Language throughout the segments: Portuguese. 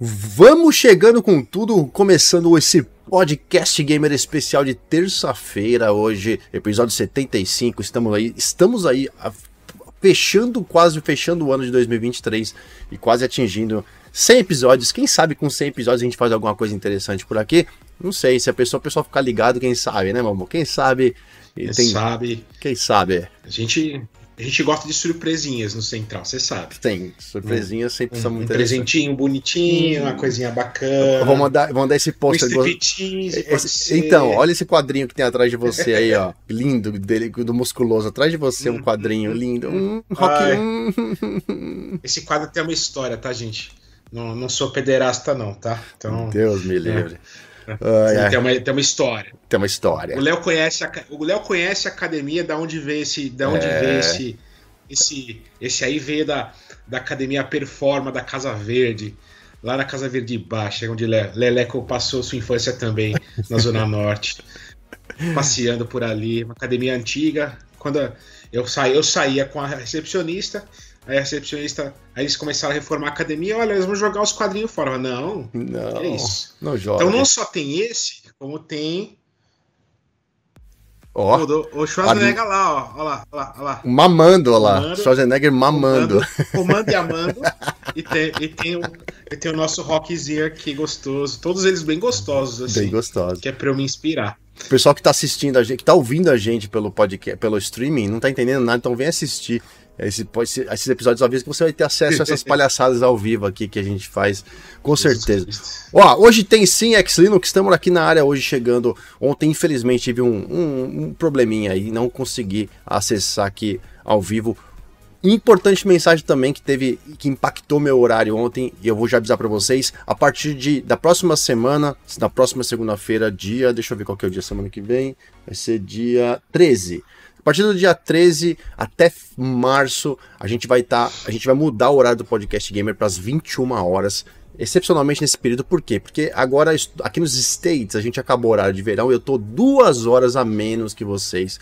Vamos chegando com tudo, começando esse podcast gamer especial de terça-feira, hoje, episódio 75. Estamos aí, estamos aí fechando, quase fechando o ano de 2023 e quase atingindo 100 episódios. Quem sabe com 100 episódios a gente faz alguma coisa interessante por aqui? Não sei, se a pessoa, a pessoa ficar ligado, quem sabe, né, mamão? Quem sabe. Quem tem, sabe. Quem sabe. A gente a gente gosta de surpresinhas no Central, você sabe. Tem, surpresinhas sempre um, são muito Um presentinho bonitinho, uma coisinha bacana. Vou mandar, vou mandar esse pôster. Um então, olha esse quadrinho que tem atrás de você aí, ó. Lindo, dele, do musculoso. Atrás de você, um quadrinho lindo. Um rock. Esse quadro tem uma história, tá, gente? Não, não sou pederasta, não, tá? Então, Deus me livre. É. Uh, tem, uma, tem uma história. Tem uma história. O Léo conhece a, o Léo conhece a academia, da onde veio esse, da onde é... esse, esse, esse aí veio da, da academia Performa da Casa Verde, lá na Casa Verde Baixa, onde Leleco passou sua infância também na Zona Norte, passeando por ali, uma academia antiga. Quando eu saí, eu saía com a recepcionista Aí a recepcionista, aí eles começaram a reformar a academia, olha, eles vão jogar os quadrinhos fora. Não, não, é isso. Não joga. Então não só tem esse, como tem Ó, o, o Schwarzenegger a... lá, ó. Olha lá, olha lá, olha lá. Mamando, olha lá. Schwarzenegger mamando. Comando, e amando. e, tem, e, tem o, e tem o nosso Rockzier aqui gostoso. Todos eles bem gostosos, assim. Bem gostosos. Que é pra eu me inspirar. O pessoal que tá assistindo a gente, que tá ouvindo a gente pelo podcast, pelo streaming, não tá entendendo nada, então vem assistir esse, esse, esses episódios ao vivo que você vai ter acesso a essas palhaçadas ao vivo aqui que a gente faz, com certeza. Ó, hoje tem sim X-Linux, estamos aqui na área hoje chegando. Ontem, infelizmente, tive um, um, um probleminha aí, não consegui acessar aqui ao vivo. Importante mensagem também que teve que impactou meu horário ontem e eu vou já avisar para vocês a partir de da próxima semana, na próxima segunda-feira, dia, deixa eu ver qual que é o dia semana que vem, vai ser dia 13 partir do dia 13 até março, a gente vai estar. Tá, a gente vai mudar o horário do podcast gamer para as 21 horas. Excepcionalmente nesse período, por quê? Porque agora aqui nos States a gente acabou o horário de verão e eu tô duas horas a menos que vocês.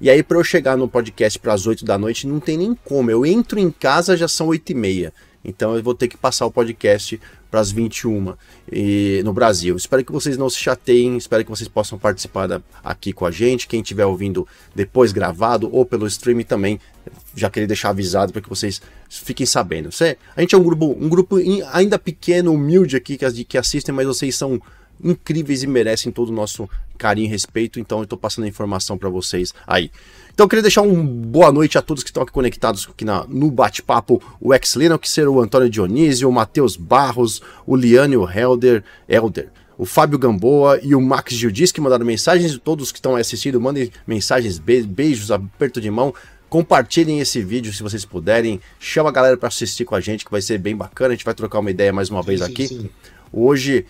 E aí, para eu chegar no podcast para as 8 da noite, não tem nem como. Eu entro em casa, já são 8 e meia. Então eu vou ter que passar o podcast para as 21 e, no Brasil. Espero que vocês não se chateiem, espero que vocês possam participar da, aqui com a gente. Quem estiver ouvindo depois gravado ou pelo stream também, já queria deixar avisado para que vocês fiquem sabendo. a gente é um grupo, um grupo ainda pequeno, humilde aqui que, que assistem, mas vocês são incríveis e merecem todo o nosso carinho e respeito. Então eu estou passando a informação para vocês aí. Então eu queria deixar um boa noite a todos que estão aqui conectados aqui na, no bate-papo, o Ex Linux, ser o Antônio Dionísio, o Matheus Barros, o Liane, Helder, Elder, o Fábio Gamboa e o Max Gildis que mandaram mensagens, todos que estão assistindo, mandem mensagens, beijos, aperto de mão, compartilhem esse vídeo se vocês puderem, chama a galera para assistir com a gente que vai ser bem bacana, a gente vai trocar uma ideia mais uma sim, vez aqui. Sim. Hoje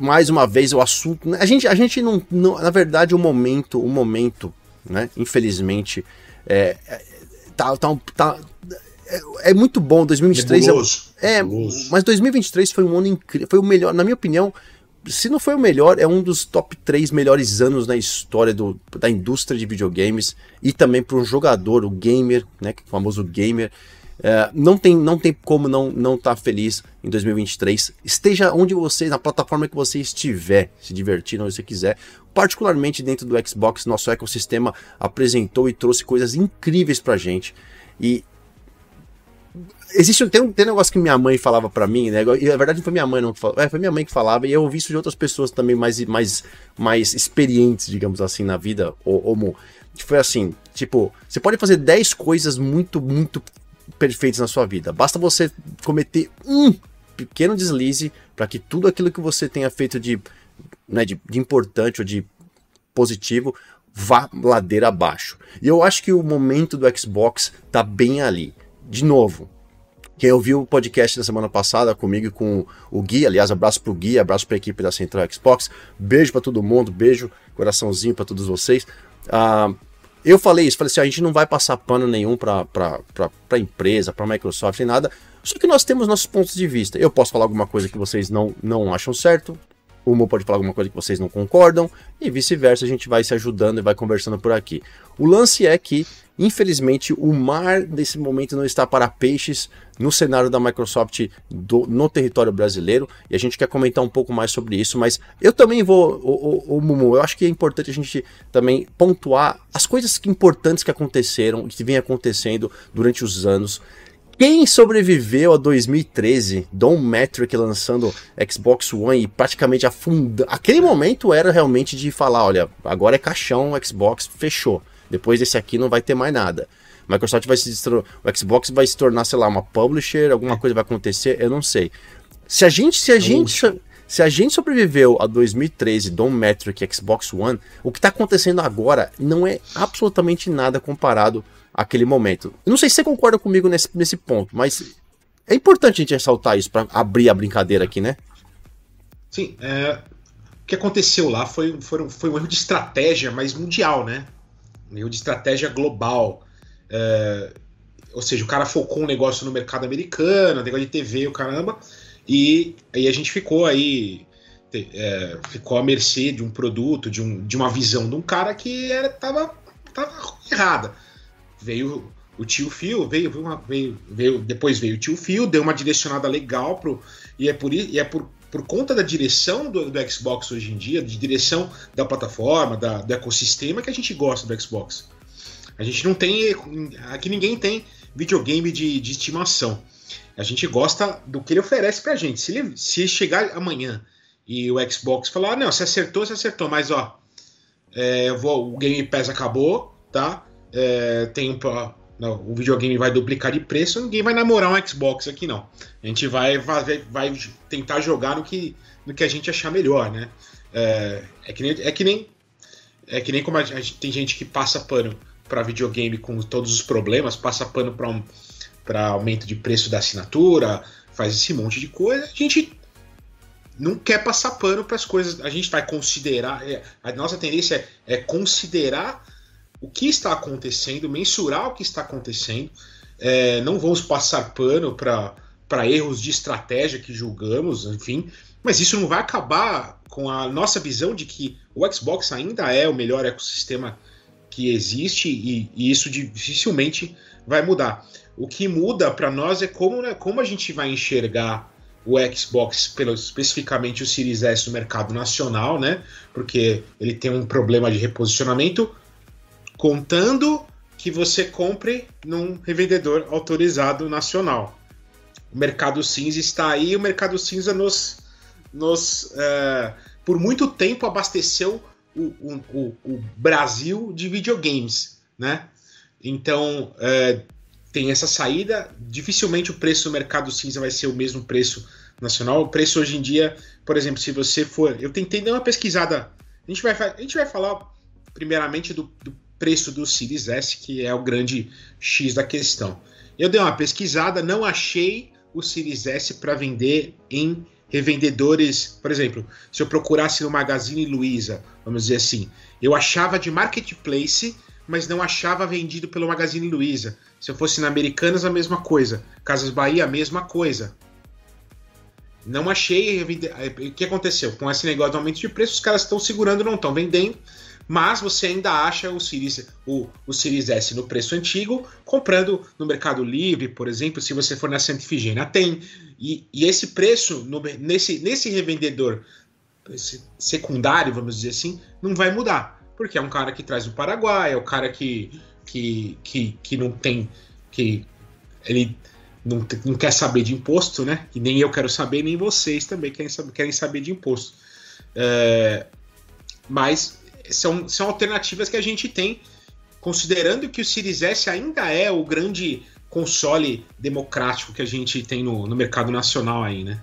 mais uma vez o assunto, a gente a gente não, não na verdade o momento, o momento né? Infelizmente, é, é, tá, tá, tá é, é, muito bom. 2023 é, é mas 2023 foi um ano incrível foi o melhor na minha opinião se não foi o melhor é um dos top 3 melhores anos na história do, da indústria de videogames e também para um jogador o gamer né o famoso gamer é, não, tem, não tem como não não estar tá feliz em 2023. Esteja onde você, na plataforma que você estiver, se divertindo onde você quiser. Particularmente dentro do Xbox, nosso ecossistema apresentou e trouxe coisas incríveis pra gente. E existe tem um, tem um negócio que minha mãe falava para mim, né? E na verdade não foi minha mãe não que falava, é, foi minha mãe que falava e eu ouvi isso de outras pessoas também mais mais mais experientes, digamos assim, na vida, ou, ou foi assim, tipo, você pode fazer 10 coisas muito muito perfeitos na sua vida. Basta você cometer um pequeno deslize para que tudo aquilo que você tenha feito de, né, de, de importante ou de positivo vá ladeira abaixo. E eu acho que o momento do Xbox tá bem ali. De novo, quem ouviu o podcast da semana passada comigo e com o Gui, aliás, abraço pro Gui, abraço pra equipe da Central Xbox, beijo para todo mundo, beijo, coraçãozinho para todos vocês. Uh, eu falei isso, falei assim, a gente não vai passar pano nenhum para empresa, para Microsoft, nem nada. Só que nós temos nossos pontos de vista. Eu posso falar alguma coisa que vocês não, não acham certo, o Mo pode falar alguma coisa que vocês não concordam, e vice-versa, a gente vai se ajudando e vai conversando por aqui. O lance é que, infelizmente, o mar nesse momento não está para peixes no cenário da Microsoft do, no território brasileiro, e a gente quer comentar um pouco mais sobre isso, mas eu também vou, o, o, o Mumu, eu acho que é importante a gente também pontuar as coisas importantes que aconteceram, que vem acontecendo durante os anos, quem sobreviveu a 2013, Don Metric lançando Xbox One e praticamente afundando. Aquele momento era realmente de falar: olha, agora é caixão, Xbox fechou. Depois desse aqui não vai ter mais nada. Microsoft vai se o Xbox vai se tornar, sei lá, uma publisher, alguma coisa vai acontecer, eu não sei. Se a gente, se a gente, se a gente sobreviveu a 2013, Don Metric Xbox One, o que está acontecendo agora não é absolutamente nada comparado aquele momento. Eu não sei se você concorda comigo nesse, nesse ponto, mas é importante a gente ressaltar isso para abrir a brincadeira aqui, né? Sim, é, o que aconteceu lá foi, foi, foi um erro de estratégia, mas mundial, né? Erro de estratégia global. É, ou seja, o cara focou um negócio no mercado americano, negócio de TV, o caramba, e aí a gente ficou aí. É, ficou à mercê de um produto, de, um, de uma visão de um cara que era, tava, tava errada veio o tio Phil, veio, veio, veio, depois veio o tio Phil, deu uma direcionada legal pro. E é por, e é por, por conta da direção do, do Xbox hoje em dia, de direção da plataforma, da, do ecossistema, que a gente gosta do Xbox. A gente não tem. Aqui ninguém tem videogame de, de estimação. A gente gosta do que ele oferece pra gente. Se, ele, se chegar amanhã e o Xbox falar, ah, não, você acertou, você acertou, mas ó, é, vou, o Game Pass acabou, tá? é, tem um, o videogame vai duplicar de preço, ninguém vai namorar um Xbox aqui não. A gente vai, vai, vai tentar jogar no que, no que a gente achar melhor, né? É, é, que, nem, é que nem é que nem como a gente, tem gente que passa pano para videogame com todos os problemas, passa pano para um, aumento de preço da assinatura, faz esse monte de coisa. A gente não quer passar pano para as coisas. A gente vai considerar. É, a nossa tendência é, é considerar o que está acontecendo, mensurar o que está acontecendo. É, não vamos passar pano para erros de estratégia que julgamos, enfim, mas isso não vai acabar com a nossa visão de que o Xbox ainda é o melhor ecossistema que existe e, e isso dificilmente vai mudar. O que muda para nós é como, né, como a gente vai enxergar o Xbox, pelo, especificamente o Series S no mercado nacional, né? Porque ele tem um problema de reposicionamento contando que você compre num revendedor autorizado nacional. O mercado cinza está aí, o mercado cinza nos, nos uh, por muito tempo abasteceu o, o, o, Brasil de videogames, né? Então uh, tem essa saída. Dificilmente o preço do mercado cinza vai ser o mesmo preço nacional. O preço hoje em dia, por exemplo, se você for, eu tentei dar uma pesquisada. A gente vai, a gente vai falar primeiramente do, do preço do Series S, que é o grande X da questão. Eu dei uma pesquisada, não achei o Series S para vender em revendedores, por exemplo, se eu procurasse no Magazine Luiza, vamos dizer assim, eu achava de marketplace, mas não achava vendido pelo Magazine Luiza. Se eu fosse na Americanas, a mesma coisa. Casas Bahia, a mesma coisa. Não achei. O que aconteceu? Com esse negócio de aumento de preço, os caras estão segurando, não estão vendendo mas você ainda acha o Series, o, o Series S no preço antigo, comprando no Mercado Livre, por exemplo, se você for na Santa Ifigênia, tem. E, e esse preço, no, nesse, nesse revendedor esse secundário, vamos dizer assim, não vai mudar. Porque é um cara que traz o Paraguai, é o cara que, que, que, que não tem. que ele não, não quer saber de imposto, né? E nem eu quero saber, nem vocês também querem saber, querem saber de imposto. É, mas são, são alternativas que a gente tem, considerando que o Series S ainda é o grande console democrático que a gente tem no, no mercado nacional aí, né?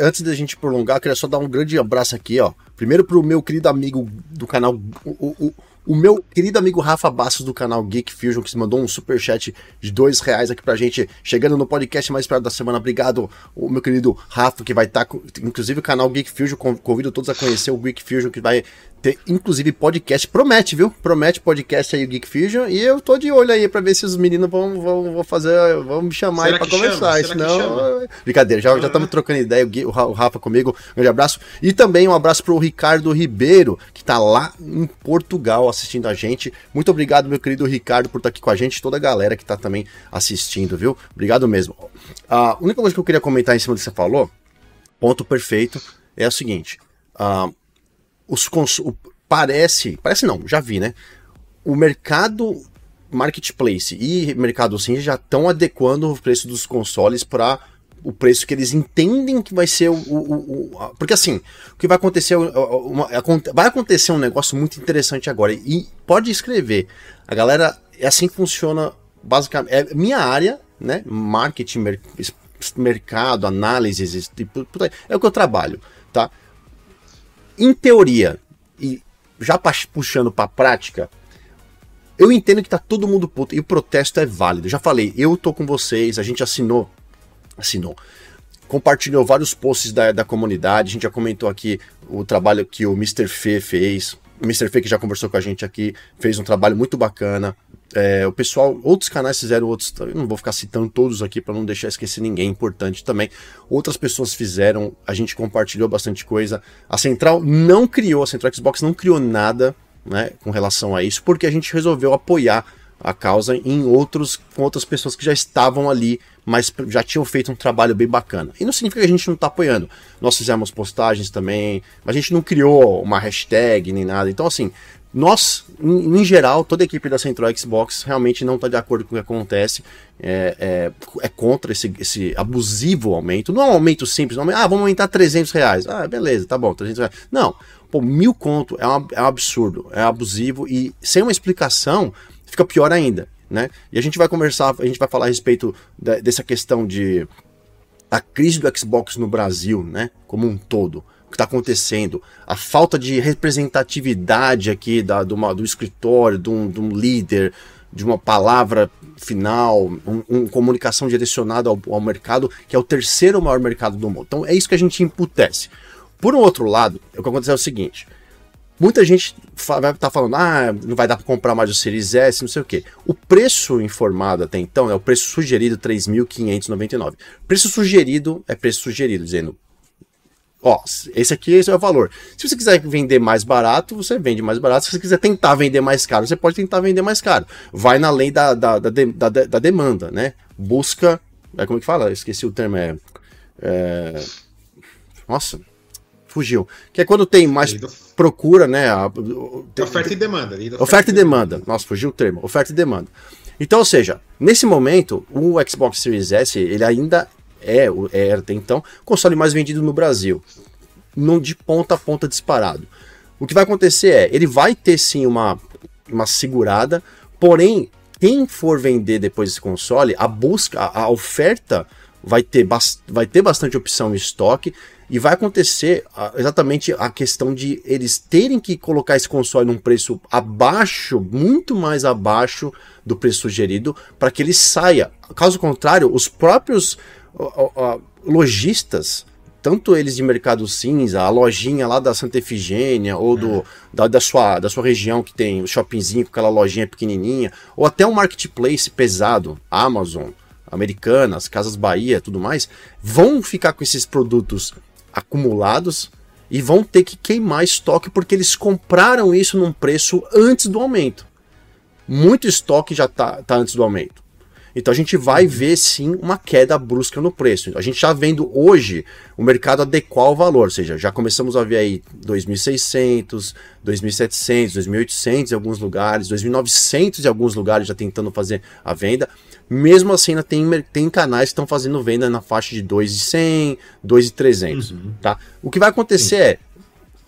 Antes da gente prolongar, queria só dar um grande abraço aqui, ó. Primeiro pro meu querido amigo do canal, o, o, o meu querido amigo Rafa Bastos do canal Geek Fusion, que se mandou um super chat de dois reais aqui pra gente, chegando no podcast mais esperado da semana. Obrigado, o meu querido Rafa, que vai estar. Tá, inclusive, o canal Geek Fusion, convido todos a conhecer o Geek Fusion, que vai inclusive, podcast. Promete, viu? Promete podcast aí o Geek Fusion. E eu tô de olho aí pra ver se os meninos vão, vão, vão fazer. vão me chamar Será aí pra conversar. Senão. Brincadeira, já estamos ah. trocando ideia, o Rafa comigo. Um grande abraço. E também um abraço pro Ricardo Ribeiro, que tá lá em Portugal assistindo a gente. Muito obrigado, meu querido Ricardo, por estar tá aqui com a gente, toda a galera que tá também assistindo, viu? Obrigado mesmo. A única coisa que eu queria comentar em cima do que você falou, ponto perfeito, é o seguinte. Uh, os cons... parece, parece não, já vi, né? O mercado marketplace e mercado sim já estão adequando o preço dos consoles para o preço que eles entendem que vai ser o, o, o, porque assim o que vai acontecer uma, vai acontecer um negócio muito interessante agora e pode escrever. A galera é assim que funciona basicamente é minha área né? Marketing mer, mercado análises tipo, é o que eu trabalho tá em teoria, e já puxando para prática, eu entendo que tá todo mundo puto e o protesto é válido. Já falei, eu tô com vocês, a gente assinou, assinou, compartilhou vários posts da, da comunidade, a gente já comentou aqui o trabalho que o Mr. Fê fez, o Mr. Fê que já conversou com a gente aqui, fez um trabalho muito bacana. É, o pessoal, outros canais fizeram outros, não vou ficar citando todos aqui para não deixar esquecer ninguém, importante também. Outras pessoas fizeram, a gente compartilhou bastante coisa. A Central não criou, a Central Xbox não criou nada, né, com relação a isso, porque a gente resolveu apoiar a causa em outros com outras pessoas que já estavam ali, mas já tinham feito um trabalho bem bacana. E não significa que a gente não está apoiando. Nós fizemos postagens também, mas a gente não criou uma hashtag nem nada. Então assim, nós, em, em, geral, toda a equipe da Central Xbox realmente não está de acordo com o que acontece, é, é, é, contra esse, esse abusivo aumento. Não é um aumento simples, não é, ah, vamos aumentar 300 reais. Ah, beleza, tá bom, 300 reais. Não, pô, mil conto é, uma, é um absurdo, é abusivo e sem uma explicação fica pior ainda, né? E a gente vai conversar, a gente vai falar a respeito dessa questão de a crise do Xbox no Brasil, né, como um todo que está acontecendo, a falta de representatividade aqui da, do, uma, do escritório, de um, de um, líder, de uma palavra final, uma um comunicação direcionada ao, ao, mercado, que é o terceiro maior mercado do mundo. Então é isso que a gente imputece. Por um outro lado, o que acontece é o seguinte: muita gente vai estar tá falando, ah, não vai dar para comprar mais o Series S, não sei o que. O preço informado até então é o preço sugerido 3.599. Preço sugerido é preço sugerido, dizendo Ó, esse aqui esse é o valor. Se você quiser vender mais barato, você vende mais barato. Se você quiser tentar vender mais caro, você pode tentar vender mais caro. Vai na lei da, da, da, da, da demanda, né? Busca. É, como é que fala? esqueci o termo. É, é, nossa, fugiu. Que é quando tem mais procura, né? A, tem, oferta e demanda. Oferta, oferta e demanda. Nossa, fugiu o termo. Oferta e demanda. Então, ou seja, nesse momento, o Xbox Series S ele ainda é, é até então, o console mais vendido no Brasil. Não de ponta a ponta disparado. O que vai acontecer é, ele vai ter sim uma, uma segurada, porém, quem for vender depois esse console, a busca, a, a oferta vai ter, vai ter bastante opção em estoque e vai acontecer exatamente a questão de eles terem que colocar esse console num preço abaixo, muito mais abaixo do preço sugerido, para que ele saia. Caso contrário, os próprios lojistas, tanto eles de mercado cinza, a lojinha lá da Santa Efigênia, ou do, da, da, sua, da sua região que tem o shoppingzinho com aquela lojinha pequenininha, ou até um marketplace pesado, Amazon, Americanas, Casas Bahia, tudo mais, vão ficar com esses produtos acumulados e vão ter que queimar estoque porque eles compraram isso num preço antes do aumento. Muito estoque já está tá antes do aumento. Então a gente vai uhum. ver sim uma queda brusca no preço. A gente está vendo hoje o mercado adequar o valor, ou seja, já começamos a ver aí 2.600, 2.700, 2.800 em alguns lugares, 2.900 em alguns lugares já tentando fazer a venda. Mesmo assim, ainda tem, tem canais que estão fazendo venda na faixa de 2.100, 2.300, uhum. tá? O que vai acontecer é,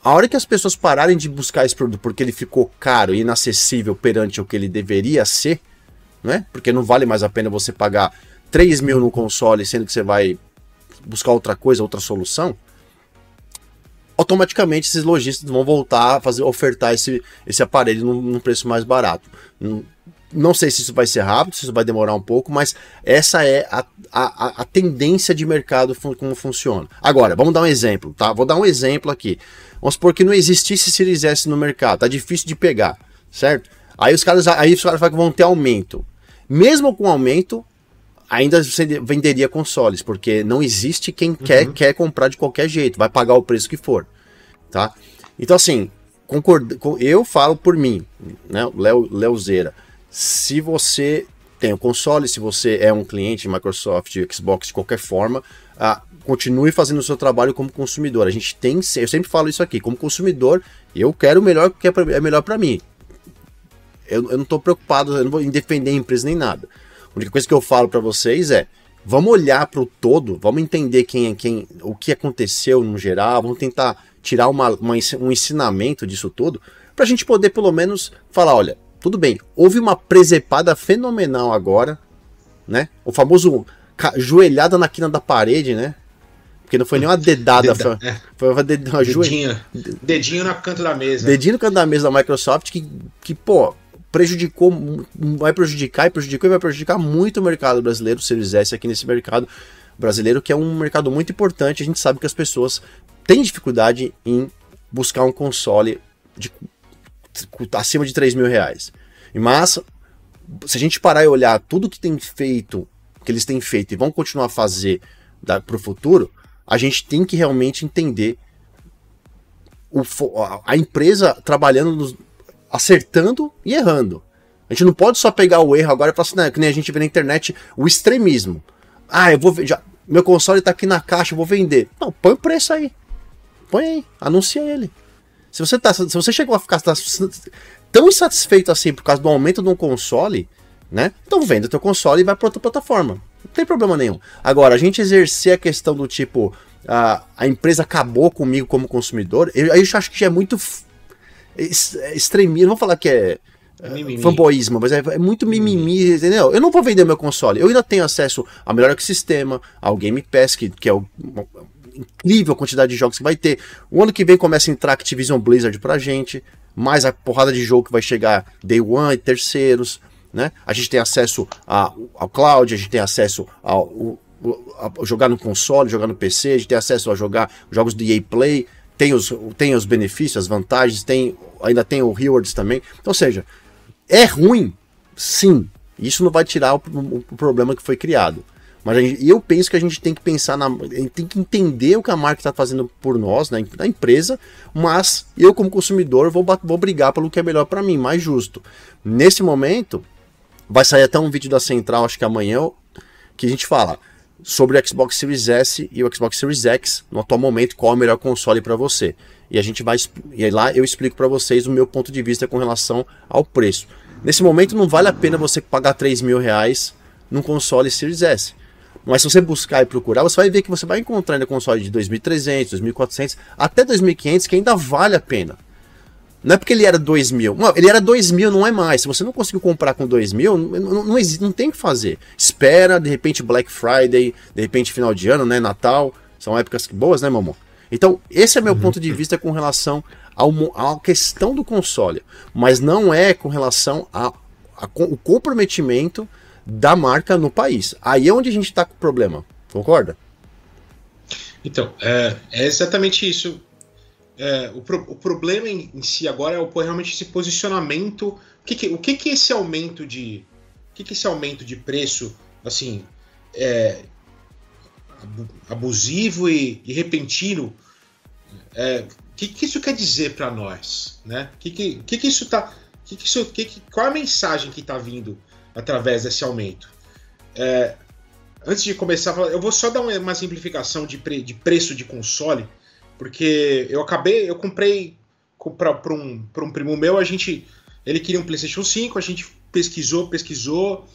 a hora que as pessoas pararem de buscar esse produto porque ele ficou caro e inacessível perante o que ele deveria ser, né? Porque não vale mais a pena você pagar 3 mil no console, sendo que você vai buscar outra coisa, outra solução. Automaticamente esses lojistas vão voltar a fazer ofertar esse, esse aparelho num, num preço mais barato. Não sei se isso vai ser rápido, se isso vai demorar um pouco, mas essa é a, a, a tendência de mercado como funciona. Agora, vamos dar um exemplo, tá? Vou dar um exemplo aqui. Vamos supor que não existisse Series S no mercado, tá difícil de pegar, certo? Aí os caras, aí os caras vão ter aumento. Mesmo com aumento, ainda você venderia consoles, porque não existe quem uhum. quer, quer comprar de qualquer jeito, vai pagar o preço que for, tá? Então assim, concordo, eu falo por mim, né, Léo Leozeira, se você tem o console, se você é um cliente de Microsoft, Xbox de qualquer forma, ah, continue fazendo o seu trabalho como consumidor. A gente tem, eu sempre falo isso aqui, como consumidor, eu quero o melhor que é, é melhor para mim. Eu, eu não estou preocupado, eu não vou defender a empresa nem nada. A única coisa que eu falo para vocês é, vamos olhar para o todo, vamos entender quem é quem, o que aconteceu no geral, vamos tentar tirar uma, uma um ensinamento disso tudo, para a gente poder pelo menos falar, olha, tudo bem, houve uma presepada fenomenal agora, né? O famoso joelhada na quina da parede, né? Porque não foi nem uma dedada, Deda, foi, é. foi uma, ded uma dedinho, dedinho no canto da mesa. Dedinho no canto da mesa da Microsoft que, que pô, prejudicou, vai prejudicar e prejudicou e vai prejudicar muito o mercado brasileiro, o Series S aqui nesse mercado brasileiro, que é um mercado muito importante. A gente sabe que as pessoas têm dificuldade em buscar um console de, acima de 3 mil reais. Mas, se a gente parar e olhar tudo que tem feito, que eles têm feito e vão continuar a fazer para o futuro, a gente tem que realmente entender o, a empresa trabalhando nos, acertando e errando. A gente não pode só pegar o erro agora e falar assim, né, que nem a gente vê na internet, o extremismo. Ah, eu vou já, meu console tá aqui na caixa, eu vou vender. Não, põe o preço aí. Põe aí, anuncia ele. Se você tá, se você chegou a ficar tá, tão insatisfeito assim por causa do aumento de um console, né? Então venda teu console e vai para outra plataforma. Não tem problema nenhum. Agora, a gente exercer a questão do tipo, a, a empresa acabou comigo como consumidor, eu, eu acho que já é muito extremismo, não vou falar que é, é fanboísmo, mas é, é, muito mimimi, entendeu? Eu não vou vender meu console, eu ainda tenho acesso ao melhor ecossistema, ao Game Pass, que, que é o, uma, incrível quantidade de jogos que vai ter. O ano que vem começa a entrar Activision Blizzard pra gente, mais a porrada de jogo que vai chegar Day One e terceiros, né? A gente tem acesso a, ao cloud, a gente tem acesso ao, a jogar no console, jogar no PC, a gente tem acesso a jogar jogos do EA Play, tem os, tem os benefícios, as vantagens, tem, ainda tem o rewards também. Então, ou seja, é ruim, sim. Isso não vai tirar o, o, o problema que foi criado. Mas gente, eu penso que a gente tem que pensar na. tem que entender o que a marca está fazendo por nós, né, na empresa, mas eu, como consumidor, vou, vou brigar pelo que é melhor para mim, mais justo. Nesse momento, vai sair até um vídeo da Central, acho que amanhã, que a gente fala sobre o Xbox Series S e o Xbox Series X no atual momento, qual é o melhor console para você. E a gente vai e lá eu explico para vocês o meu ponto de vista com relação ao preço. Nesse momento não vale a pena você pagar 3 mil reais num console Series S. Mas se você buscar e procurar, você vai ver que você vai encontrar ainda console de 2.300, 2.400, até 2.500 que ainda vale a pena. Não é porque ele era 2 mil. Não, ele era 2 mil, não é mais. Se você não conseguiu comprar com 2 mil, não, não, não, não tem o que fazer. Espera, de repente, Black Friday, de repente, final de ano, né? Natal. São épocas boas, né, mamão? Então, esse é meu uhum. ponto de vista com relação ao, à questão do console. Mas não é com relação ao comprometimento da marca no país. Aí é onde a gente está com o problema. Concorda? Então, é, é exatamente isso é, o, pro, o, problema em, em, si agora é o, realmente esse posicionamento. O que, que, o que, que esse aumento de. O que, que esse aumento de preço, assim, é, abusivo e, e repentino, é, o que, que isso quer dizer para nós? Né? Que, que, que, que isso tá. Que que isso, que, que, qual a mensagem que está vindo através desse aumento? É, antes de começar, eu vou só dar uma, uma simplificação de, pre, de preço de console porque eu acabei, eu comprei para um, um primo meu, a gente. Ele queria um PlayStation 5, a gente pesquisou, pesquisou.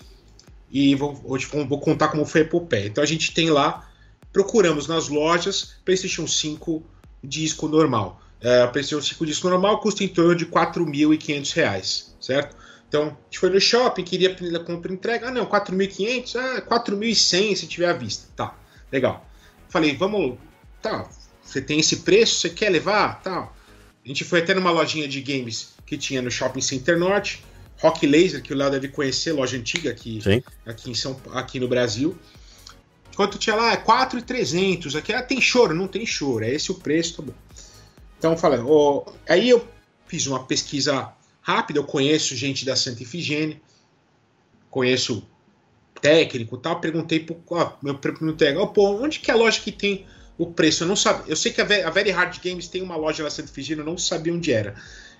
E vou, hoje vou contar como foi a epopeia. Então a gente tem lá, procuramos nas lojas PlayStation 5 disco normal. É, PlayStation 5 disco normal custa em torno de R$ 4.500, certo? Então, a gente foi no shopping, queria compra entrega. Ah, não, 4.500, ah, 4.100 se tiver à vista. Tá, legal. Falei, vamos, tá, você tem esse preço, você quer levar? Tal. A gente foi até numa lojinha de games que tinha no Shopping Center Norte, Rock Laser, que o Léo deve conhecer, loja antiga aqui, aqui, em São, aqui no Brasil. Enquanto tinha lá, é 4,300. Aqui ah, tem choro, não tem choro. É esse o preço, tá bom. Então, falando, oh, aí eu fiz uma pesquisa rápida. Eu conheço gente da Santa Ifigênia, conheço técnico tal. Perguntei pro ó, meu oh, pô, onde que é a loja que tem o preço? Eu não sabia. Eu sei que a, Very Hard Games tem uma loja na Santa Ifigênia, eu não sabia onde era.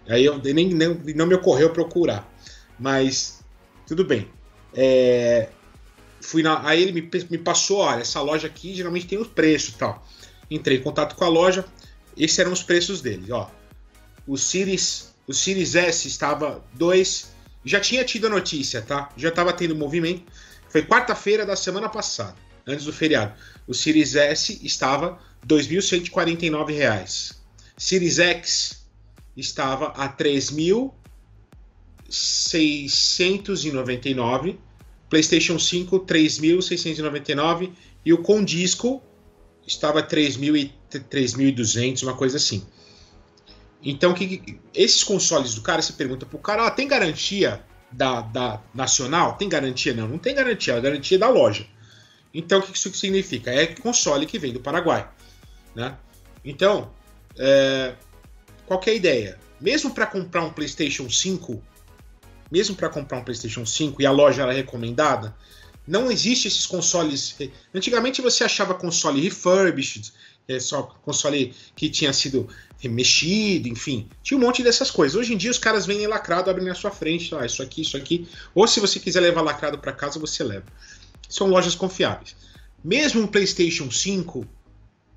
Aí eu nem, nem não me ocorreu procurar. Mas tudo bem. É, fui na, aí ele me, me passou, olha, essa loja aqui geralmente tem os preços tal. Entrei em contato com a loja, esses eram os preços dele, ó. O Series, o Series S estava 2, já tinha tido a notícia, tá? Já estava tendo movimento. Foi quarta-feira da semana passada, antes do feriado. O Series S estava R$ 2.149. Series X estava a 3.699 PlayStation 5 3.699 e o com disco estava 3.200, uma coisa assim. Então, que, esses consoles do cara, você pergunta pro cara, ah, tem garantia da, da nacional? Tem garantia? Não, não tem garantia, é a garantia da loja. Então, o que isso significa? É console que vem do Paraguai. Né? Então, é, qual é a ideia? Mesmo para comprar um PlayStation 5 mesmo para comprar um PlayStation 5 e a loja era recomendada, não existe esses consoles. Antigamente você achava console refurbished, é só console que tinha sido remexido, enfim, tinha um monte dessas coisas. Hoje em dia os caras vêm lacrado, abrem na sua frente, ah, isso aqui, isso aqui. Ou se você quiser levar lacrado para casa, você leva. São lojas confiáveis. Mesmo um PlayStation 5,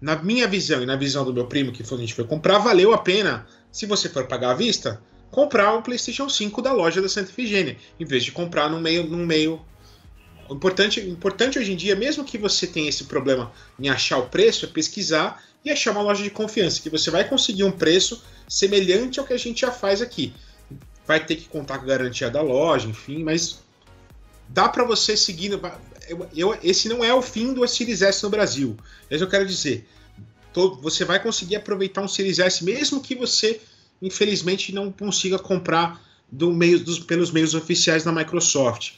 na minha visão e na visão do meu primo que a gente foi comprar, valeu a pena. Se você for pagar à vista, comprar um PlayStation 5 da loja da Santa Efigênia, em vez de comprar num meio. Num meio... O importante, importante hoje em dia, mesmo que você tenha esse problema em achar o preço, é pesquisar e achar uma loja de confiança, que você vai conseguir um preço semelhante ao que a gente já faz aqui. Vai ter que contar com a garantia da loja, enfim, mas dá para você seguir. Eu, esse não é o fim do Series S no Brasil. Mas eu quero dizer, todo, você vai conseguir aproveitar um Series S mesmo que você infelizmente não consiga comprar do meio, dos, pelos meios oficiais da Microsoft.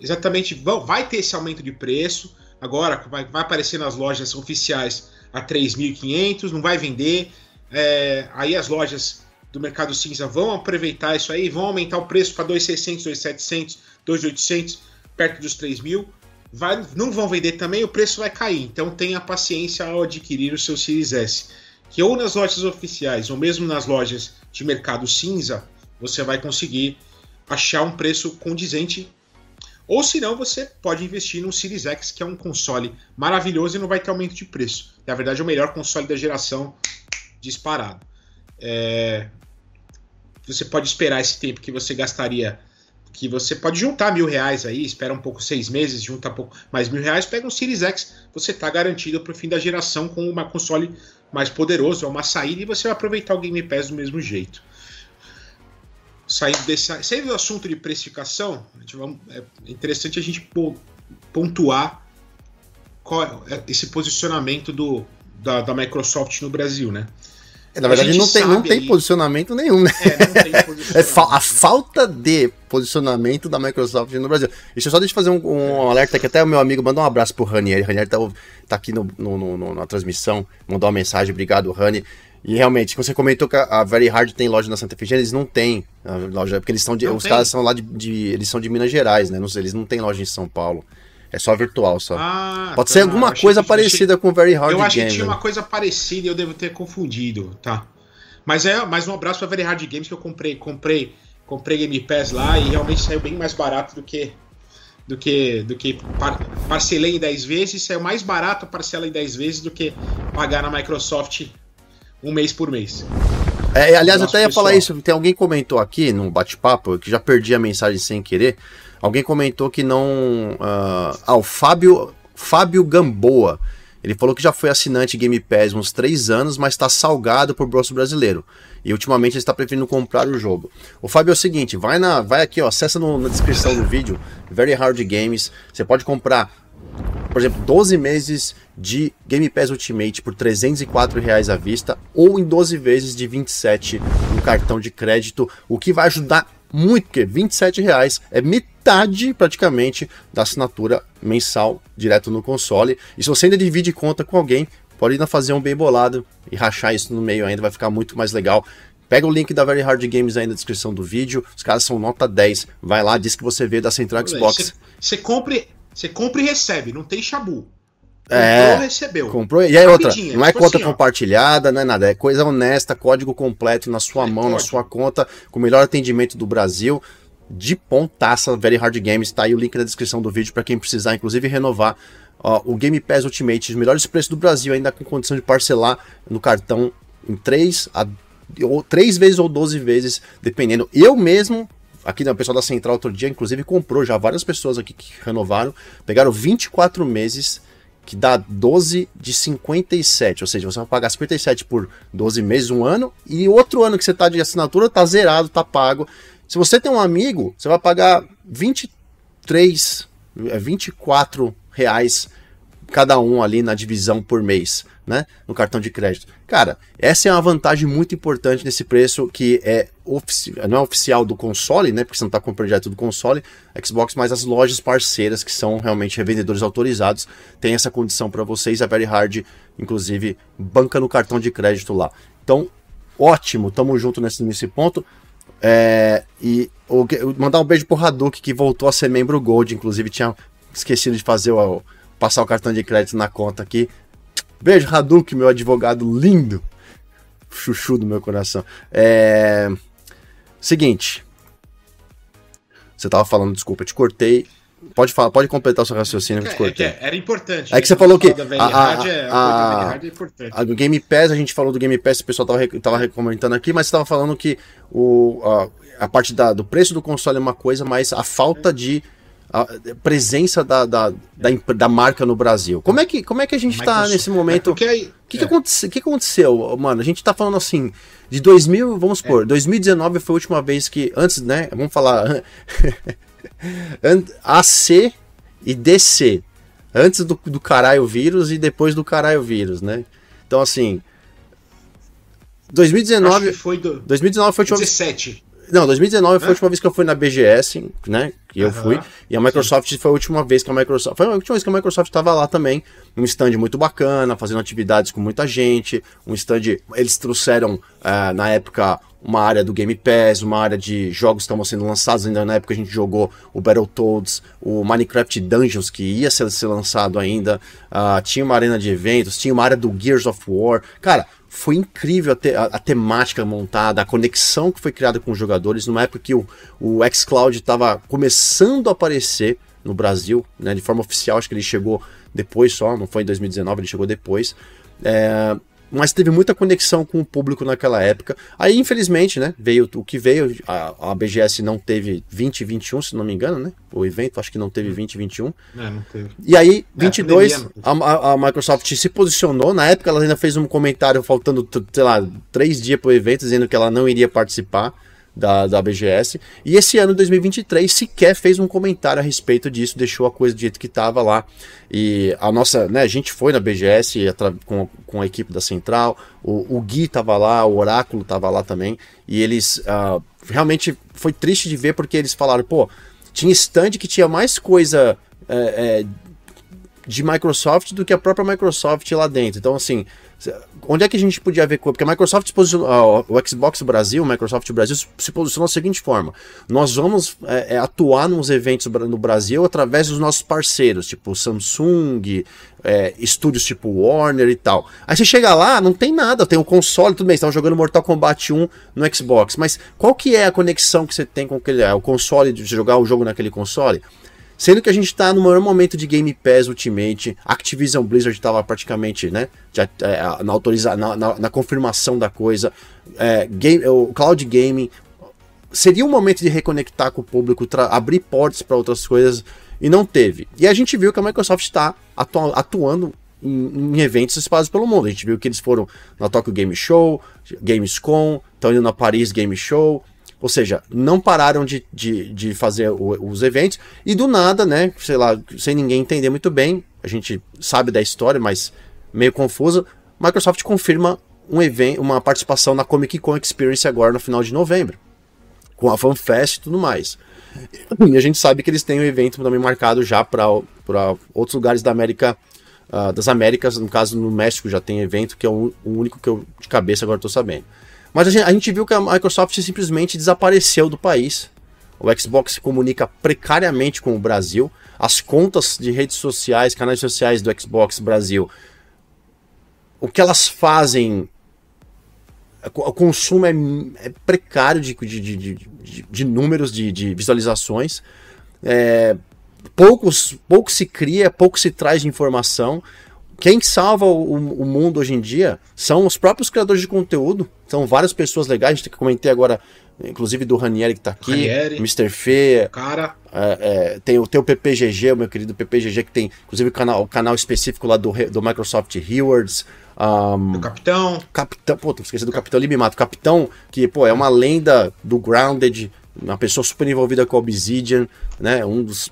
Exatamente, vai ter esse aumento de preço. Agora vai, vai aparecer nas lojas oficiais a 3.500, não vai vender. É, aí as lojas do mercado cinza vão aproveitar isso aí, vão aumentar o preço para 2.600, 2.700, 2.800, perto dos 3.000. Vai, não vão vender também, o preço vai cair. Então tenha paciência ao adquirir o seu Series S que ou nas lojas oficiais ou mesmo nas lojas de mercado cinza, você vai conseguir achar um preço condizente. Ou se não, você pode investir no Series X, que é um console maravilhoso e não vai ter aumento de preço. Na verdade, é o melhor console da geração disparado. É... Você pode esperar esse tempo que você gastaria que você pode juntar mil reais aí, espera um pouco seis meses, junta pouco mais mil reais, pega um Series X, você está garantido para o fim da geração com uma console mais poderoso, é uma saída e você vai aproveitar o Game Pass do mesmo jeito. Saindo, desse, saindo do assunto de precificação, é interessante a gente pontuar qual é esse posicionamento do, da, da Microsoft no Brasil, né? É, na verdade, não tem, não tem posicionamento nenhum, né? É, não tem posicionamento. é fa a falta de posicionamento da Microsoft no Brasil. Deixa eu só deixa eu fazer um, um alerta aqui. Até o meu amigo mandou um abraço pro Ranier. Ranier tá, tá aqui no, no, no, na transmissão, mandou uma mensagem. Obrigado, Rani. E realmente, você comentou que a Very Hard tem loja na Santa Efigênia, eles não têm loja, porque eles são de, os tem. caras são lá de, de, eles são de Minas Gerais, né? Não, eles não têm loja em São Paulo. É só virtual, só. Ah, Pode tá, ser alguma coisa parecida achei, com Very Hard Game. Eu acho Game, que tinha né? uma coisa parecida e eu devo ter confundido, tá? Mas é mais um abraço para Very Hard Games que eu comprei, comprei, comprei Game Pass lá e realmente saiu bem mais barato do que do que do que par, parcelei em 10 vezes, saiu mais barato parcela em 10 vezes do que pagar na Microsoft um mês por mês. É, aliás, eu até ia pessoal. falar isso. Tem alguém comentou aqui no bate-papo, que já perdi a mensagem sem querer. Alguém comentou que não. Uh, ah, o Fábio, Fábio Gamboa. Ele falou que já foi assinante Game Pass uns 3 anos, mas está salgado por bolso brasileiro. E ultimamente ele está preferindo comprar o jogo. O Fábio é o seguinte: vai, na, vai aqui, ó, acessa no, na descrição do vídeo, Very Hard Games. Você pode comprar, por exemplo, 12 meses de Game Pass Ultimate por 304 reais à vista ou em 12 vezes de 27 no cartão de crédito, o que vai ajudar muito, porque 27 reais é metade praticamente da assinatura mensal direto no console. E se você ainda divide conta com alguém, pode ainda fazer um bem bolado e rachar isso no meio ainda, vai ficar muito mais legal. Pega o link da Very Hard Games aí na descrição do vídeo. Os caras são nota 10. Vai lá, diz que você veio da Central Xbox. Você compre, você compra e recebe, não tem chabu. É, comprou, recebeu. Comprou. E aí outra, não é tipo conta assim, compartilhada, não é nada, é coisa honesta, código completo na sua é mão, código. na sua conta, com o melhor atendimento do Brasil. De pontaça, Very Hard Games, tá aí o link na descrição do vídeo para quem precisar, inclusive renovar ó, o Game Pass Ultimate, os melhores preços do Brasil, ainda com condição de parcelar no cartão em 3 a ou 3 vezes ou 12 vezes, dependendo. Eu mesmo aqui o pessoal da Central outro dia, inclusive, comprou já várias pessoas aqui que renovaram, pegaram 24 meses que dá 12 de 57, ou seja, você vai pagar 57 por 12 meses, um ano, e outro ano que você está de assinatura tá zerado, tá pago. Se você tem um amigo, você vai pagar 23, 24 é, reais cada um ali na divisão por mês, né? No cartão de crédito. Cara, essa é uma vantagem muito importante nesse preço que é não é oficial do console, né? Porque você não está comprando direto do console, Xbox, mas as lojas parceiras que são realmente revendedores autorizados têm essa condição para vocês. A Very Hard, inclusive, banca no cartão de crédito lá. Então, ótimo, tamo junto nesse, nesse ponto. É, e o, mandar um beijo pro Hadouken que voltou a ser membro Gold, inclusive tinha esquecido de fazer o passar o cartão de crédito na conta aqui. Beijo, Hadouken, meu advogado lindo. Chuchu do meu coração. É... Seguinte. Você tava falando, desculpa, te cortei. Pode falar, pode completar o seu raciocínio que eu te é, cortei. É, era importante. É que você falou que. A, a, a, a, é importante. A do Game Pass, a gente falou do Game Pass, o pessoal tava, tava comentando aqui, mas você tava falando que o, a, parte da, do preço do console é uma coisa, mas a falta de a presença da, da, da, da, marca no Brasil. Como é que, como é que a gente está nesse momento? O é, que, que, é. que aconteceu, mano? A gente está falando assim, de 2000, vamos supor, é. 2019 foi a última vez que, antes, né, vamos falar, AC e DC, antes do, do caralho vírus e depois do caralho vírus, né? Então, assim, 2019 foi do 2019 foi 17. Não, 2019 foi a última vez que eu fui na BGS, né? Que eu fui. E a Microsoft Sim. foi a última vez que a Microsoft. Foi a última vez que a Microsoft estava lá também. Um stand muito bacana, fazendo atividades com muita gente. Um stand. Eles trouxeram, uh, na época, uma área do Game Pass, uma área de jogos que estavam sendo lançados. Ainda na época a gente jogou o Battletoads, o Minecraft Dungeons, que ia ser, ser lançado ainda. Uh, tinha uma arena de eventos, tinha uma área do Gears of War. Cara, foi incrível a, te, a, a, temática montada, a conexão que foi criada com os jogadores, numa época que o, o xCloud estava começando a aparecer no Brasil, né, de forma oficial, acho que ele chegou depois só, não foi em 2019, ele chegou depois. É, mas teve muita conexão com o público naquela época. Aí, infelizmente, né, veio o que veio. A, a BGS não teve 2021, se não me engano, né? O evento, acho que não teve 2021. É, não teve. E aí, 22, é, a, a, a, Microsoft se posicionou. Na época, ela ainda fez um comentário faltando, sei lá, três dias para o evento, dizendo que ela não iria participar da, da BGS. E esse ano, 2023, sequer fez um comentário a respeito disso, deixou a coisa do jeito que estava lá. E a nossa, né, a gente foi na BGS com, com a equipe da Central, o, o Gui estava lá, o Oráculo estava lá também, e eles uh, realmente foi triste de ver porque eles falaram, pô, tinha stand que tinha mais coisa. É, é, de Microsoft do que a própria Microsoft lá dentro. Então, assim, Onde é que a gente podia ver? Porque a Microsoft posicionou, o Xbox Brasil, o Microsoft Brasil se posicionou da seguinte forma: nós vamos é, é, atuar nos eventos no Brasil através dos nossos parceiros, tipo Samsung, é, estúdios tipo Warner e tal. Aí você chega lá, não tem nada, tem o um console, tudo bem, estão jogando Mortal Kombat 1 no Xbox, mas qual que é a conexão que você tem com aquele, é, o console, de jogar o jogo naquele console? Sendo que a gente está no maior momento de Game Pass Ultimate, Activision Blizzard estava praticamente né, já, é, na, autoriza na, na, na, confirmação da coisa, é, game, o Cloud Gaming. Seria um momento de reconectar com o público, abrir portas para outras coisas, e não teve. E a gente viu que a Microsoft está atu atuando em, em, eventos espalhados pelo mundo. A gente viu que eles foram na Tokyo Game Show, Gamescom, estão indo na Paris Game Show, ou seja, não pararam de, de, de fazer o, os eventos e do nada, né? Sei lá, sem ninguém entender muito bem, a gente sabe da história, mas meio confusa. Microsoft confirma um evento, uma participação na Comic Con Experience agora no final de novembro. com a FanFest e tudo mais. E a gente sabe que eles têm um evento também marcado já para outros lugares da América, uh, das Américas, no caso no México já tem evento, que é o, o único que eu de cabeça agora estou sabendo. Mas a gente, a gente viu que a Microsoft simplesmente desapareceu do país. O Xbox se comunica precariamente com o Brasil. As contas de redes sociais, canais sociais do Xbox Brasil, o que elas fazem o consumo é, é precário de, de, de, de, números de, de visualizações. É, poucos, pouco se cria, pouco se traz de informação. Quem salva o, o, mundo hoje em dia são os próprios criadores de conteúdo. São várias pessoas legais. A gente comentei agora, inclusive do Ranieri que está aqui, Ranieri, Mr. Fê. Cara. É, é, tem o teu PPGG, o meu querido PPGG, que tem inclusive o canal, o canal específico lá do, do Microsoft Rewards. Um, do Capitão. Capitão, pô, esqueci do Capitão Libimato. Capitão, que, pô, é uma lenda do Grounded, uma pessoa super envolvida com Obsidian, né? Um dos,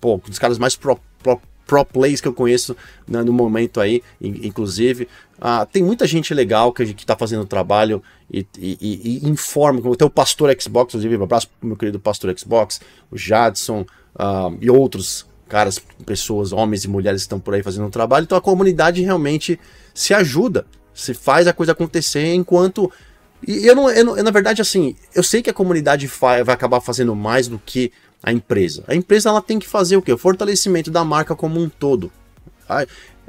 pô, um dos caras mais pro, pro, pro plays que eu conheço né, no momento aí, inclusive. Ah, tem muita gente legal que, que tá fazendo trabalho e, e, e, informa. Tem o Pastor Xbox, inclusive, um abraço pro meu querido Pastor Xbox, o Jadson uh, e outros caras, pessoas, homens e mulheres que estão por aí fazendo trabalho. Então a comunidade realmente se ajuda, se faz a coisa acontecer enquanto. E eu não, eu não, eu, na verdade, assim, eu sei que a comunidade vai acabar fazendo mais do que a empresa. A empresa ela tem que fazer o quê? O fortalecimento da marca como um todo.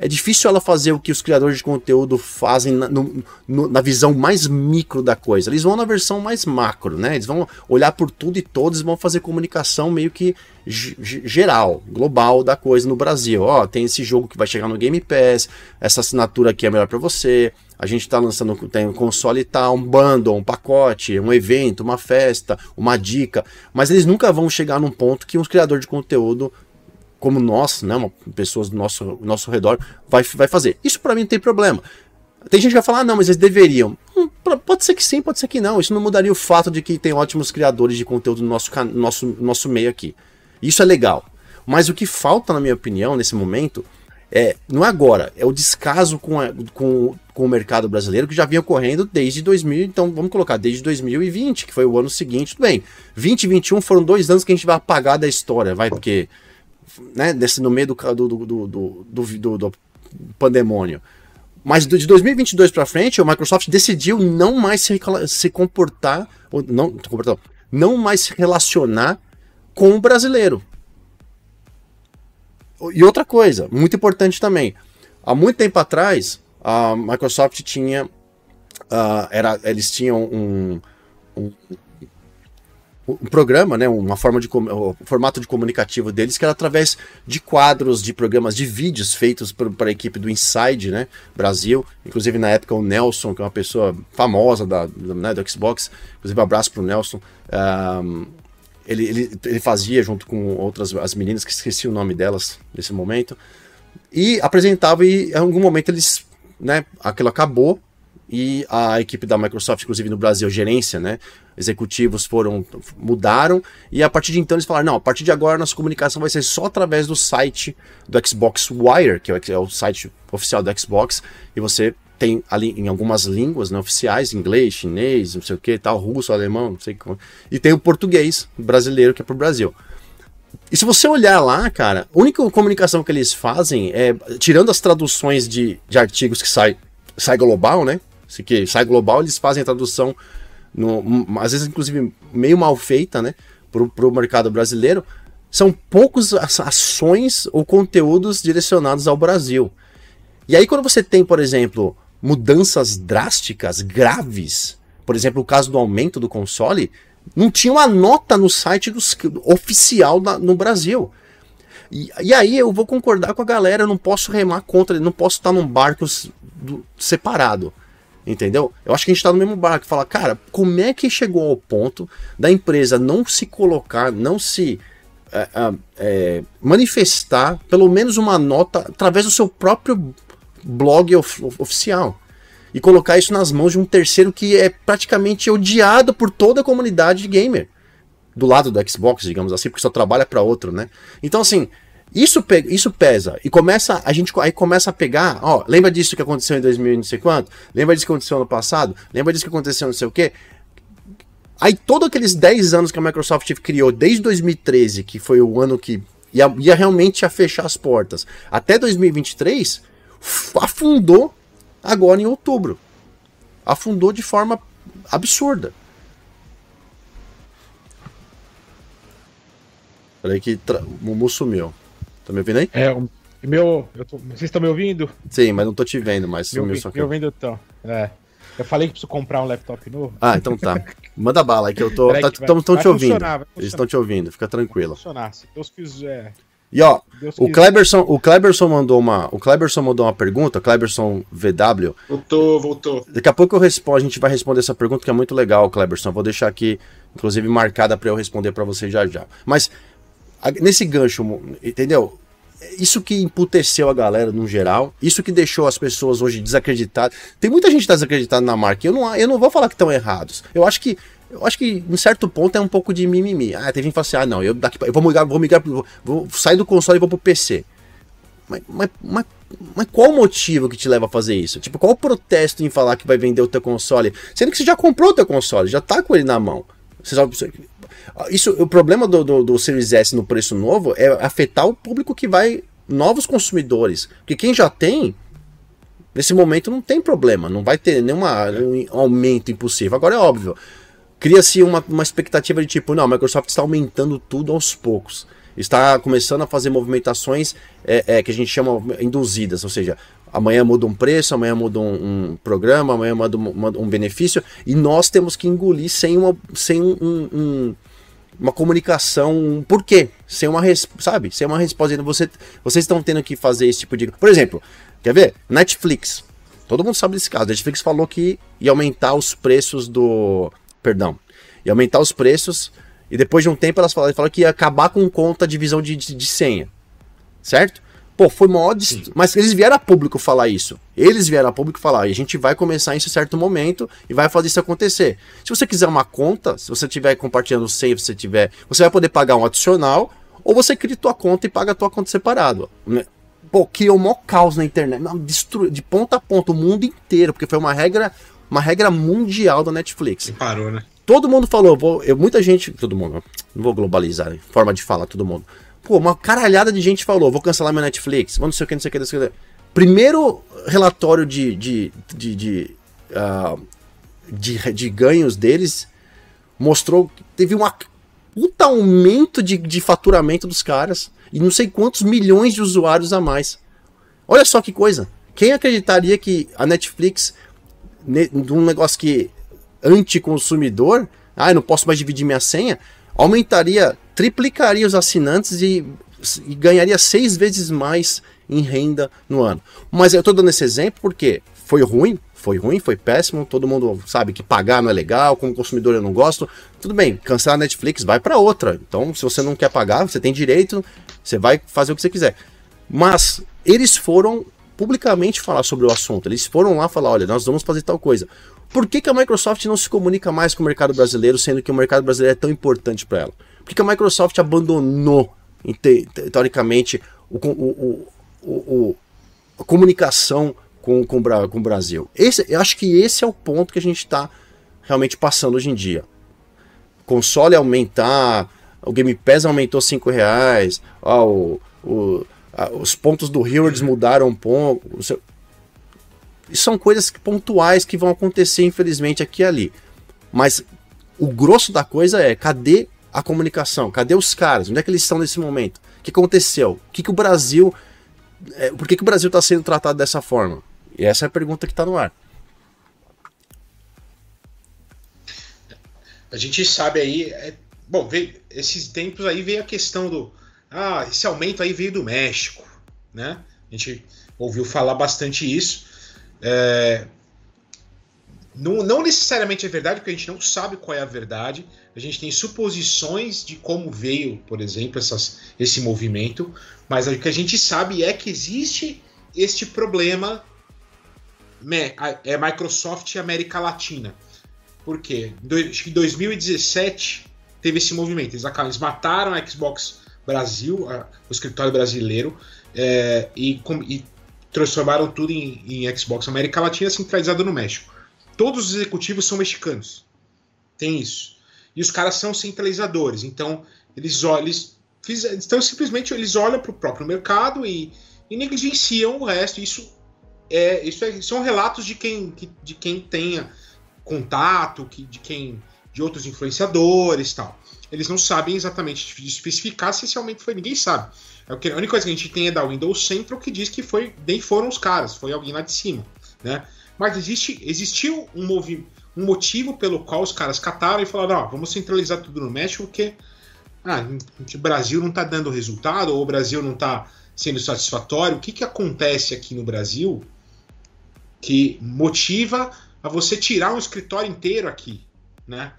É difícil ela fazer o que os criadores de conteúdo fazem na, no, no, na visão mais micro da coisa. Eles vão na versão mais macro, né? Eles vão olhar por tudo e todos vão fazer comunicação meio que geral, global da coisa no Brasil. Ó, tem esse jogo que vai chegar no Game Pass, essa assinatura aqui é melhor para você. A gente está lançando tem um console e tal, um bundle, um pacote, um evento, uma festa, uma dica. Mas eles nunca vão chegar num ponto que um criador de conteúdo como nós, né, uma, pessoas do nosso, nosso redor, vai, vai fazer. Isso para mim não tem problema. Tem gente que vai falar, ah, não, mas eles deveriam. Hum, pode ser que sim, pode ser que não. Isso não mudaria o fato de que tem ótimos criadores de conteúdo no nosso, nosso, nosso meio aqui. Isso é legal. Mas o que falta, na minha opinião, nesse momento, é não é agora, é o descaso com, a, com, com o mercado brasileiro que já vinha ocorrendo desde 2000, então vamos colocar desde 2020, que foi o ano seguinte, tudo bem. 2021 foram dois anos que a gente vai apagar da história, vai, porque né, no meio do, do, do, do, do pandemônio. Mas de 2022 para frente, o Microsoft decidiu não mais se, se comportar, ou não, não mais se relacionar com o brasileiro. E outra coisa, muito importante também. Há muito tempo atrás, a Microsoft tinha. Uh, era, eles tinham um, um um programa, né, uma forma de o formato de comunicativo deles que era através de quadros, de programas, de vídeos feitos para a equipe do Inside, né, Brasil. Inclusive na época o Nelson, que é uma pessoa famosa da, né, do Xbox, inclusive um abraço para o Nelson. Um, ele, ele, ele, fazia junto com outras as meninas que esqueci o nome delas nesse momento e apresentava e em algum momento eles, né, aquilo acabou e a equipe da Microsoft, inclusive no Brasil, gerência, né? Executivos foram mudaram e a partir de então eles falaram: não, a partir de agora nossa comunicação vai ser só através do site do Xbox Wire, que é o é site oficial do Xbox, e você tem ali em algumas línguas né, oficiais, inglês, chinês, não sei o que, tal, russo, alemão, não sei como. E tem o português brasileiro que é pro Brasil. E se você olhar lá, cara, a única comunicação que eles fazem é, tirando as traduções de, de artigos que sai, sai global, né? Que sai global, eles fazem a tradução, no, às vezes inclusive meio mal feita, né, para o mercado brasileiro. São poucas ações ou conteúdos direcionados ao Brasil. E aí, quando você tem, por exemplo, mudanças drásticas, graves, por exemplo, o caso do aumento do console, não tinha uma nota no site dos, oficial da, no Brasil. E, e, aí eu vou concordar com a galera, eu não posso remar contra, não posso estar num barco separado. Entendeu? Eu acho que a gente está no mesmo barco. Fala, cara, como é que chegou ao ponto da empresa não se colocar, não se é, é, manifestar, pelo menos uma nota, através do seu próprio blog of, oficial? E colocar isso nas mãos de um terceiro que é praticamente odiado por toda a comunidade gamer. Do lado do Xbox, digamos assim, porque só trabalha para outro, né? Então, assim, isso, isso pesa. E começa, a gente aí começa a pegar, ó, lembra disso que aconteceu em 2000 não sei quanto? Lembra disso que aconteceu ano passado? Lembra disso que aconteceu não sei o quê? Aí, todos aqueles 10 anos que a Microsoft criou, desde 2013, que foi o ano que ia, ia realmente a fechar as portas, até 2023, afundou agora em outubro. Afundou de forma absurda. Peraí que tra... o Mumu sumiu. Tá me ouvindo aí? É, o meu. Tô... Vocês estão me ouvindo? Sim, mas não tô te vendo, mas sumiu só que. Me ouvindo então. É. Eu falei que preciso comprar um laptop novo. Ah, então tá. Manda bala, é que eu tô. Estão tá, te ouvindo. Eles estão te ouvindo, fica tranquilo. Vai funcionar, se Deus quiser. E ó, o Kleberson, o Kleberson mandou uma, o Kleberson mandou uma pergunta, Kleberson VW. Voltou, voltou. Daqui a pouco eu respondo, a gente vai responder essa pergunta que é muito legal, Kleberson. Vou deixar aqui, inclusive marcada para eu responder para você já já. Mas nesse gancho, entendeu? Isso que emputeceu a galera no geral, isso que deixou as pessoas hoje desacreditadas. Tem muita gente desacreditada na marca. Eu não, eu não vou falar que estão errados. Eu acho que eu acho que em certo ponto é um pouco de mimimi. Ah, tem gente que fala assim: ah, não, eu, daqui, eu vou migrar, vou migrar, vou, vou sair do console e vou pro PC. Mas, mas, mas, mas, qual o motivo que te leva a fazer isso? Tipo, qual o protesto em falar que vai vender o teu console? Sendo que você já comprou o teu console, já tá com ele na mão. Você sabe, isso, o problema do, do, do Series S no preço novo é afetar o público que vai. novos consumidores. Porque quem já tem, nesse momento não tem problema, não vai ter nenhum aumento impossível. Agora é óbvio, cria-se uma, uma expectativa de tipo, não, a Microsoft está aumentando tudo aos poucos. Está começando a fazer movimentações é, é, que a gente chama induzidas, ou seja, amanhã muda um preço, amanhã muda um, um programa, amanhã muda um, um, benefício, e nós temos que engolir sem uma, sem um, um uma comunicação. Por quê? Sem uma sabe? Sem uma resposta. Você, vocês estão tendo que fazer esse tipo de. Por exemplo, quer ver? Netflix. Todo mundo sabe desse caso. Netflix falou que ia aumentar os preços do. Perdão. Ia aumentar os preços. E depois de um tempo elas falaram, falaram que ia acabar com conta divisão de, de, de senha. Certo? Pô, foi maior. Dist... Mas eles vieram a público falar isso. Eles vieram a público falar. E a gente vai começar em um certo momento e vai fazer isso acontecer. Se você quiser uma conta, se você estiver compartilhando o save, você tiver. Você vai poder pagar um adicional. Ou você cria tua conta e paga a tua conta separado. Né? Pô, criou um maior caos na internet. Destrui, de ponta a ponta, o mundo inteiro. Porque foi uma regra. Uma regra mundial da Netflix. E parou, né? Todo mundo falou, vou, eu, muita gente, todo mundo, não vou globalizar, forma de falar, todo mundo. Pô, uma caralhada de gente falou: vou cancelar meu Netflix, vou não sei o que, não sei o que, não sei o que. Primeiro relatório de, de, de, de, uh, de, de ganhos deles mostrou que teve um puta aumento de, de faturamento dos caras e não sei quantos milhões de usuários a mais. Olha só que coisa. Quem acreditaria que a Netflix, num negócio que anticonsumidor, ah, eu não posso mais dividir minha senha, aumentaria, triplicaria os assinantes e, e ganharia seis vezes mais em renda no ano. Mas eu estou dando esse exemplo porque foi ruim, foi ruim, foi péssimo, todo mundo sabe que pagar não é legal, como consumidor eu não gosto. Tudo bem, cancelar a Netflix, vai para outra. Então, se você não quer pagar, você tem direito, você vai fazer o que você quiser. Mas eles foram publicamente falar sobre o assunto. Eles foram lá falar, olha, nós vamos fazer tal coisa. Por que, que a Microsoft não se comunica mais com o mercado brasileiro, sendo que o mercado brasileiro é tão importante para ela? Por que, a Microsoft abandonou, teoricamente, o, o, o, a comunicação com, com, com o Brasil? Esse, eu acho que esse é o ponto que a gente está realmente passando hoje em dia. Console aumentar, o Game Pass aumentou 5 reais, ó, o, o, a, os pontos do Heroes mudaram um pouco são coisas pontuais que vão acontecer, infelizmente, aqui e ali. Mas o grosso da coisa é: cadê a comunicação? Cadê os caras? Onde é que eles estão nesse momento? O que aconteceu? O que, que o Brasil. É, por que, que o Brasil está sendo tratado dessa forma? E essa é a pergunta que está no ar. A gente sabe aí. É, bom, veio, esses tempos aí veio a questão do. Ah, esse aumento aí veio do México, né? A gente ouviu falar bastante isso. É, não, não, necessariamente é verdade, porque a gente não sabe qual é a verdade. A gente tem suposições de como veio, por exemplo, essas, esse movimento, mas o que a gente sabe é que existe este problema é Microsoft e América Latina. Por quê? Em 2017 teve esse movimento. Eles, eles mataram a Xbox Brasil, a, o escritório brasileiro, é, e, e transformaram tudo em, em Xbox América Latina centralizado no México. Todos os executivos são mexicanos. Tem isso. E os caras são centralizadores. Então, eles, eles, então simplesmente eles olham para o próprio mercado e, e, negligenciam o resto. Isso é, isso é, são relatos de quem, de quem tenha contato, que, de quem de outros influenciadores tal. Eles não sabem exatamente especificar se esse aumento foi, ninguém sabe. É a única coisa que a gente tem é da Windows Central que diz que foi, nem foram os caras, foi alguém lá de cima, né? Mas existe, existiu um, movi um motivo pelo qual os caras cataram e falaram: ó, vamos centralizar tudo no México porque ah, o Brasil não está dando resultado ou o Brasil não está sendo satisfatório. O que, que acontece aqui no Brasil que motiva a você tirar um escritório inteiro aqui, né?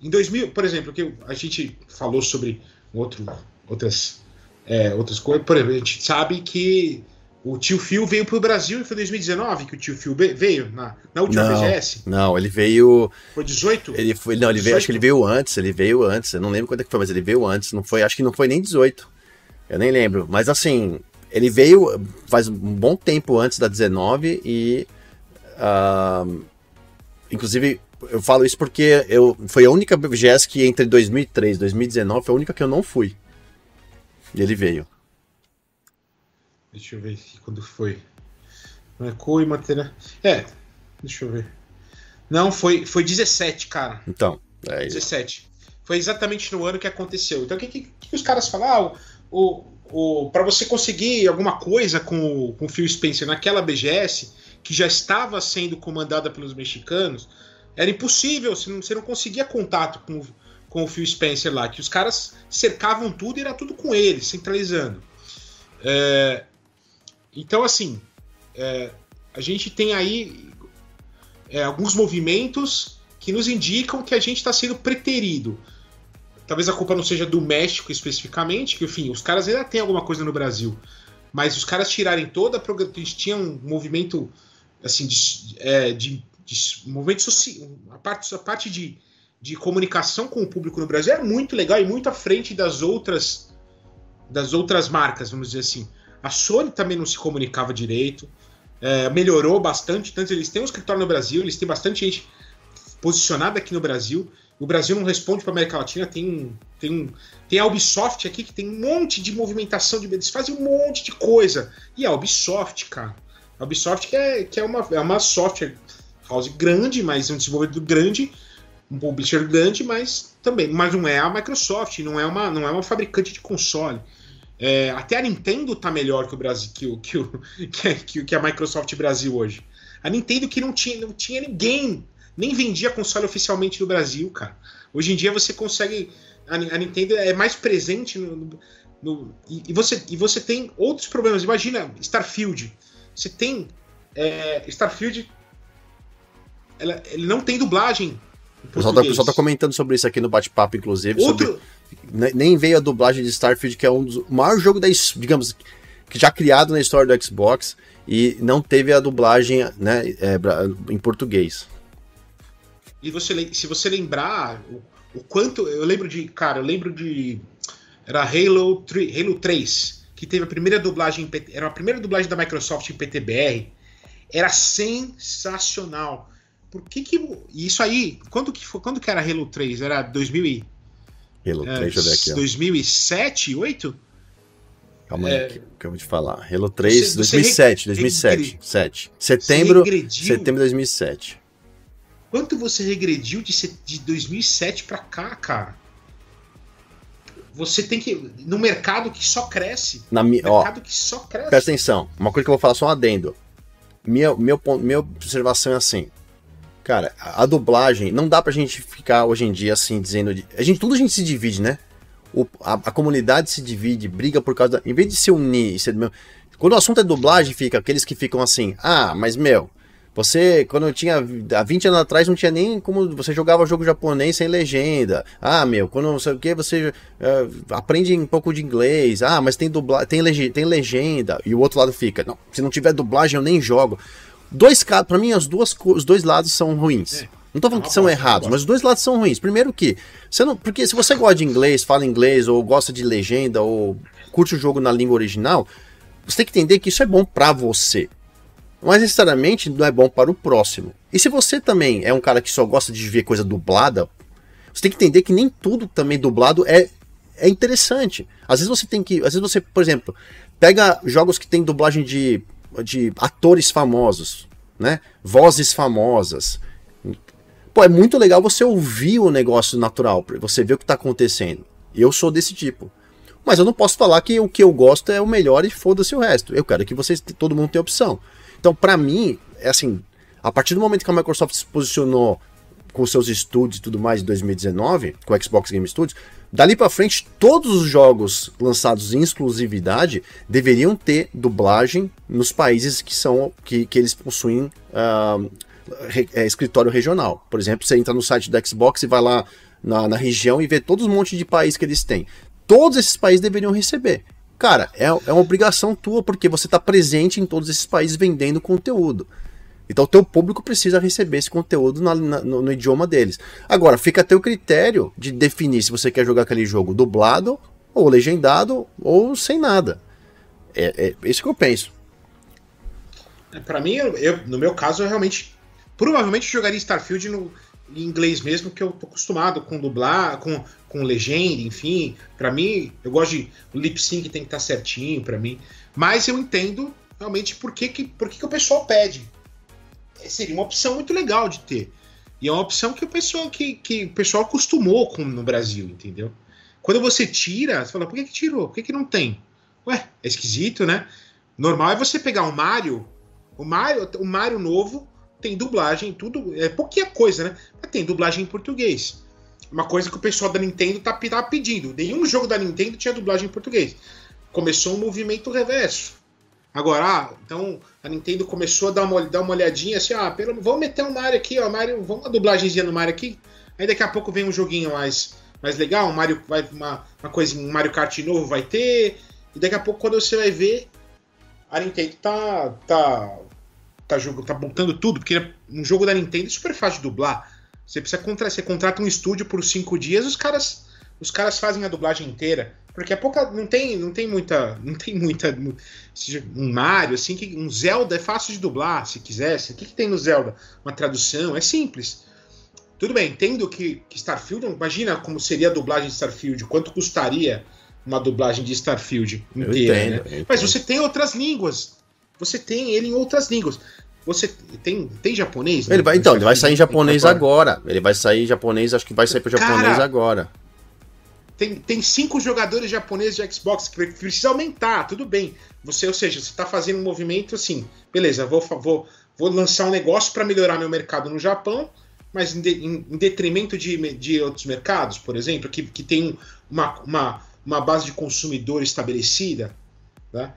Em 2000, por exemplo, que a gente falou sobre outro, outras, é, outras coisas, por exemplo, a gente sabe que o tio Phil veio para o Brasil e foi 2019 que o tio Phil veio na, na última não, BGS. Não, ele veio. Foi 18? Ele foi, não, ele 18? veio, acho que ele veio antes, ele veio antes. Eu não lembro quando é que foi, mas ele veio antes. Não foi, acho que não foi nem 18. Eu nem lembro. Mas assim, ele veio faz um bom tempo antes da 19 e. Uh, inclusive, eu falo isso porque eu, foi a única BGS que entre 2003 e 2019 foi a única que eu não fui. E ele veio. Deixa eu ver aqui quando foi. Marcou e matéria. É, deixa eu ver. Não, foi, foi 17, cara. Então, é 17. Foi exatamente no ano que aconteceu. Então, o que, que, que, os caras falaram? Ah, o, o, para você conseguir alguma coisa com, com o Phil Spencer naquela BGS, que já estava sendo comandada pelos mexicanos, era impossível, você não, você não conseguia contato com, com o Phil Spencer lá, que os caras cercavam tudo e era tudo com ele, centralizando. É, então, assim, é, a gente tem aí é, alguns movimentos que nos indicam que a gente está sendo preterido. Talvez a culpa não seja do México especificamente, que, enfim, os caras ainda têm alguma coisa no Brasil. Mas os caras tirarem toda a programação. tinham um movimento assim de, é, de, de movimento social. A parte, a parte de, de comunicação com o público no Brasil é muito legal e muito à frente das outras das outras marcas, vamos dizer assim. A Sony também não se comunicava direito. É, melhorou bastante. Tanto eles têm um escritório no Brasil, eles têm bastante gente posicionada aqui no Brasil. O Brasil não responde para a América Latina. Tem, tem, tem a Ubisoft aqui que tem um monte de movimentação de. Eles fazem um monte de coisa. E a Ubisoft, cara. A Ubisoft que é, que é, uma, é uma software house grande, mas um desenvolvedor grande, um publisher grande, mas também. Mas não é a Microsoft, não é uma, não é uma fabricante de console. É, até a Nintendo tá melhor que o Brasil, que, o, que, o, que, que a Microsoft Brasil hoje. A Nintendo que não tinha, não tinha ninguém, nem vendia console oficialmente no Brasil, cara. Hoje em dia você consegue. A, a Nintendo é mais presente no. no e, e, você, e você tem outros problemas. Imagina Starfield. Você tem. É, Starfield. Ela, ele não tem dublagem. O pessoal, tá, o pessoal tá comentando sobre isso aqui no bate-papo, inclusive. Outro, sobre nem veio a dublagem de Starfield, que é um dos maiores jogos da, digamos, que já criado na história do Xbox e não teve a dublagem, né, é, em português. E você, se você lembrar o, o, quanto, eu lembro de, cara, eu lembro de era Halo 3, Halo 3, que teve a primeira dublagem, era a primeira dublagem da Microsoft em PTBR, era sensacional. Por que que isso aí, quando que foi, quando que era Halo 3? Era 2000 e Halo 3, é, deixa eu ver aqui. Ó. 2007, 2008? Calma é... aí, que eu vou te falar. Halo 3, você, 2007, você 2007, regre... 7. Setembro, setembro de 2007. Quanto você regrediu de, de 2007 para cá, cara? Você tem que. No mercado que só cresce. Na mi... mercado ó, que só cresce. Presta atenção. Uma coisa que eu vou falar só um adendo. Minha, meu, minha observação é assim. Cara, a, dublagem, não dá pra gente ficar hoje em dia assim, dizendo. A gente, tudo a gente se divide, né? O, a, a, comunidade se divide, briga por causa da. Em vez de se unir, ser, meu, quando o assunto é dublagem, fica aqueles que ficam assim, ah, mas meu, você, quando eu tinha. Há 20 anos atrás não tinha nem como. Você jogava jogo japonês sem legenda. Ah, meu, quando não sei o que, você uh, aprende um pouco de inglês. Ah, mas tem dublagem, tem, tem legenda. E o outro lado fica, não, se não tiver dublagem eu nem jogo. Dois casos, para mim, as duas, os dois lados são ruins. É. Não tô falando que são errados, mas os dois lados são ruins. Primeiro que, você não, porque se você gosta de inglês, fala inglês, ou gosta de legenda, ou curte o jogo na língua original, você tem que entender que isso é bom para você. Mas necessariamente não é bom para o próximo. E se você também é um cara que só gosta de ver coisa dublada, Você tem que entender que nem tudo também dublado é, é interessante. Às vezes você tem que. Às vezes você, por exemplo, pega jogos que tem dublagem de, de atores famosos, né? Vozes famosas. Pô, é muito legal você ouvir o negócio natural, você ver o que está acontecendo. Eu sou desse tipo. Mas eu não posso falar que o que eu gosto é o melhor e foda-se o resto. Eu quero que vocês, todo mundo tenha opção. Então, para mim, é assim, a partir do momento que a Microsoft se posicionou com seus estúdios e tudo mais em 2019, com o Xbox Game Studios, dali para frente todos os jogos lançados em exclusividade deveriam ter dublagem nos países que são que, que eles possuem uh, re, é, escritório regional. Por exemplo, você entra no site do Xbox e vai lá na, na região e vê todos os montes de países que eles têm. Todos esses países deveriam receber. Cara, é, é uma obrigação tua, porque você está presente em todos esses países vendendo conteúdo. Então o teu público precisa receber esse conteúdo na, na, no, no, idioma deles. Agora, fica a teu critério de definir se você quer jogar aquele jogo dublado, ou legendado, ou sem nada. É, é isso que eu penso. É, para mim, eu, eu, no meu caso, eu realmente. Provavelmente jogaria Starfield no, em inglês mesmo, que eu tô acostumado com dublar, com, com legenda, enfim. para mim, eu gosto de. O lip sync tem que estar tá certinho para mim. Mas eu entendo realmente por que, que, por que, que o pessoal pede seria uma opção muito legal de ter. E é uma opção que o pessoal que, que o pessoal acostumou com no Brasil, entendeu? Quando você tira, você fala, por que, que tirou? Por que, que não tem? Ué, é esquisito, né? Normal é você pegar o Mario, o Mario, o Mario novo tem dublagem, tudo, é pouquinha coisa, né? Mas tem dublagem em português. Uma coisa que o pessoal da Nintendo tá, tá pedindo. Nenhum jogo da Nintendo tinha dublagem em português. Começou um movimento reverso. Agora, ah, então a Nintendo começou a dar uma, dar uma olhadinha assim, ah, pelo, vamos meter um Mario aqui, ó, Mario, vamos uma dublagemzinha no Mario aqui. Aí daqui a pouco vem um joguinho mais, mais legal, um Mario vai uma, uma coisa, Mario Kart novo vai ter. E daqui a pouco quando você vai ver, a Nintendo tá tá tá jogando, tá montando tudo, porque um jogo da Nintendo é super fácil de dublar. Você precisa contratar, você contrata um estúdio por cinco dias, os caras os caras fazem a dublagem inteira. Porque é pouca. Não tem, não tem muita. Não tem muita. Um Mario, assim, que, um Zelda é fácil de dublar, se quisesse. O que, que tem no Zelda? Uma tradução, é simples. Tudo bem, entendo que, que Starfield. Imagina como seria a dublagem de Starfield, quanto custaria uma dublagem de Starfield inteira, entendo, né? Mas você tem outras línguas. Você tem ele em outras línguas. Você tem, tem japonês? Né? Ele vai, então, ele vai sair em japonês agora. Ele vai sair em japonês, acho que vai sair para japonês agora tem, tem cinco jogadores japoneses de Xbox que precisa aumentar, tudo bem. Você, ou seja, você está fazendo um movimento assim, beleza, vou, vou, vou lançar um negócio para melhorar meu mercado no Japão, mas em, de, em, em, detrimento de, de outros mercados, por exemplo, que, que tem uma, uma, uma base de consumidor estabelecida, né?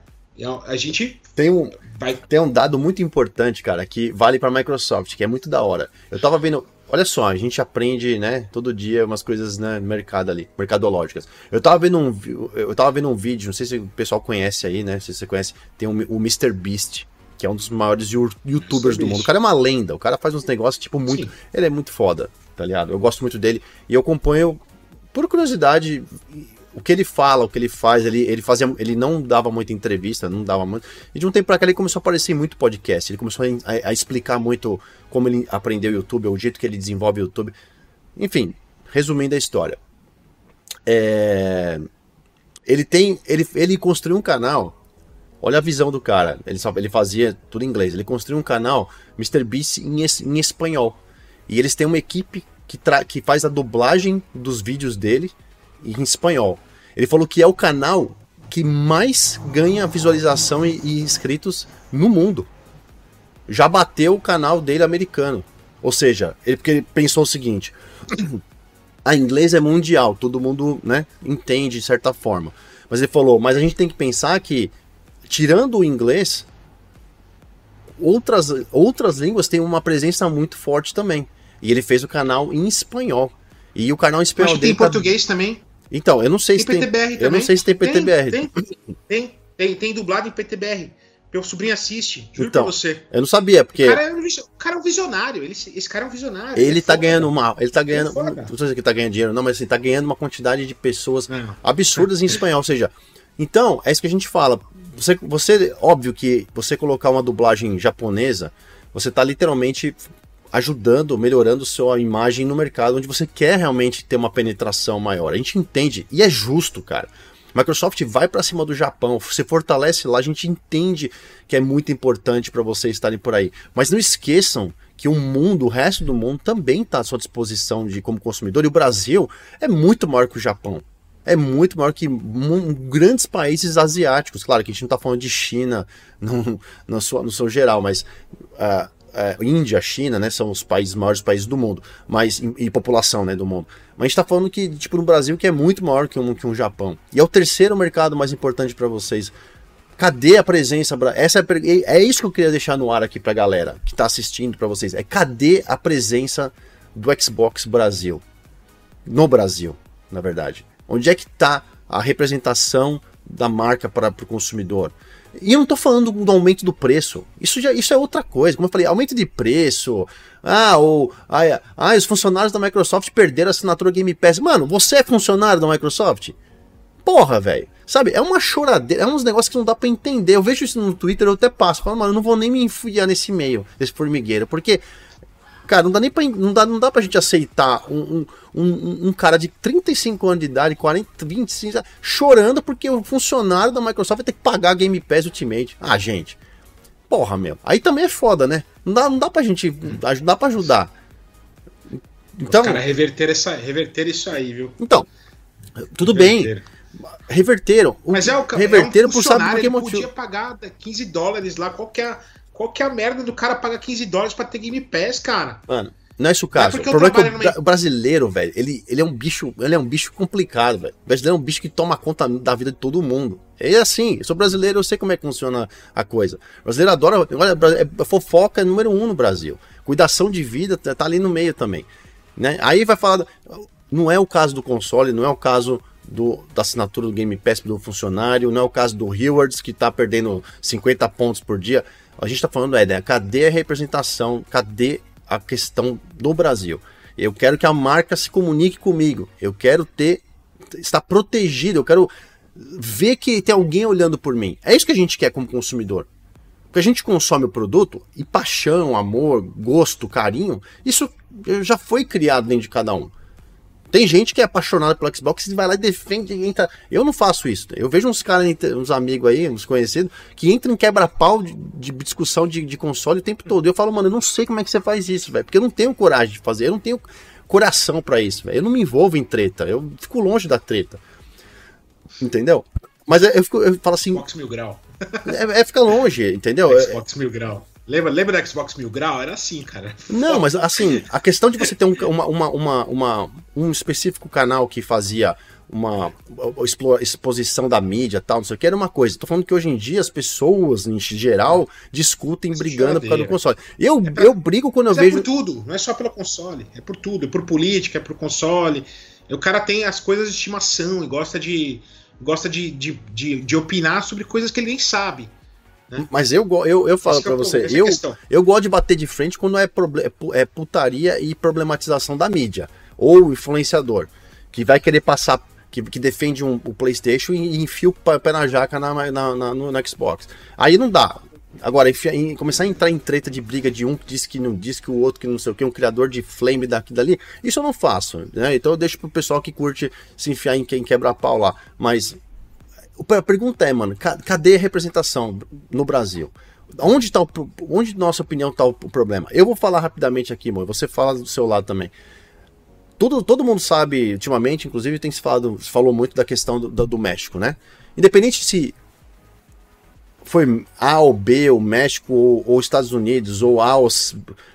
A gente tem um, vai... tem um dado muito importante, cara, que vale para a Microsoft, que é muito da hora. Eu tava vendo, Olha só, a gente aprende, né, todo dia umas coisas né, no mercado ali, mercadológicas. Eu tava vendo um, eu tava vendo um vídeo, não sei se o pessoal conhece aí, né, se você conhece, tem um, o Mr. Beast, que é um dos maiores youtubers do mundo. O cara é uma lenda, o cara faz uns negócios, tipo, muito. Sim. Ele é muito foda, tá ligado? Eu gosto muito dele e eu acompanho, por curiosidade, o que ele fala, o que ele faz, ele, ele fazia, ele não dava muita entrevista, não dava muito. E de um tempo pra cá ele começou a aparecer muito podcast. Ele começou a, a, explicar muito como ele aprendeu o YouTube, o jeito que ele desenvolve o YouTube. Enfim, resumindo a história. É, ele tem. Ele, ele construiu um canal. Olha a visão do cara. Ele, só, ele fazia tudo em inglês. Ele construiu um canal, Mr. Beast, em, em espanhol. E eles têm uma equipe que, que faz a dublagem dos vídeos dele em espanhol. Ele falou que é o canal que mais ganha visualização e, e inscritos no mundo. Já bateu o canal dele americano. Ou seja, ele, porque ele pensou o seguinte: a inglês é mundial, todo mundo né, entende de certa forma. Mas ele falou, mas a gente tem que pensar que, tirando o inglês, outras, outras línguas têm uma presença muito forte também. E ele fez o canal em espanhol. E o canal em espanhol dele. Tem tá... português também? Então, eu não sei tem se tem. PTBR também. Eu não sei se tem PTBR. Tem, tem, tem, tem, tem dublado em PTBR. Meu sobrinho assiste, juro então, pra você. Eu não sabia, porque. O cara é um, o cara é um visionário. Ele, esse cara é um visionário. Ele, ele é tá foda, ganhando uma. Ele tá ganhando. É não sei se ele tá ganhando dinheiro, não, mas assim, tá ganhando uma quantidade de pessoas é. absurdas em espanhol. Ou seja, então, é isso que a gente fala. Você, você, óbvio que você colocar uma dublagem japonesa, você tá literalmente ajudando, melhorando sua imagem no mercado onde você quer realmente ter uma penetração maior. A gente entende e é justo, cara. Microsoft vai para cima do Japão, você fortalece lá, a gente entende que é muito importante para vocês estarem por aí. Mas não esqueçam que o mundo, o resto do mundo também está à sua disposição de como consumidor e o Brasil é muito maior que o Japão. É muito maior que grandes países asiáticos. Claro que a gente não está falando de China no, no, seu, no seu geral, mas uh, uh, Índia, China, né, são os países maiores países do mundo, mas e população, né, do mundo. Mas a gente está falando que tipo no Brasil que é muito maior que um, que um Japão. E é o terceiro mercado mais importante para vocês. Cadê a presença? Essa é, é isso que eu queria deixar no ar aqui para a galera que está assistindo para vocês. É cadê a presença do Xbox Brasil? No Brasil, na verdade. Onde é que está a representação da marca para o consumidor? E eu não estou falando do aumento do preço. Isso já isso é outra coisa. Como eu falei, aumento de preço. Ah, ou ah, ah, os funcionários da Microsoft perderam a assinatura Game Pass. Mano, você é funcionário da Microsoft? Porra, velho. Sabe, é uma choradeira, é uns negócios que não dá para entender. Eu vejo isso no Twitter, eu até passo. Falo, mano, eu não vou nem me enfiar nesse meio, desse formigueiro, porque Cara, não dá nem pra, não dá, não dá pra gente aceitar um, um, um, cara de 35 anos de idade, 40, 25, chorando porque o funcionário da Microsoft vai ter que pagar Game Pass Ultimate. Ah, gente. Porra, meu. Aí também é foda, né? Não dá, não dá pra gente. Não dá pra ajudar. Então, cara, reverter, essa, reverter isso aí, viu? Então, tudo reverter. bem. Reverteram. Mas é o reverteram é um por saber por que motivo. podia pagar 15 dólares lá, qual que é qual que é a merda do cara pagar 15 dólares pra ter Game Pass, cara? Mano, não é isso o caso. É o problema é que o, o, brasileiro, velho, ele, ele é um bicho, ele é um bicho complicado, velho. O brasileiro é um bicho que toma conta da vida de todo mundo. É assim, eu sou brasileiro, eu sei como é que funciona a coisa. O brasileiro adora, olha, é fofoca número um no Brasil. Cuidação de vida tá, tá ali no meio também. Né? Aí vai falar, não é o caso do console, não é o caso do, da assinatura do Game Pass do funcionário, não é o caso do Rewards que tá perdendo 50 pontos por dia. A gente está falando é, né, cadê a representação, cadê a questão do Brasil? Eu quero que a marca se comunique comigo. Eu quero ter estar protegido. Eu quero ver que tem alguém olhando por mim. É isso que a gente quer como consumidor. Porque a gente consome o produto e paixão, amor, gosto, carinho, isso já foi criado dentro de cada um. Tem gente que é apaixonada pelo Xbox e vai lá e defende. Entra... Eu não faço isso. Eu vejo uns caras, uns amigos aí, uns conhecidos, que entram em quebra-pau de, de, discussão de, de, console o tempo todo. Eu falo, mano, eu não sei como é que você faz isso, velho. Porque eu não tenho coragem de fazer, eu não tenho coração para isso, velho. Eu não me envolvo em treta, eu fico longe da treta. Entendeu? Mas eu, fico, eu falo assim. Xbox mil grau. É, é ficar longe, entendeu? Xbox mil grau. Lembra, lembra do Xbox Mil Grau? Era assim, cara. Não, mas assim, a questão de você ter um, uma, uma, uma, um específico canal que fazia uma exposição da mídia tal, não sei o que, era uma coisa. Tô falando que hoje em dia as pessoas, em geral, discutem brigando por causa do console. Eu, é pra... eu brigo quando eu mas vejo. É por tudo, não é só pelo console, é por tudo, é por política, é por console. O cara tem as coisas de estimação e gosta de. gosta de, de, de, de opinar sobre coisas que ele nem sabe. Né? Mas eu, eu, eu falo para é você, eu, eu gosto de bater de frente quando é, é putaria e problematização da mídia, ou influenciador, que vai querer passar, que, que defende um, o PlayStation e, e enfia o pé na jaca na, na, na no, no, Xbox. Aí não dá. Agora, enfia, em, começar a entrar em treta de briga de um que diz que não diz que o outro que não sei o que, um criador de flame daqui dali, isso eu não faço. Né? Então eu deixo pro pessoal que curte se enfiar em quem quebra pau lá. Mas a pergunta é, mano, cadê a representação no Brasil? Onde está o, onde, nossa opinião, está o problema? Eu vou falar rapidamente aqui, mano. Você fala do seu lado também. Todo, todo mundo sabe, ultimamente, inclusive, tem se falado, se falou muito da questão do, do, do México, né? Independente se foi A ou B, o México ou, ou Estados Unidos, ou A ou,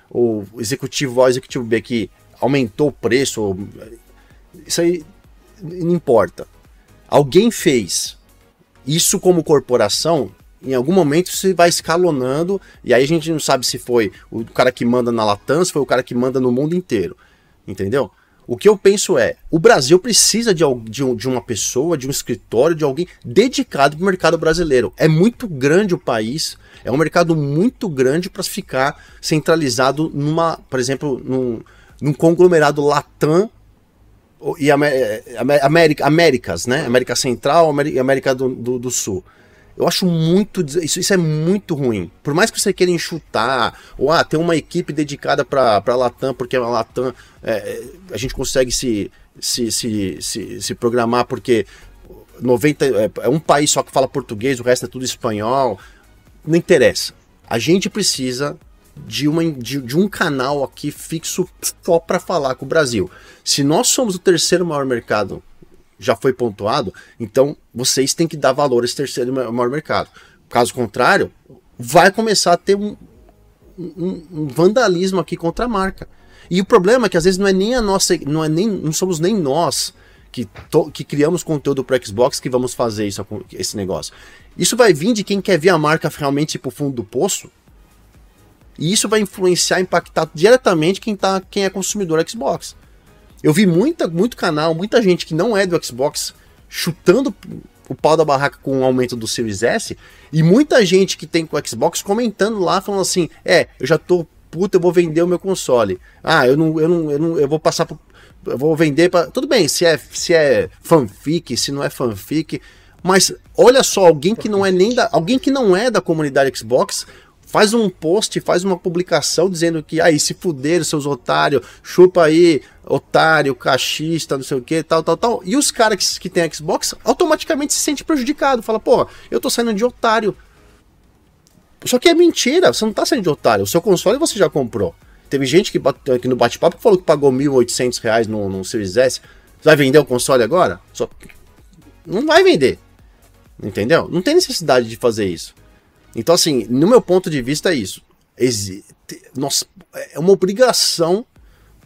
ou executivo A ou executivo B que aumentou o preço, ou, isso aí não importa. Alguém fez isso como corporação, em algum momento você vai escalonando, e aí a gente não sabe se foi o cara que manda na Latam, se foi o cara que manda no mundo inteiro. Entendeu? O que eu penso é, o Brasil precisa de, de, de uma pessoa, de um escritório, de alguém dedicado para o mercado brasileiro. É muito grande o país, é um mercado muito grande para ficar centralizado numa, por exemplo, num, num conglomerado Latam e América, Américas, né? América Central e América do, do, do, Sul. Eu acho muito. Isso, isso é muito ruim. Por mais que você queira enxutar, ou ah, ter uma equipe dedicada para a Latam, porque a Latam é, a gente consegue se, se, se, se, se programar, porque 90, é, é um país só que fala português, o resto é tudo espanhol. Não interessa. A gente precisa de, uma, de, de um canal aqui fixo só para falar com o Brasil. Se nós somos o terceiro maior mercado, já foi pontuado, então vocês têm que dar valor a esse terceiro maior mercado. Caso contrário, vai começar a ter um, um, um vandalismo aqui contra a marca. E o problema é que às vezes não é nem a nossa, não é nem, não somos nem nós que, to, que criamos conteúdo para Xbox que vamos fazer isso, esse negócio. Isso vai vir de quem quer ver a marca realmente para o fundo do poço e isso vai influenciar, impactar diretamente quem, tá, quem é consumidor Xbox. Eu vi muita, muito canal, muita gente que não é do Xbox chutando o pau da barraca com o aumento do Series S e muita gente que tem com o Xbox comentando lá, falando assim: é, eu já tô puta, eu vou vender o meu console. Ah, eu não, eu não, eu não, eu vou passar pro, eu vou vender para tudo bem, se é, se é fanfic, se não é fanfic, mas olha só, alguém que não é nem da, alguém que não é da comunidade Xbox faz um post, faz uma publicação dizendo que aí se fuderam seus otários, chupa aí, otário, cachista, não sei o que, tal, tal, tal. E os caras que, que tem Xbox automaticamente se sente prejudicado. Fala, pô, eu tô saindo de otário. Só que é mentira, você não tá saindo de otário. O seu console você já comprou. Teve gente que aqui no bate-papo falou que pagou 1.800 reais no, no Series S. Vai vender o console agora? Só... Não vai vender. Entendeu? Não tem necessidade de fazer isso. Então, assim, no meu ponto de vista é isso. Exi Nossa, é uma obrigação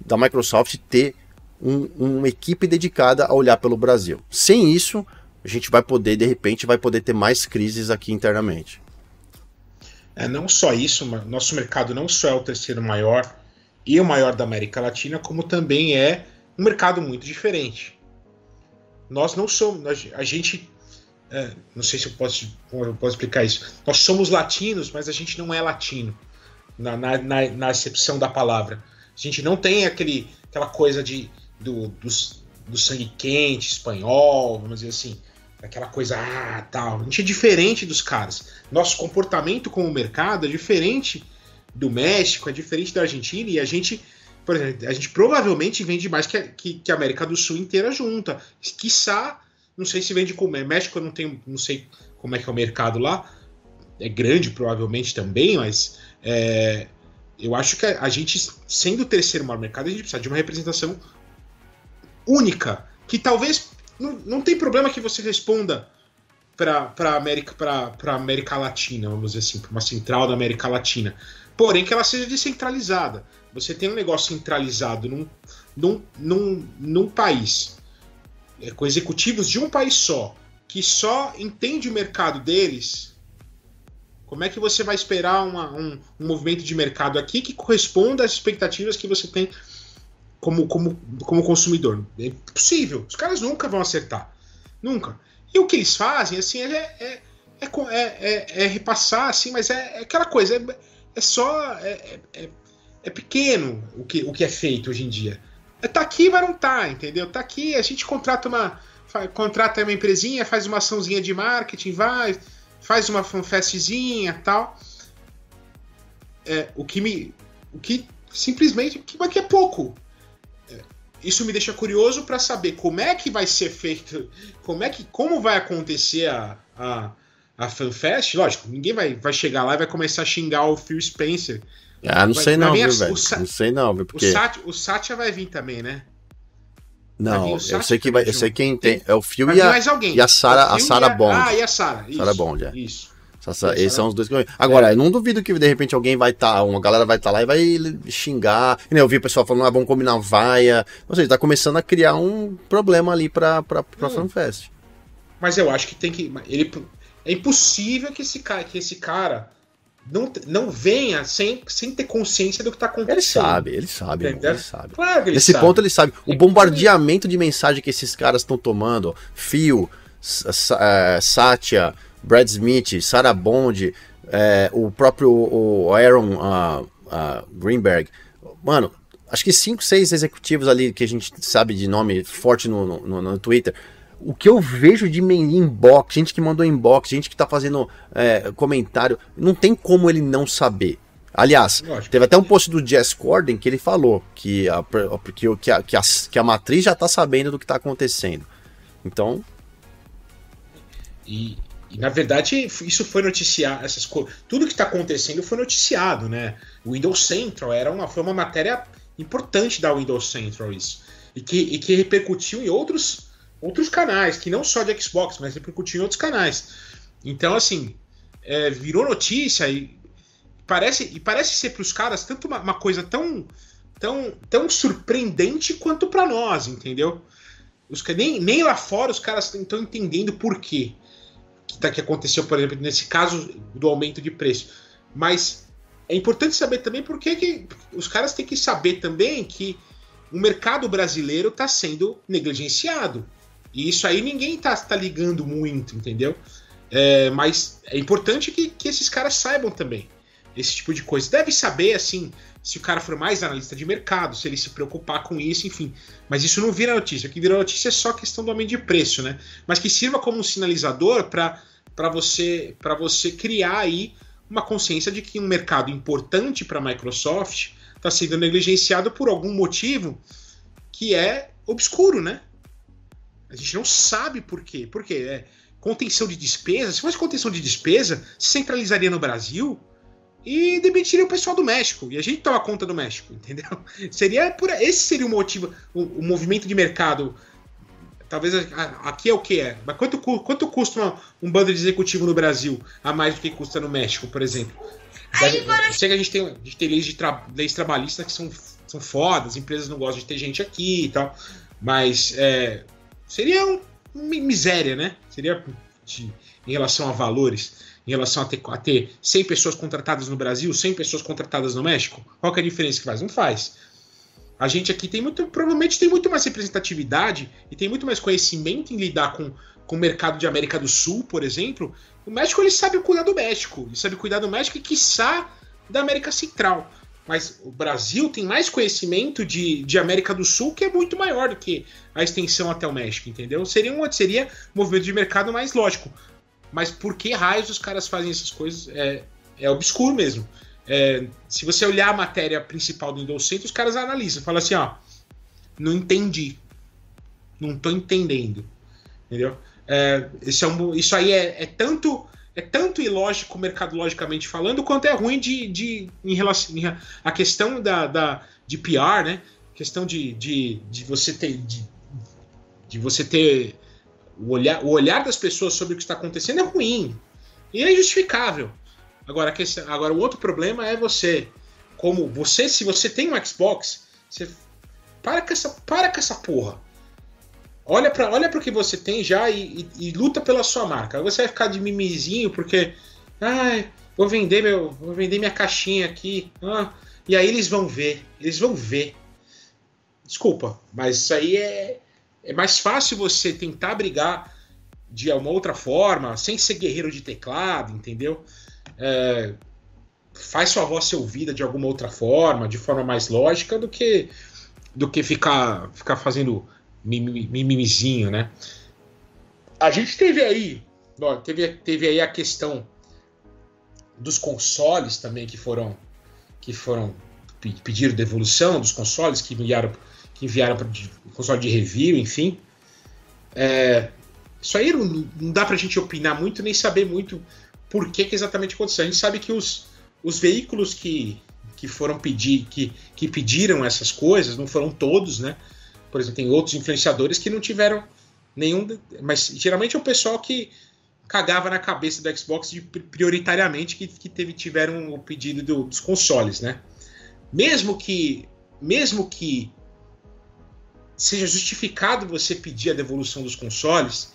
da Microsoft ter um, uma equipe dedicada a olhar pelo Brasil. Sem isso, a gente vai poder, de repente, vai poder ter mais crises aqui internamente. É, não só isso, nosso mercado não só é o terceiro maior e o maior da América Latina, como também é um mercado muito diferente. Nós não somos, a gente é, não sei se eu posso, posso explicar isso. Nós somos latinos, mas a gente não é latino, na, na, na, na acepção da palavra. A gente não tem aquele, aquela coisa de, do, do, do sangue quente espanhol, vamos dizer assim, aquela coisa, ah, tal. A gente é diferente dos caras. Nosso comportamento com o mercado é diferente do México, é diferente da Argentina, e a gente, por exemplo, a gente provavelmente vende mais que a, que, que a América do Sul inteira junta. Quiçá não sei se vende como é. México eu não tenho, não sei como é que é o mercado lá. É grande provavelmente também, mas é, eu acho que a gente, sendo o terceiro maior mercado, a gente precisa de uma representação única. Que talvez não, não tem problema que você responda para América para América Latina, vamos dizer assim, para uma central da América Latina. Porém, que ela seja descentralizada. Você tem um negócio centralizado num, num, num, num país com executivos de um país só, que só entende o mercado deles, como é que você vai esperar uma, um, um, movimento de mercado aqui que corresponda às expectativas que você tem como, como, como consumidor? É impossível. Os caras nunca vão acertar. Nunca. E o que eles fazem, assim, é, é, é, é, é repassar, assim, mas é, aquela coisa, é, é só. É, é, pequeno o que, o que é feito hoje em dia. Tá aqui, mas não tá, entendeu? Tá aqui, a gente contrata uma. Contrata uma empresinha, faz uma açãozinha de marketing, vai, faz uma fanfestzinha tal. É, o que me. O que simplesmente. Que, mas que é pouco. É, isso me deixa curioso para saber como é que vai ser feito. Como é que. Como vai acontecer a, a, a FanFest. Lógico, ninguém vai, vai chegar lá e vai começar a xingar o Phil Spencer ah, não sei não, viu, velho? Não sei não, viu? Porque... O, Satya, o Satya vai vir também, né? Não, eu sei que vai, eu sei quem tem, é o Phil e a, e a Sara, a Sara Bond. Ah, e a Sara, Sara Bond, é. Isso. Essa, esses são os dois que Agora, é. eu não duvido que de repente alguém vai estar, tá, uma galera vai estar tá lá e vai xingar. E, né, eu vi o pessoal falando, ah, vamos combinar vaia. Ou seja, tá começando a criar um problema ali pra, pra, pra hum. FanFest. Mas eu acho que tem que. Ele, é impossível que esse cara, que esse cara não, não venha sem, sem ter consciência do que está acontecendo. Ele sabe, ele sabe, irmão, ele sabe. Claro ele Nesse sabe. ponto ele sabe. O bombardeamento de mensagem que esses caras estão tomando, Phil, é, Satya, Brad Smith, Sarah Bond, é, o próprio o Aaron uh, uh, Greenberg, mano, acho que cinco, seis executivos ali que a gente sabe de nome forte no, no, no Twitter. O que eu vejo de inbox, gente que mandou inbox, gente que tá fazendo é, comentário, não tem como ele não saber. Aliás, teve até um post do Jess Corden que ele falou que a, que, que, a, que, a, que a matriz já tá sabendo do que tá acontecendo. Então. E, e na verdade, isso foi noticiado. Essas tudo que está acontecendo foi noticiado, né? O Windows Central era uma, foi uma matéria importante da Windows Central, isso. E que, e que repercutiu em outros, outros canais, que não só de Xbox, mas repercutiu em outros canais. Então, assim, é, virou notícia e parece, e parece ser para os caras tanto uma, uma, coisa tão, tão, tão surpreendente quanto para nós, entendeu? Os, nem, nem lá fora os caras estão entendendo por quê que, tá, que aconteceu, por exemplo, nesse caso do aumento de preço. Mas é importante saber também por que os caras têm que saber também que o mercado brasileiro está sendo negligenciado. E isso aí ninguém está tá ligando muito, entendeu? É, mas é importante que, que esses caras saibam também esse tipo de coisa. Deve saber, assim, se o cara for mais analista de mercado, se ele se preocupar com isso, enfim. Mas isso não vira notícia. O que vira notícia é só questão do aumento de preço, né? Mas que sirva como um sinalizador para você, você criar aí uma consciência de que um mercado importante para a Microsoft está sendo negligenciado por algum motivo que é obscuro, né? A gente não sabe por quê. Por quê? É contenção de despesa. Se fosse contenção de despesa, se centralizaria no Brasil e demitiria o pessoal do México. E a gente toma conta do México, entendeu? Seria por esse seria o motivo, o, o movimento de mercado. Talvez aqui é o que é. Mas quanto, quanto custa uma, um bando de executivo no Brasil a mais do que custa no México, por exemplo? Deve, eu sei que a gente tem, a gente tem leis, de tra, leis trabalhistas que são, são fodas, empresas não gostam de ter gente aqui e tal. Mas é, seria um, miséria, né? Seria de, em relação a valores em relação a ter, a ter 100 pessoas contratadas no Brasil, 100 pessoas contratadas no México? Qual é a diferença que faz? Não faz. A gente aqui tem muito, provavelmente tem muito mais representatividade e tem muito mais conhecimento em lidar com, com o mercado de América do Sul, por exemplo. O México ele sabe cuidar do México, ele sabe cuidar do México e quiçá da América Central. Mas o Brasil tem mais conhecimento de, de América do Sul que é muito maior do que a extensão até o México, entendeu? Seria um, seria movimento de mercado mais lógico. Mas por que raios os caras fazem essas coisas? É, é obscuro mesmo. É, se você olhar a matéria principal do Windows Center, os caras analisam, falam assim, ó, não entendi, não tô entendendo, entendeu? É, esse é um, isso aí é, é, tanto é tanto ilógico mercadologicamente falando, quanto é ruim de, de em relação a questão da, da de PR, né? Questão de, de, de você ter de, de você ter o olhar, o olhar das pessoas sobre o que está acontecendo é ruim. E é injustificável. Agora, agora o outro problema é você. Como você, se você tem um Xbox, você para com essa, para com essa porra. Olha para olha o que você tem já e, e, e, luta pela sua marca. Você vai ficar de mimizinho porque. Ai, vou vender meu. Vou vender minha caixinha aqui. Ah, e aí eles vão ver. Eles vão ver. Desculpa, mas isso aí é, é mais fácil você tentar brigar de uma outra forma, sem ser guerreiro de teclado, entendeu? É, faz sua voz ser ouvida de alguma outra forma, de forma mais lógica, do que do que ficar, ficar fazendo mimimizinho, né? A gente teve aí, teve, teve aí a questão dos consoles também que foram que foram pedir devolução dos consoles que enviaram que enviaram para console de review, enfim. É, isso aí não, não dá para a gente opinar muito nem saber muito por que, que, exatamente aconteceu. A gente sabe que os, os veículos que, que foram pedir, que, que pediram essas coisas, não foram todos, né? Por exemplo, tem outros influenciadores que não tiveram nenhum. Mas geralmente é o pessoal que cagava na cabeça do Xbox de, prioritariamente que, que teve, tiveram o pedido do, dos consoles, né? Mesmo que, mesmo que seja justificado você pedir a devolução dos consoles,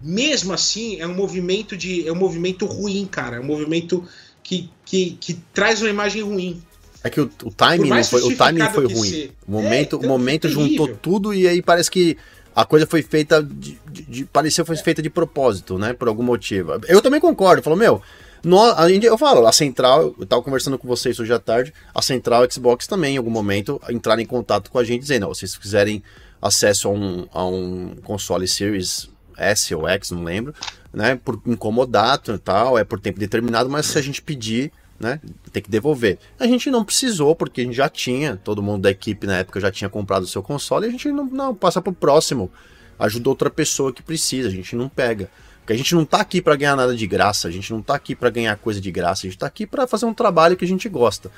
mesmo assim é um movimento de é um movimento ruim, cara, é um movimento que, que, que traz uma imagem ruim. É que o, o timing foi, o timing foi ruim. Ser, o momento, é, o momento juntou tudo e aí parece que a coisa foi feita de, de, de pareceu foi feita de propósito, né, por algum motivo. Eu também concordo, falou, meu, Nós, a gente, eu falo, a Central, eu tava conversando com vocês hoje à tarde, a Central Xbox também, em algum momento, entraram em contato com a gente dizendo, ó, se vocês quiserem acesso a um, a um console Series S ou X, não lembro, né, por incomodato e tal, é por tempo determinado, mas se a gente pedir, né, tem que devolver. A gente não precisou, porque a gente já tinha, todo mundo da equipe na época já tinha comprado o seu console, e a gente não, não passa pro próximo, ajuda outra pessoa que precisa, a gente não pega. Porque a gente não tá aqui para ganhar nada de graça, a gente não tá aqui para ganhar coisa de graça, a gente tá aqui para fazer um trabalho que a gente gosta.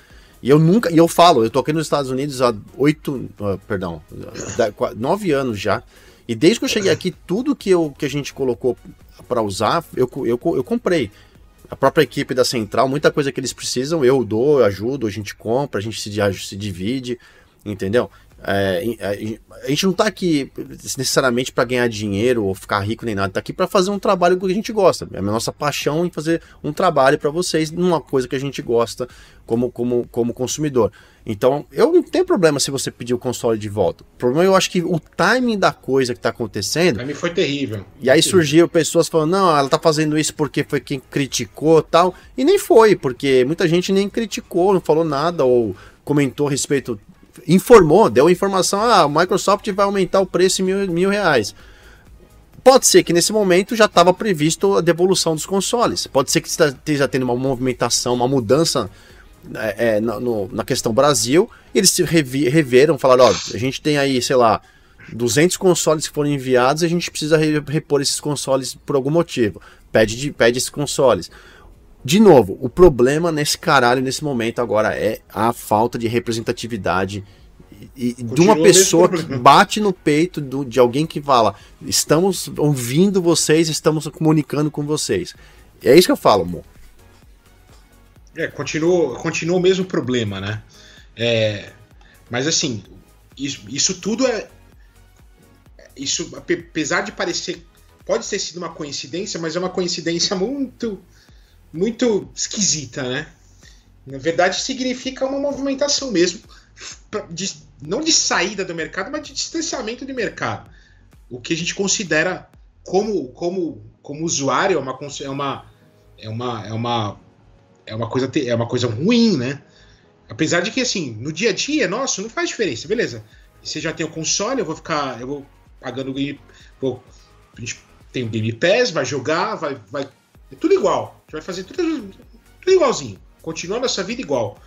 E eu nunca, e eu falo, eu tô aqui nos Estados Unidos há oito, uh, perdão, nove anos já. E desde que eu cheguei aqui, tudo que, eu, que a gente colocou para usar, eu, eu, eu comprei. A própria equipe da Central, muita coisa que eles precisam, eu dou, eu ajudo, a gente compra, a gente se, se divide, entendeu? É, a gente não está aqui necessariamente para ganhar dinheiro ou ficar rico nem nada, está aqui para fazer um trabalho que a gente gosta. É a nossa paixão em fazer um trabalho para vocês numa coisa que a gente gosta como, como, como consumidor. Então, eu não tenho problema se você pedir o console de volta. O problema eu acho que o timing da coisa que está acontecendo. Para mim foi terrível. E aí surgiu pessoas falando: não, ela está fazendo isso porque foi quem criticou tal. E nem foi, porque muita gente nem criticou, não falou nada ou comentou a respeito informou, deu informação, ah, a Microsoft vai aumentar o preço em mil, mil reais. Pode ser que nesse momento já estava previsto a devolução dos consoles. Pode ser que esteja tendo uma movimentação, uma mudança é, é, na, no, na, questão Brasil. Eles se revi, reveram, falaram: ó, a gente tem aí, sei lá, 200 consoles que foram enviados a gente precisa repor esses consoles por algum motivo. Pede, de, pede esses consoles. De novo, o problema nesse caralho, nesse momento agora, é a falta de representatividade e, de uma pessoa que bate no peito do, de alguém que fala: estamos ouvindo vocês, estamos comunicando com vocês. É isso que eu falo, amor. É, continua, continua o mesmo problema, né? É, mas assim, isso, isso tudo é. Isso, apesar de parecer. Pode ter sido uma coincidência, mas é uma coincidência muito muito esquisita, né? Na verdade, significa uma movimentação mesmo, de, não de saída do mercado, mas de distanciamento do mercado. O que a gente considera como, como, como usuário é uma, é uma, é uma, é uma, é uma coisa é uma coisa ruim, né? Apesar de que assim, no dia a dia, nossa, não faz diferença, beleza? Você já tem o console, eu vou ficar, eu vou pagando o game, vou, a gente tem o Game Pass, vai jogar, vai, vai é tudo igual. Vai fazer tudo, tudo igualzinho. A nossa vida igual.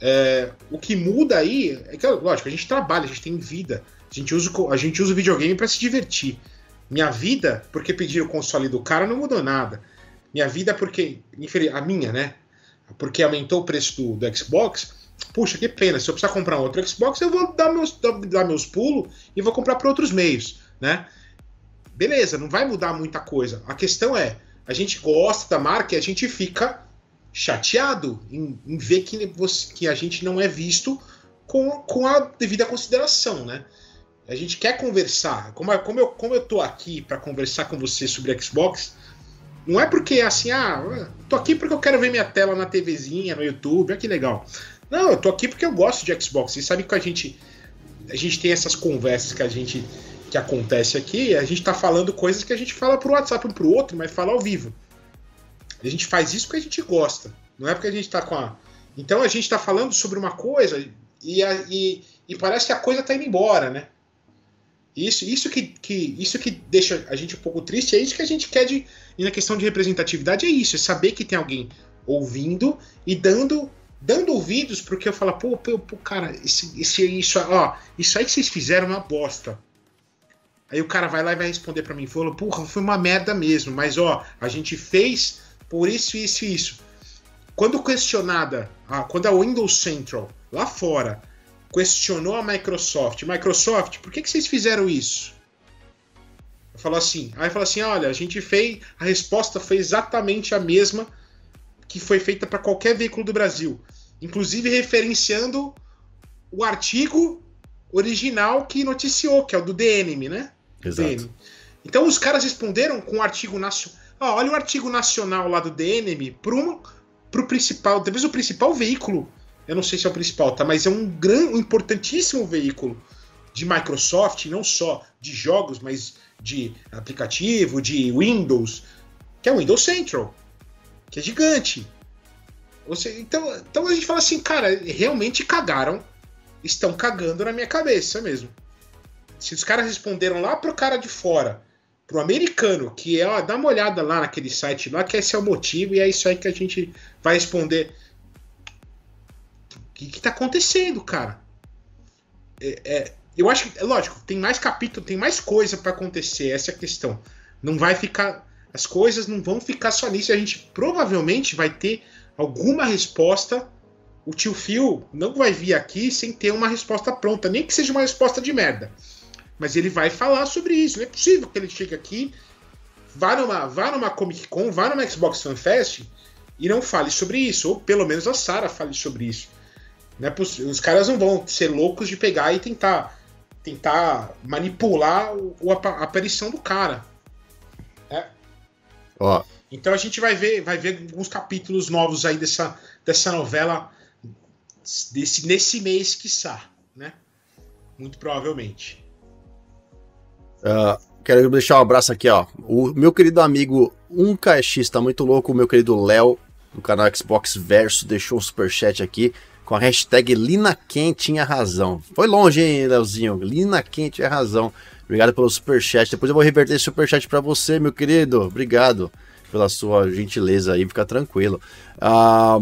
É, o que muda aí é que, lógico, a gente trabalha, a gente tem vida. A gente usa, a gente usa o videogame para se divertir. Minha vida, porque pedir o console do cara, não mudou nada. Minha vida, porque. A minha, né? Porque aumentou o preço do, do Xbox. Puxa, que pena. Se eu precisar comprar um outro Xbox, eu vou dar meus, dar meus pulos e vou comprar por outros meios, né? Beleza, não vai mudar muita coisa. A questão é, a gente gosta da marca e a gente fica chateado em, em ver que, você, que a gente não é visto com, com a devida consideração, né? A gente quer conversar. Como, como, eu, como eu tô aqui para conversar com você sobre Xbox, não é porque assim, ah, tô aqui porque eu quero ver minha tela na TVzinha, no YouTube, olha que legal. Não, eu tô aqui porque eu gosto de Xbox. E sabe que a gente a gente tem essas conversas que a gente que acontece aqui, a gente está falando coisas que a gente fala pro WhatsApp um pro outro, mas fala ao vivo. A gente faz isso porque a gente gosta, não é porque a gente está com a. Então a gente está falando sobre uma coisa e, a, e, e, parece que a coisa está indo embora, né? Isso, isso, que, que, isso que deixa a gente um pouco triste, é isso que a gente quer de. E na questão de representatividade é isso, é saber que tem alguém ouvindo e dando dando ouvidos porque eu falo, pô, pô, pô cara, esse, esse, isso, ó, isso aí que vocês fizeram é uma bosta. Aí o cara vai lá e vai responder para mim, falou, porra, foi uma merda mesmo, mas ó, a gente fez por isso, isso e isso. Quando questionada, quando a Windows Central, lá fora, questionou a Microsoft, Microsoft, por que, que vocês fizeram isso? Falou assim, aí falou assim, olha, a gente fez, a resposta foi exatamente a mesma que foi feita para qualquer veículo do Brasil, inclusive referenciando o artigo original que noticiou, que é o do DNM, né? Exato. Então os caras responderam com o um artigo nacional. Ah, olha o artigo nacional lá do DNM para o principal, talvez o principal veículo. Eu não sei se é o principal, tá? Mas é um grande, um importantíssimo veículo de Microsoft, não só de jogos, mas de aplicativo, de Windows, que é o Windows Central. que é gigante. Você, então, então a gente fala assim, cara, realmente cagaram, estão cagando na minha cabeça mesmo. Se os caras responderam lá pro cara de fora, pro americano, que é, ó, dá uma olhada lá naquele site lá, que esse é o motivo, e é isso aí que a gente vai responder. O que, que tá acontecendo, cara? É, é, eu acho que, é lógico, tem mais capítulo, tem mais coisa para acontecer, essa é a questão. Não vai ficar. As coisas não vão ficar só nisso. A gente provavelmente vai ter alguma resposta. O tio Phil não vai vir aqui sem ter uma resposta pronta, nem que seja uma resposta de merda. Mas ele vai falar sobre isso. Não é possível que ele chegue aqui, vá numa, vá numa Comic Con, vá numa Xbox Fan Fest e não fale sobre isso. Ou pelo menos a Sarah fale sobre isso. Não é Os caras não vão ser loucos de pegar e tentar tentar manipular o, a, aparição do cara. Né? Ó. Então a gente vai ver, vai ver alguns capítulos novos aí dessa, dessa novela desse, nesse mês, quiçá, né? Muito provavelmente. Uh, quero deixar um abraço aqui, ó. O meu querido amigo 1KX tá muito louco, o meu querido Léo, do canal Xbox Verso, deixou um superchat aqui com a hashtag Lina Ken tinha razão. Foi longe, hein, Leozinho? Lina Ken tinha razão. Obrigado pelo superchat. Depois eu vou reverter esse superchat para você, meu querido. Obrigado pela sua gentileza aí, fica tranquilo. Ah,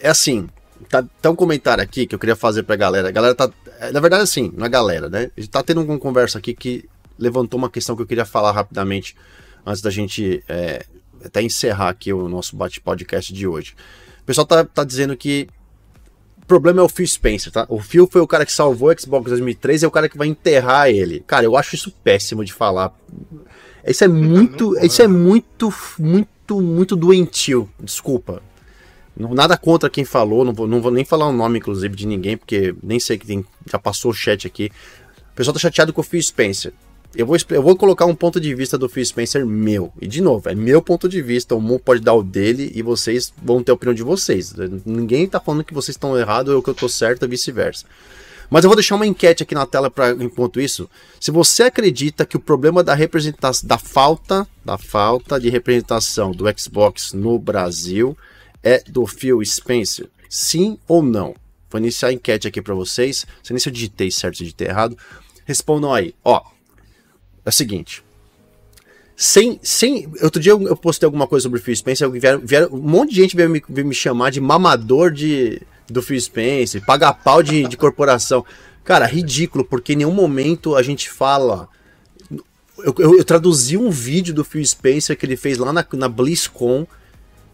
é assim, tá, tá um comentário aqui que eu queria fazer pra galera. A galera tá. Na verdade, assim, na galera, né? A gente tá tendo uma conversa aqui que levantou uma questão que eu queria falar rapidamente antes da gente é, até encerrar aqui o nosso bate-podcast de hoje. O pessoal tá, tá dizendo que o problema é o Phil Spencer, tá? O Phil foi o cara que salvou o Xbox 2003 e é o cara que vai enterrar ele. Cara, eu acho isso péssimo de falar. Isso é muito, isso é muito, muito, muito doentio. Desculpa. Nada contra quem falou, não vou, não vou nem falar o nome, inclusive, de ninguém, porque nem sei que tem, já passou o chat aqui. O pessoal tá chateado com o Phil Spencer eu vou, eu vou colocar um ponto de vista do Phil Spencer meu. E de novo, é meu ponto de vista. O mundo pode dar o dele e vocês vão ter a opinião de vocês. Ninguém tá falando que vocês estão errados ou que eu tô certo vice-versa. Mas eu vou deixar uma enquete aqui na tela para enquanto isso. Se você acredita que o problema da representação, da falta, da falta de representação do Xbox no Brasil é do Phil Spencer, sim ou não? Vou iniciar a enquete aqui para vocês. Se nem se eu digitei certo, se eu digitei errado. Respondam aí. Ó, é o seguinte. Sem, sem. Outro dia eu, postei alguma coisa sobre o Phil Spencer. Vieram, vieram, um monte de gente veio me, veio me chamar de mamador de, do Phil Spencer, paga pau de, de corporação. Cara, ridículo, porque em nenhum momento a gente fala. Eu, eu, eu, traduzi um vídeo do Phil Spencer que ele fez lá na, na BlizzCon,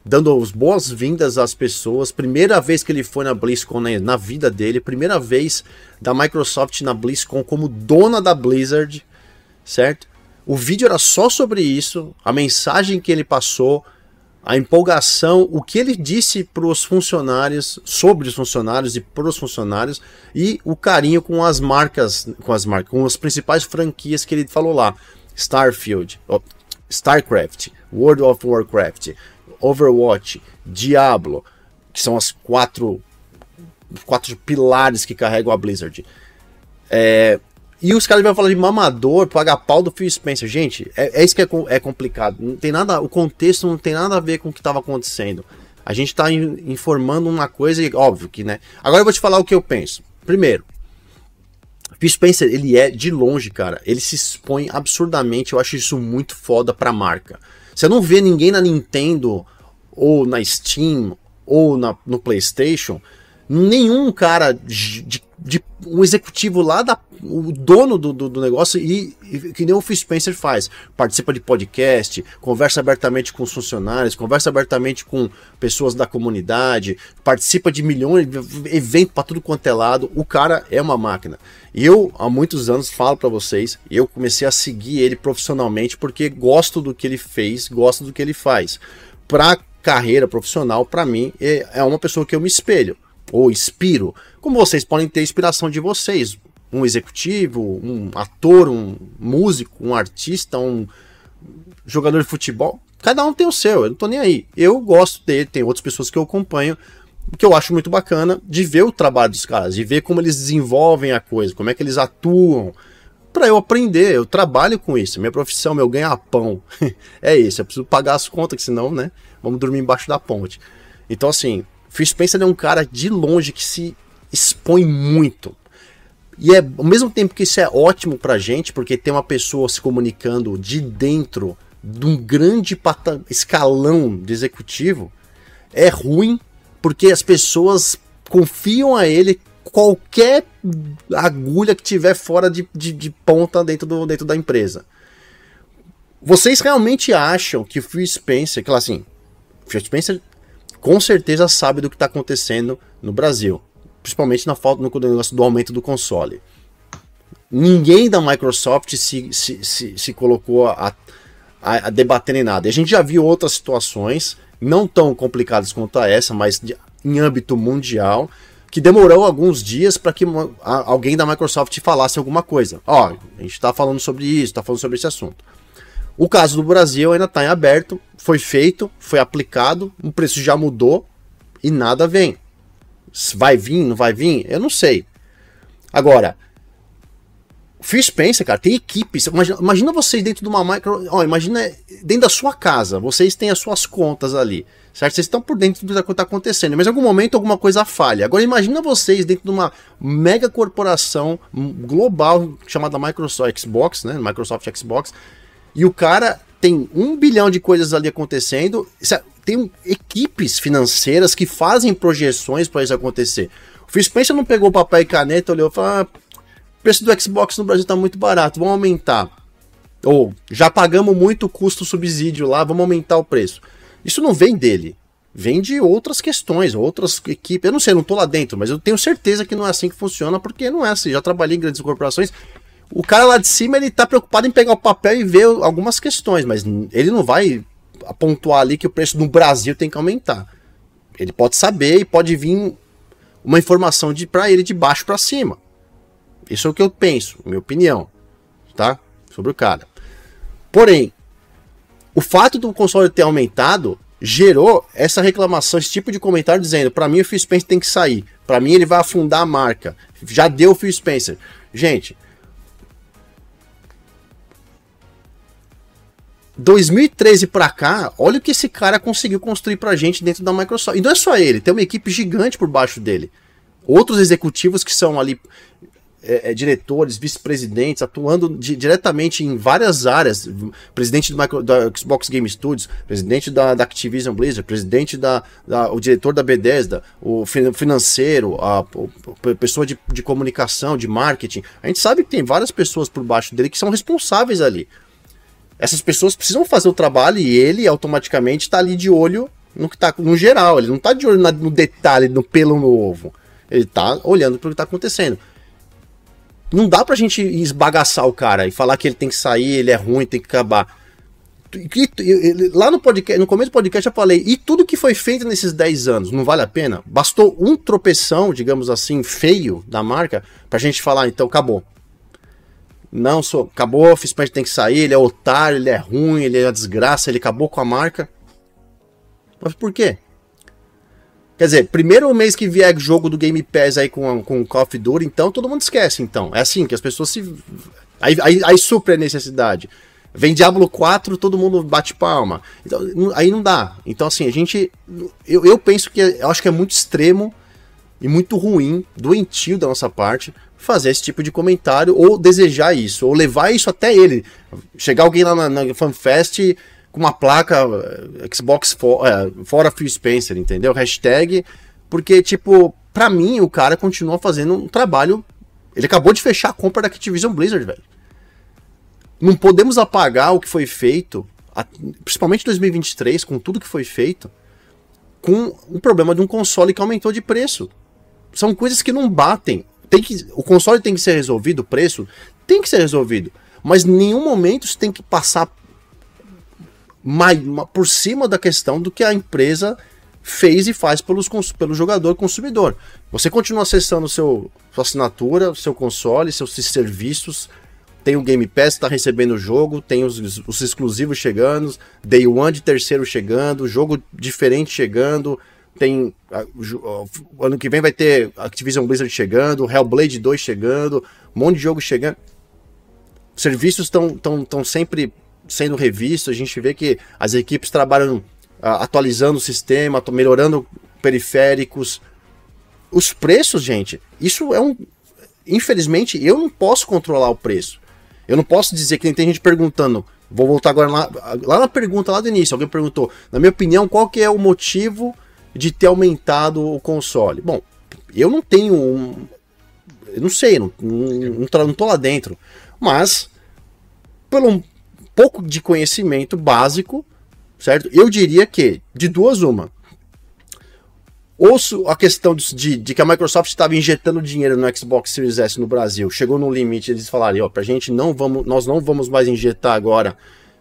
dando as boas-vindas às pessoas. Primeira vez que ele foi na BlizzCon na, na vida dele, primeira vez da Microsoft na BlizzCon como dona da Blizzard certo? O vídeo era só sobre isso, a mensagem que ele passou, a empolgação, o que ele disse para os funcionários, sobre os funcionários e para os funcionários, e o carinho com as marcas, com as marcas, com as principais franquias que ele falou lá: Starfield, StarCraft, World of Warcraft, Overwatch, Diablo, que são as quatro, quatro pilares que carregam a Blizzard. É, e os caras vão falar de mamador, pagar pau do Phil Spencer. Gente, é, é isso que é, é, complicado. Não tem nada, o contexto não tem nada a ver com o que estava acontecendo. A gente está informando uma coisa e óbvio que, né? Agora eu vou te falar o que eu penso. Primeiro, Phil Spencer, ele é de longe, cara. Ele se expõe absurdamente. Eu acho isso muito foda pra marca. Você não vê ninguém na Nintendo ou na Steam ou na, no PlayStation nenhum cara de, de, um executivo lá da o dono do, do, do negócio e, e, que nem o Phil Spencer faz, participa de podcast, conversa abertamente com os funcionários, conversa abertamente com pessoas da comunidade, participa de milhões de eventos para tudo quanto é lado. O cara é uma máquina. Eu há muitos anos falo para vocês, eu comecei a seguir ele profissionalmente porque gosto do que ele fez, gosto do que ele faz. Para carreira profissional, para mim é, é uma pessoa que eu me espelho ou inspiro, como vocês podem ter inspiração de vocês. Um executivo, um ator, um músico, um artista, um jogador de futebol. Cada um tem o seu, eu não tô nem aí. Eu gosto dele, tem outras pessoas que eu acompanho, que eu acho muito bacana de ver o trabalho dos caras, de ver como eles desenvolvem a coisa, como é que eles atuam, para eu aprender. Eu trabalho com isso. Minha profissão, meu ganha-pão é isso. Eu preciso pagar as contas, que senão, né? Vamos dormir embaixo da ponte. Então, assim, Phil Spencer é um cara de longe que se expõe muito. E é ao mesmo tempo que isso é ótimo pra gente, porque tem uma pessoa se comunicando de dentro de um grande escalão de executivo, é ruim porque as pessoas confiam a ele qualquer agulha que tiver fora de, de, de, ponta dentro, do, dentro da empresa. Vocês realmente acham que o Phil Spencer, que assim, Phil Spencer com certeza sabe do que está acontecendo no Brasil, principalmente na falta no negócio do aumento do console. Ninguém da Microsoft se, se, se, se colocou a, a, a, debater em nada. A gente já viu outras situações, não tão complicadas quanto essa, mas de, em âmbito mundial, que demorou alguns dias para que alguém da Microsoft falasse alguma coisa. Ó, a gente está falando sobre isso, está falando sobre esse assunto. O caso do Brasil ainda está em aberto, foi feito, foi aplicado, o preço já mudou e nada vem. Vai vir, não vai vir? Eu não sei. Agora, Phil Spencer, cara, tem equipes. Imagina, imagina vocês dentro de uma micro. Ó, imagina dentro da sua casa, vocês têm as suas contas ali. Certo? Vocês estão por dentro do que está acontecendo, mas em algum momento alguma coisa falha. Agora imagina vocês dentro de uma mega corporação global chamada Microsoft Xbox, né? Microsoft Xbox, e o cara tem um bilhão de coisas ali acontecendo. É, tem equipes financeiras que fazem projeções para isso acontecer. O Phil Spencer não pegou papel e caneta, olhou e falou: ah, o preço do Xbox no Brasil está muito barato, vamos aumentar. Ou já pagamos muito custo subsídio lá, vamos aumentar o preço. Isso não vem dele. Vem de outras questões, outras equipes. Eu não sei, eu não estou lá dentro, mas eu tenho certeza que não é assim que funciona, porque não é assim. Já trabalhei em grandes corporações. O cara lá de cima, ele tá preocupado em pegar o papel e ver algumas questões, mas ele não vai pontuar ali que o preço no Brasil tem que aumentar. Ele pode saber e pode vir uma informação de para ele de baixo para cima. Isso é o que eu penso, minha opinião, tá? Sobre o cara. Porém, o fato do console ter aumentado gerou essa reclamação, esse tipo de comentário dizendo: para mim o Phil Spencer tem que sair, para mim ele vai afundar a marca. Já deu o Phil Spencer. Gente, 2013 para cá, olha o que esse cara conseguiu construir pra gente dentro da Microsoft. E não é só ele, tem uma equipe gigante por baixo dele. Outros executivos que são ali é, é, diretores, vice-presidentes, atuando di diretamente em várias áreas. Presidente do Micro, da Xbox Game Studios, presidente da, da Activision Blizzard, presidente da, da, o diretor da Bethesda, o financeiro, a, a pessoa de, de comunicação, de marketing. A gente sabe que tem várias pessoas por baixo dele que são responsáveis ali. Essas pessoas precisam fazer o trabalho e ele automaticamente está ali de olho no que tá no geral. Ele não está de olho no detalhe, no pelo no ovo. Ele está olhando para o que está acontecendo. Não dá pra gente esbagaçar o cara e falar que ele tem que sair, ele é ruim, tem que acabar. Lá no podcast, no começo do podcast eu falei, e tudo que foi feito nesses 10 anos, não vale a pena? Bastou um tropeção, digamos assim, feio da marca, pra gente falar, então acabou. Não, sou, acabou, Fitzpatrick tem que sair, ele é otário, ele é ruim, ele é uma desgraça, ele acabou com a marca. Mas por quê? Quer dizer, primeiro mês que vier jogo do Game Pass aí com, com Call of Duty, então todo mundo esquece, então. É assim que as pessoas se. Aí, aí, aí a necessidade. Vem Diablo 4, todo mundo bate palma. Então, aí não dá. Então, assim, a gente. Eu, eu penso que. Eu acho que é muito extremo e muito ruim, doentio da nossa parte, fazer esse tipo de comentário ou desejar isso, ou levar isso até ele. Chegar alguém lá na, na FanFest com uma placa eh, Xbox for, é, fora Phil Spencer, entendeu? Hashtag, porque, tipo, pra mim o cara continua fazendo um trabalho. Ele acabou de fechar a compra da Activision Blizzard, velho. Não podemos apagar o que foi feito, principalmente em 2023, com tudo que foi feito, com o problema de um console que aumentou de preço. São coisas que não batem. Tem que, o console tem que ser resolvido, o preço tem que ser resolvido. Mas em nenhum momento você tem que passar mais, por cima da questão do que a empresa fez e faz pelos, pelo jogador consumidor. Você continua acessando seu, sua assinatura, seu console, seus serviços, tem o Game Pass, está recebendo o jogo, tem os, os, exclusivos chegando, Day One de terceiro chegando, jogo diferente chegando, tem ano que vem vai ter Activision Blizzard chegando, Hellblade 2 chegando, um monte de jogo chegando. serviços estão tão, tão sempre sendo revistos, a gente vê que as equipes trabalham atualizando o sistema, melhorando periféricos. Os preços, gente, isso é um. Infelizmente, eu não posso controlar o preço. Eu não posso dizer que tem gente perguntando. Vou voltar agora lá, lá na pergunta lá do início. Alguém perguntou, na minha opinião, qual que é o motivo de ter aumentado o console? Bom, eu não tenho um. Eu não sei, não, não, não tô lá dentro. Mas, pelo pouco de conhecimento básico, certo? Eu diria que, de duas, uma. Ouço a questão de, de que a Microsoft estava injetando dinheiro no Xbox Series S no Brasil. Chegou no limite, eles falaram, ó, pra gente não vamos, nós não vamos mais injetar agora.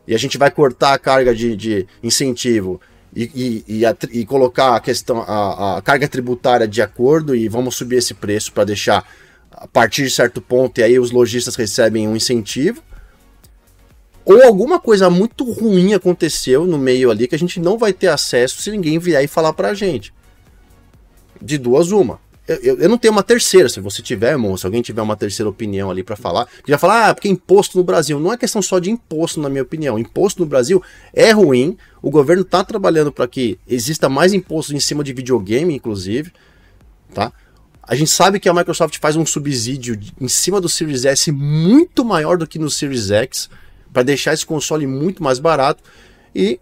E a gente vai cortar a carga de, de incentivo e, e, e, a, e, colocar a questão, a, a, carga tributária de acordo e vamos subir esse preço para deixar a partir de certo ponto e aí os lojistas recebem um incentivo. Ou alguma coisa muito ruim aconteceu no meio ali que a gente não vai ter acesso se ninguém vier e falar pra gente de duas uma. Eu, eu, não tenho uma terceira, se você tiver, irmão, se alguém tiver uma terceira opinião ali para falar, já falar, ah, porque imposto no Brasil. Não é questão só de imposto, na minha opinião. Imposto no Brasil é ruim, o governo está trabalhando para que exista mais imposto em cima de videogame, inclusive, tá? A gente sabe que a Microsoft faz um subsídio em cima do Series S muito maior do que no Series X, para deixar esse console muito mais barato, e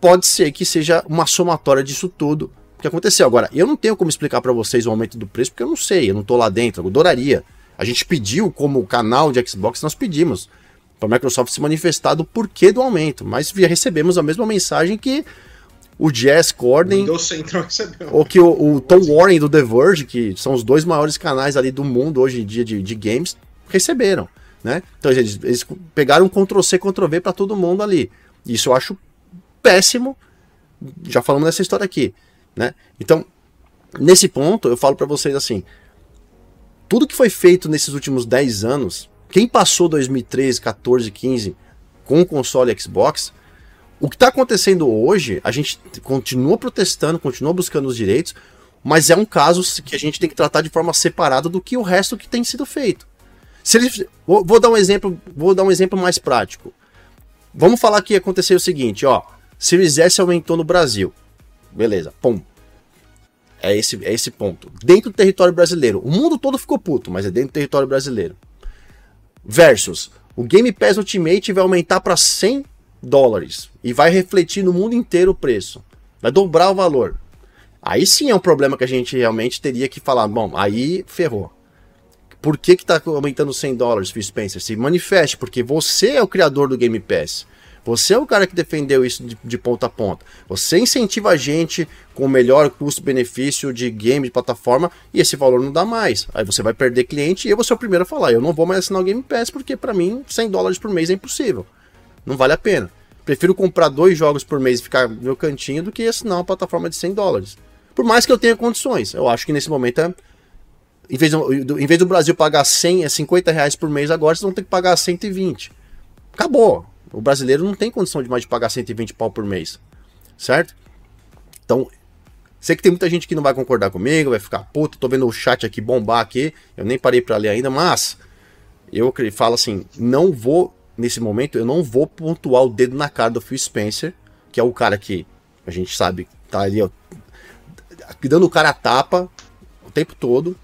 pode ser que seja uma somatória disso tudo que aconteceu. Agora, eu não tenho como explicar para vocês o aumento do preço, porque eu não sei, eu não tô lá dentro, eu adoraria. A gente pediu, como canal de Xbox, nós pedimos para a Microsoft se manifestar do porquê do aumento, mas recebemos a mesma mensagem que o Jazz Corden, ou que o, o, Tom Warren do The Verge, que são os dois maiores canais ali do mundo hoje em dia de, de games, receberam, né? Então eles, eles pegaram um Ctrl C, Ctrl V para todo mundo ali. Isso eu acho péssimo. Já falamos dessa história aqui. Né? Então, nesse ponto, eu falo para vocês assim: tudo que foi feito nesses últimos 10 anos, quem passou 2013, 14, 15 com o console Xbox, o que está acontecendo hoje, a gente continua protestando, continua buscando os direitos, mas é um caso que a gente tem que tratar de forma separada do que o resto que tem sido feito. Se eles, vou, vou, dar um exemplo, vou dar um exemplo mais prático. Vamos falar que aconteceu o seguinte, ó, Series S aumentou no Brasil. Beleza, pum. É esse, é esse ponto. Dentro do território brasileiro. O mundo todo ficou puto, mas é dentro do território brasileiro. Versus, o Game Pass Ultimate vai aumentar para 100 dólares e vai refletir no mundo inteiro o preço. Vai dobrar o valor. Aí sim é um problema que a gente realmente teria que falar. Bom, aí ferrou. Por que está aumentando 100 dólares, Phil Spencer? Se manifeste, porque você é o criador do Game Pass. Você é o cara que defendeu isso de, de ponta a ponta. Você incentiva a gente com o melhor custo-benefício de game de plataforma e esse valor não dá mais. Aí você vai perder cliente e eu vou ser o primeiro a falar: eu não vou mais assinar o Game Pass porque para mim 100 dólares por mês é impossível. Não vale a pena. Prefiro comprar dois jogos por mês e ficar no meu cantinho do que assinar uma plataforma de 100 dólares. Por mais que eu tenha condições. Eu acho que nesse momento é. Em vez, do, em vez do Brasil pagar 100, 50 reais por mês agora, vocês vão ter que pagar 120. Acabou. O brasileiro não tem condição de mais de pagar 120 pau por mês. Certo? Então, sei que tem muita gente que não vai concordar comigo, vai ficar puto, tô vendo o chat aqui bombar aqui, eu nem parei para ler ainda, mas eu falo assim, não vou nesse momento, eu não vou pontuar o dedo na cara do Phil Spencer, que é o cara que a gente sabe tá ali, ó, dando o cara a tapa o tempo todo,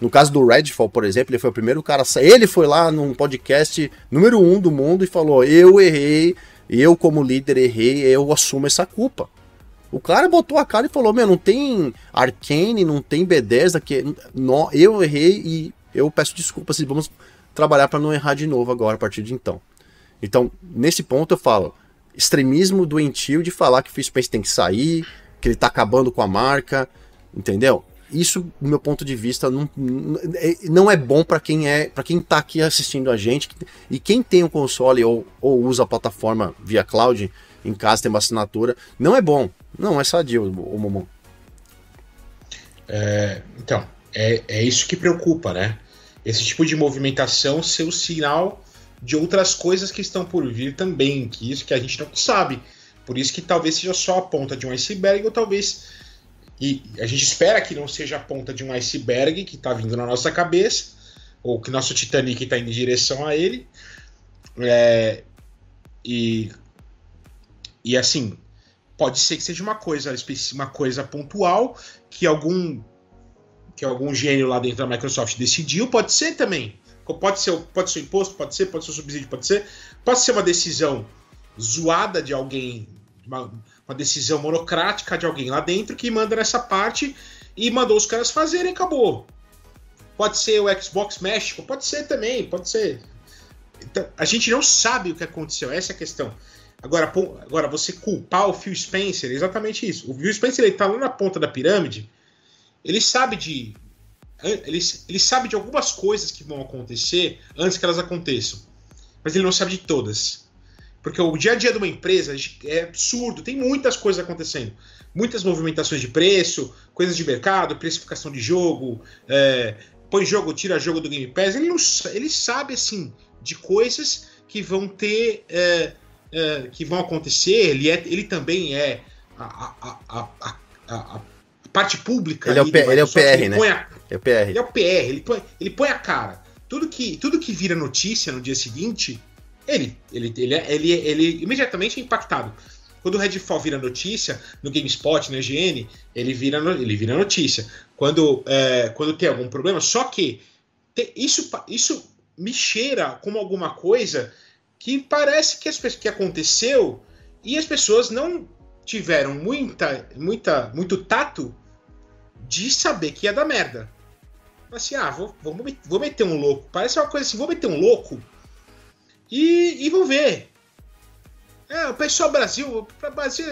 no caso do Redfall, por exemplo, ele foi o primeiro cara. Ele foi lá num podcast número um do mundo e falou: Eu errei, eu como líder errei, eu assumo essa culpa. O cara botou a cara e falou: Meu, não tem Arcane, não tem B10 aqui. Não, eu errei e eu peço desculpas e vamos trabalhar para não errar de novo agora a partir de então. Então, nesse ponto eu falo: extremismo doentio de falar que o Space tem que sair, que ele tá acabando com a marca, entendeu? Isso, do meu ponto de vista, não, não é bom para quem é, para quem tá aqui assistindo a gente e quem tem um console ou, ou usa a plataforma via cloud em casa tem uma assinatura, não é bom, não é sadio o Momon. É, então, é, é isso que preocupa, né? Esse tipo de movimentação ser o sinal de outras coisas que estão por vir também, que isso que a gente não sabe. Por isso que talvez seja só a ponta de um iceberg ou talvez e a gente espera que não seja a ponta de um iceberg que está vindo na nossa cabeça, ou que nosso Titanic está indo em direção a ele, É, e, e assim, pode ser que seja uma coisa, uma coisa pontual que algum que algum gênio lá dentro da Microsoft decidiu, pode ser também. Pode ser, pode ser imposto, pode ser, pode ser subsídio, pode ser. Pode ser uma decisão zoada de alguém, uma, uma decisão monocrática de alguém lá dentro que manda nessa parte e mandou os caras fazerem, acabou. Pode ser o Xbox México, pode ser também, pode ser. Então, a gente não sabe o que aconteceu, essa é a questão. Agora, agora você culpar o Phil Spencer, é exatamente isso. O Phil Spencer ele tá lá na ponta da pirâmide, ele sabe de ele, ele sabe de algumas coisas que vão acontecer antes que elas aconteçam, mas ele não sabe de todas. Porque o dia a dia de uma empresa é absurdo, tem muitas coisas acontecendo. Muitas movimentações de preço, coisas de mercado, precificação de jogo, é, põe jogo, tira jogo do Game Pass. Ele, não, ele sabe, assim, de coisas que vão ter. É, é, que vão acontecer. Ele, é, ele também é a, a, a, a parte pública. Ele é o, P, ele é o PR, ele né? A, é o PR. Ele é o PR, ele põe, ele põe a cara. Tudo que, tudo que vira notícia no dia seguinte, ele, ele, ele, ele, ele imediatamente é impactado. Quando o Redfall vira notícia, no GameSpot, na IGN, ele vira, ele vira notícia. Quando, é, quando tem algum problema, só que te, isso, isso me cheira como alguma coisa que parece que, as, que aconteceu e as pessoas não tiveram muita, muita, muito tato de saber que ia dar merda. Assim, ah, vou, vou, vou meter um louco. Parece uma coisa assim, vou meter um louco e, e vou ver. É, o pessoal Brasil, o Brasil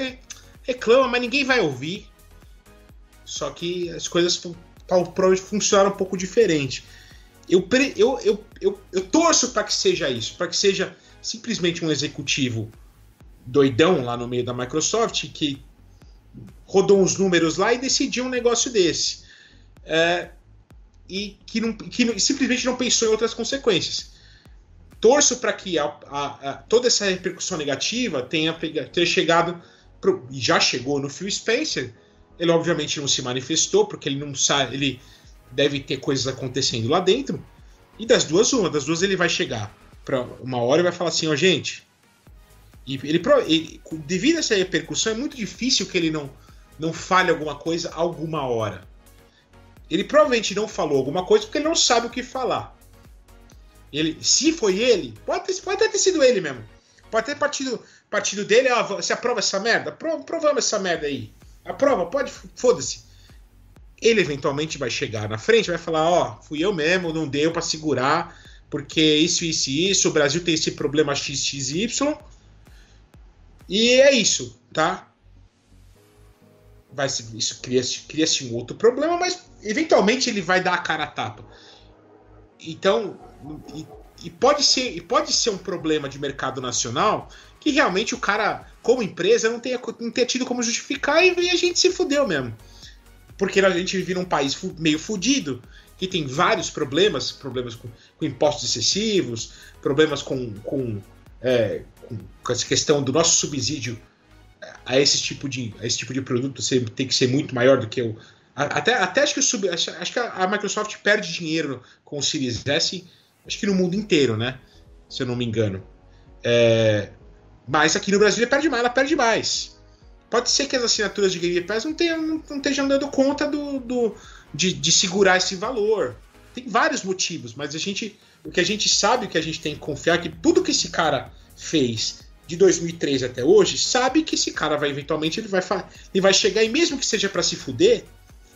reclama, mas ninguém vai ouvir. Só que as coisas provavelmente funcionaram um pouco diferente. Eu, eu, eu, eu, eu torço para que seja isso, para que seja simplesmente um executivo doidão lá no meio da Microsoft que rodou uns números lá e decidiu um negócio desse. É, e que, não, que simplesmente não pensou em outras consequências. Torço para que a, a, a, toda essa repercussão negativa tenha, chegado, pro, já chegou no Phil Spencer. Ele obviamente não se manifestou, porque ele não sabe, ele deve ter coisas acontecendo lá dentro. E das duas, uma, das duas ele vai chegar para uma hora e vai falar assim, ó, oh, gente. E ele, ele, devido a essa repercussão, é muito difícil que ele não, não fale alguma coisa alguma hora. Ele provavelmente não falou alguma coisa porque ele não sabe o que falar. Ele, se foi ele, pode pode ter sido ele mesmo. Pode ter partido, partido dele, ó, você aprova essa merda? Pro, provamos essa merda aí. Aprova, pode, foda-se. Ele eventualmente vai chegar na frente, vai falar, ó, fui eu mesmo, não deu para segurar, porque isso, isso e isso, o Brasil tem esse problema XXY. E é isso, tá? Vai isso cria-se cria um outro problema, mas eventualmente ele vai dar a cara a tapa. Então, e, e, pode ser, e pode ser um problema de mercado nacional que realmente o cara, como empresa, não tenha, não tenha tido como justificar e, a gente se fudeu mesmo. Porque a gente vive num país meio fudido, que tem vários problemas, problemas com, com impostos excessivos, problemas com, com, é, com, essa questão do nosso subsídio a esse tipo de, a esse tipo de produto tem que ser muito maior do que o. Até, até acho que o acho que a Microsoft perde dinheiro com o Series S, acho que no mundo inteiro, né? Se eu não me engano. É, mas aqui no Brasil perde mais, ela perde mais. Pode ser que as assinaturas de Game Pass não, tenham, não, não estejam dando conta do, do de, de segurar esse valor. Tem vários motivos, mas a gente, o que a gente sabe, o que a gente tem que confiar é que tudo que esse cara fez de 2003 até hoje, sabe que esse cara vai eventualmente ele vai, ele vai chegar e mesmo que seja para se fuder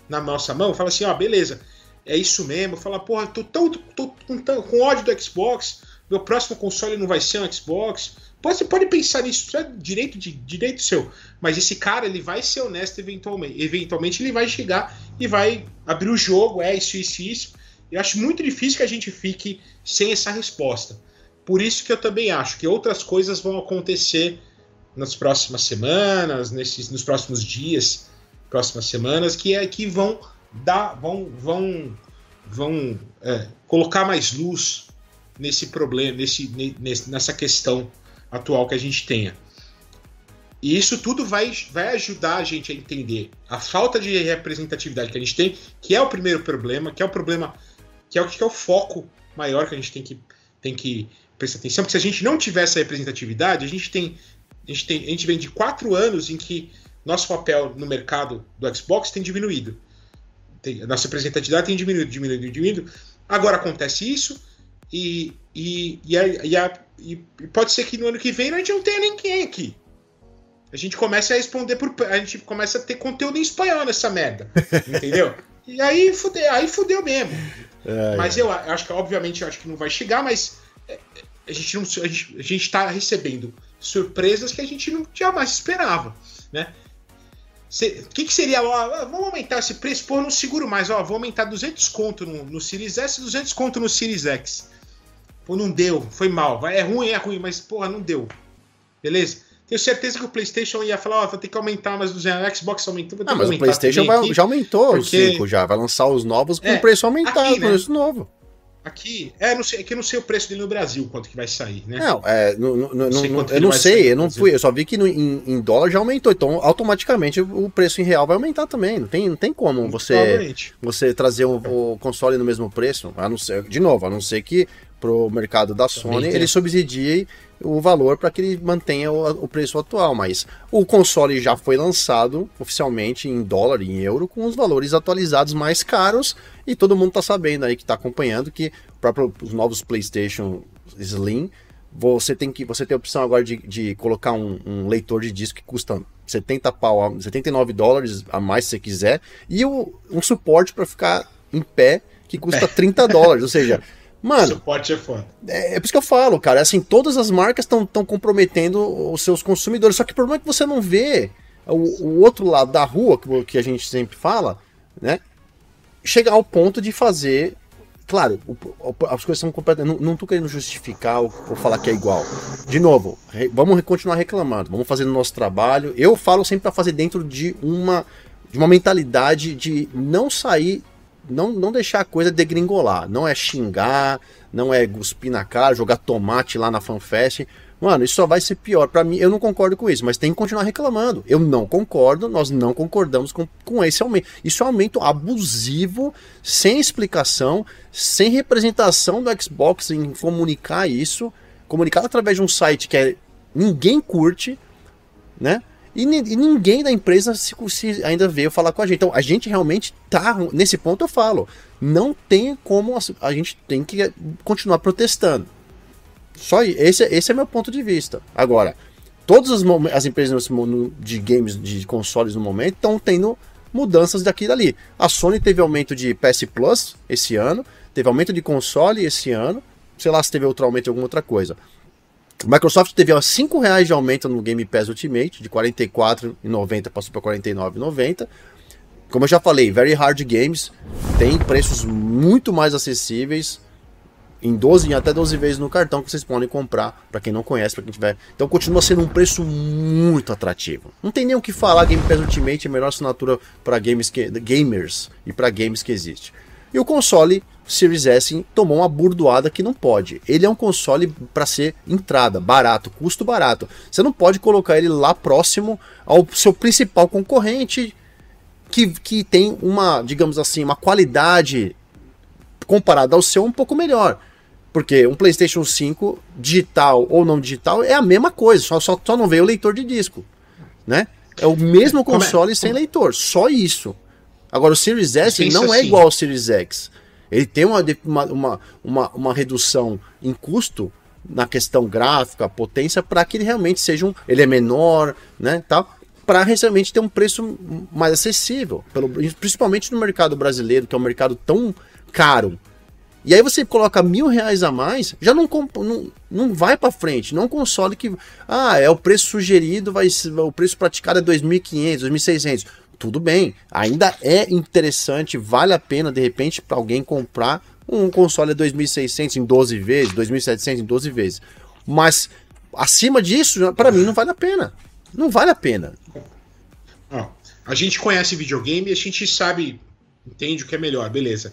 na nossa mão, fala assim, ó, oh, beleza, é isso mesmo, fala, porra, tô tão, tô, tô, tô, com ódio do Xbox, meu próximo console não vai ser um Xbox. Você pode pensar nisso, isso é direito, de, direito seu. Mas esse cara, ele vai ser honesto eventualmente. Eventualmente ele vai chegar e vai abrir o jogo, é isso, isso, isso. Eu acho muito difícil que a gente fique sem essa resposta. Por isso que eu também acho que outras coisas vão acontecer nas próximas semanas, nesses, nos próximos dias, próximas semanas, que é que vão dar, vão, vão, vão é, colocar mais luz nesse problema, nesse, nessa questão atual que a gente tenha. E isso tudo vai, vai ajudar a gente a entender a falta de representatividade que a gente tem, que é o primeiro problema, que é o problema, que é o que é o foco maior que a gente tem que tem que prestar atenção, porque se a gente não tiver essa representatividade, a gente tem. A gente, tem, a gente vem de quatro anos em que nosso papel no mercado do Xbox tem diminuído. Tem, nossa representatividade tem diminuído, diminuído, diminuído. Agora acontece isso, e, e, e, a, e, a, e pode ser que no ano que vem a gente não tenha ninguém aqui. A gente começa a responder por. A gente começa a ter conteúdo em espanhol nessa merda. Entendeu? e aí fudeu, aí fudeu mesmo. É, mas é. eu acho que, obviamente, acho que não vai chegar, mas é, a gente não a gente, a gente tá recebendo surpresas que a gente não jamais esperava, né? O que, que seria, ó, vamos aumentar esse preço, pô, não seguro mais, ó, vou aumentar 200 conto no, no Series S e 200 conto no Series X. Pô, não deu, foi mal, é ruim, é ruim, mas porra, não deu. Beleza? Tenho certeza que o PlayStation ia falar, ó, vou ter que aumentar mais 200, o Xbox aumentou, vou ter ah, mas o PlayStation vai, já aumentou porque... o 5 já, vai lançar os novos com é, preço aumentado, aqui, né? preço novo. Aqui, é, não sei, é que eu não sei o preço dele no Brasil, quanto que vai sair, né? Não, é, não, não, não, não eu não sei, eu não fui, eu só vi que no, em, em, dólar já aumentou, então automaticamente o preço em real vai aumentar também, não tem, não tem como você, você trazer o, o console no mesmo preço, a não ser, de novo, a não ser que pro mercado da Sony ele subsidie o valor para que ele mantenha o, o, preço atual, mas o console já foi lançado oficialmente em dólar e em euro com os valores atualizados mais caros e todo mundo está sabendo aí que está acompanhando que próprio os novos PlayStation Slim você tem que você tem a opção agora de, de colocar um, um leitor de disco que custa 70 pau, 79 dólares a mais se você quiser e o, um suporte para ficar em pé que custa 30 dólares, ou seja Mano. Suporte é foda. É, é por isso que eu falo, cara. Assim, todas as marcas estão comprometendo os seus consumidores. Só que o problema é que você não vê o, o outro lado da rua, que, que a gente sempre fala, né? Chegar ao ponto de fazer. Claro, as coisas são completamente. Não, tô querendo justificar ou, ou, falar que é igual. De novo, re, vamos continuar reclamando, vamos fazer o nosso trabalho. Eu falo sempre para fazer dentro de uma, de uma mentalidade de não sair não, não deixar a coisa degringolar. Não é xingar, não é cuspir na cara, jogar tomate lá na fanfest. Mano, isso só vai ser pior. Para mim, eu não concordo com isso, mas tem que continuar reclamando. Eu não concordo, nós não concordamos com, com esse aumento. Isso é um aumento abusivo, sem explicação, sem representação do Xbox em comunicar isso, comunicar através de um site que é, ninguém curte, né? E, e, ninguém da empresa se, se, ainda veio falar com a gente. Então a gente realmente tá. Nesse ponto eu falo. Não tem como. A gente tem que continuar protestando. Só esse, esse é meu ponto de vista. Agora, todas as, as empresas de games, de consoles no momento, estão tendo mudanças daqui e dali. A Sony teve aumento de PS Plus esse ano, teve aumento de console esse ano. Sei lá se teve outro aumento em alguma outra coisa. Microsoft teve ó, 5 reais de aumento no Game Pass Ultimate, de R$ 44,90 passou para R$ 49,90. Como eu já falei, Very Hard Games tem preços muito mais acessíveis, em 12 em até 12 vezes no cartão que vocês podem comprar, para quem não conhece, para quem tiver. Então continua sendo um preço muito atrativo. Não tem nem o que falar, Game Pass Ultimate é a melhor assinatura para games que, gamers e para games que existe. E o console Series S tomou uma burdoada que não pode. Ele é um console para ser entrada, barato, custo barato. Você não pode colocar ele lá próximo ao seu principal concorrente, que, que tem uma, digamos assim, uma qualidade comparada ao seu um pouco melhor. Porque um PlayStation 5, digital ou não digital, é a mesma coisa, só, só, só não veio o leitor de disco. Né? É o mesmo é? console é? sem leitor, só isso. Agora, o Series S não é assim. igual ao Series X. Ele tem uma, uma, uma, uma redução em custo na questão gráfica, potência, para que ele realmente seja um. Ele é menor, né? Tal, para realmente ter um preço mais acessível, pelo, principalmente no mercado brasileiro, que é um mercado tão caro. E aí você coloca mil reais a mais, já não, não, não vai para frente. Não é console que. Ah, é o preço sugerido, vai o preço praticado é 2.500, 2.600 tudo bem, ainda é interessante, vale a pena de repente para alguém comprar um console 2600 em 12 vezes, 2700 em 12 vezes. Mas acima disso, para mim não vale a pena. Não vale a pena. Ó, a gente conhece videogame a gente sabe, entende o que é melhor, beleza.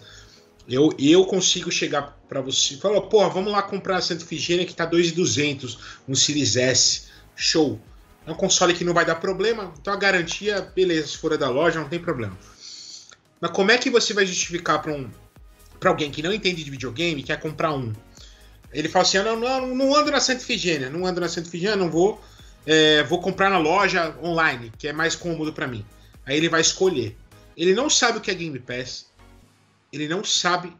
Eu, eu consigo chegar para você e falar, pô, vamos lá comprar a Santa Efigênia que tá 2.200, um Series S. Show. É um console que não vai dar problema, então a garantia, beleza, se for da loja, não tem problema. Mas como é que você vai justificar para um para alguém que não entende de videogame, quer comprar um? Ele fala assim: não, não, não ando na Santa Efigênia, não ando na Santa Efigênia, não vou. É, vou comprar na loja online, que é mais cômodo para mim. Aí ele vai escolher. Ele não sabe o que é Game Pass. Ele não sabe.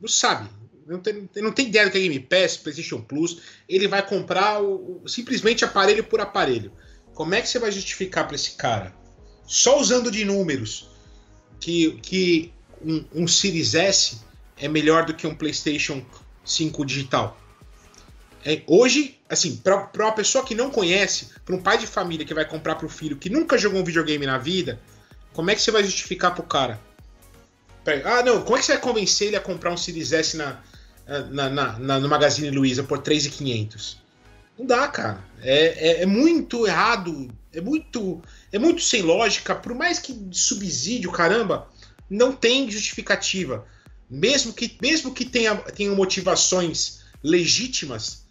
Não sabe. Não tem, não tem ideia do que é Game Pass, PlayStation Plus. Ele vai comprar o, o, simplesmente aparelho por aparelho. Como é que você vai justificar para esse cara? Só usando de números que, que um, um Series S é melhor do que um PlayStation 5 digital. É, hoje, assim, para uma pessoa que não conhece, para um pai de família que vai comprar para o filho que nunca jogou um videogame na vida, como é que você vai justificar pro cara? Ah, não, como é que você vai convencer ele a comprar um Series S na, na, na, na no Magazine Luiza por 3,500? Não dá, cara. É, é, é, muito errado, é muito, é muito sem lógica. Por mais que subsídio, caramba, não tem justificativa. Mesmo que, mesmo que tenha, tenham motivações legítimas,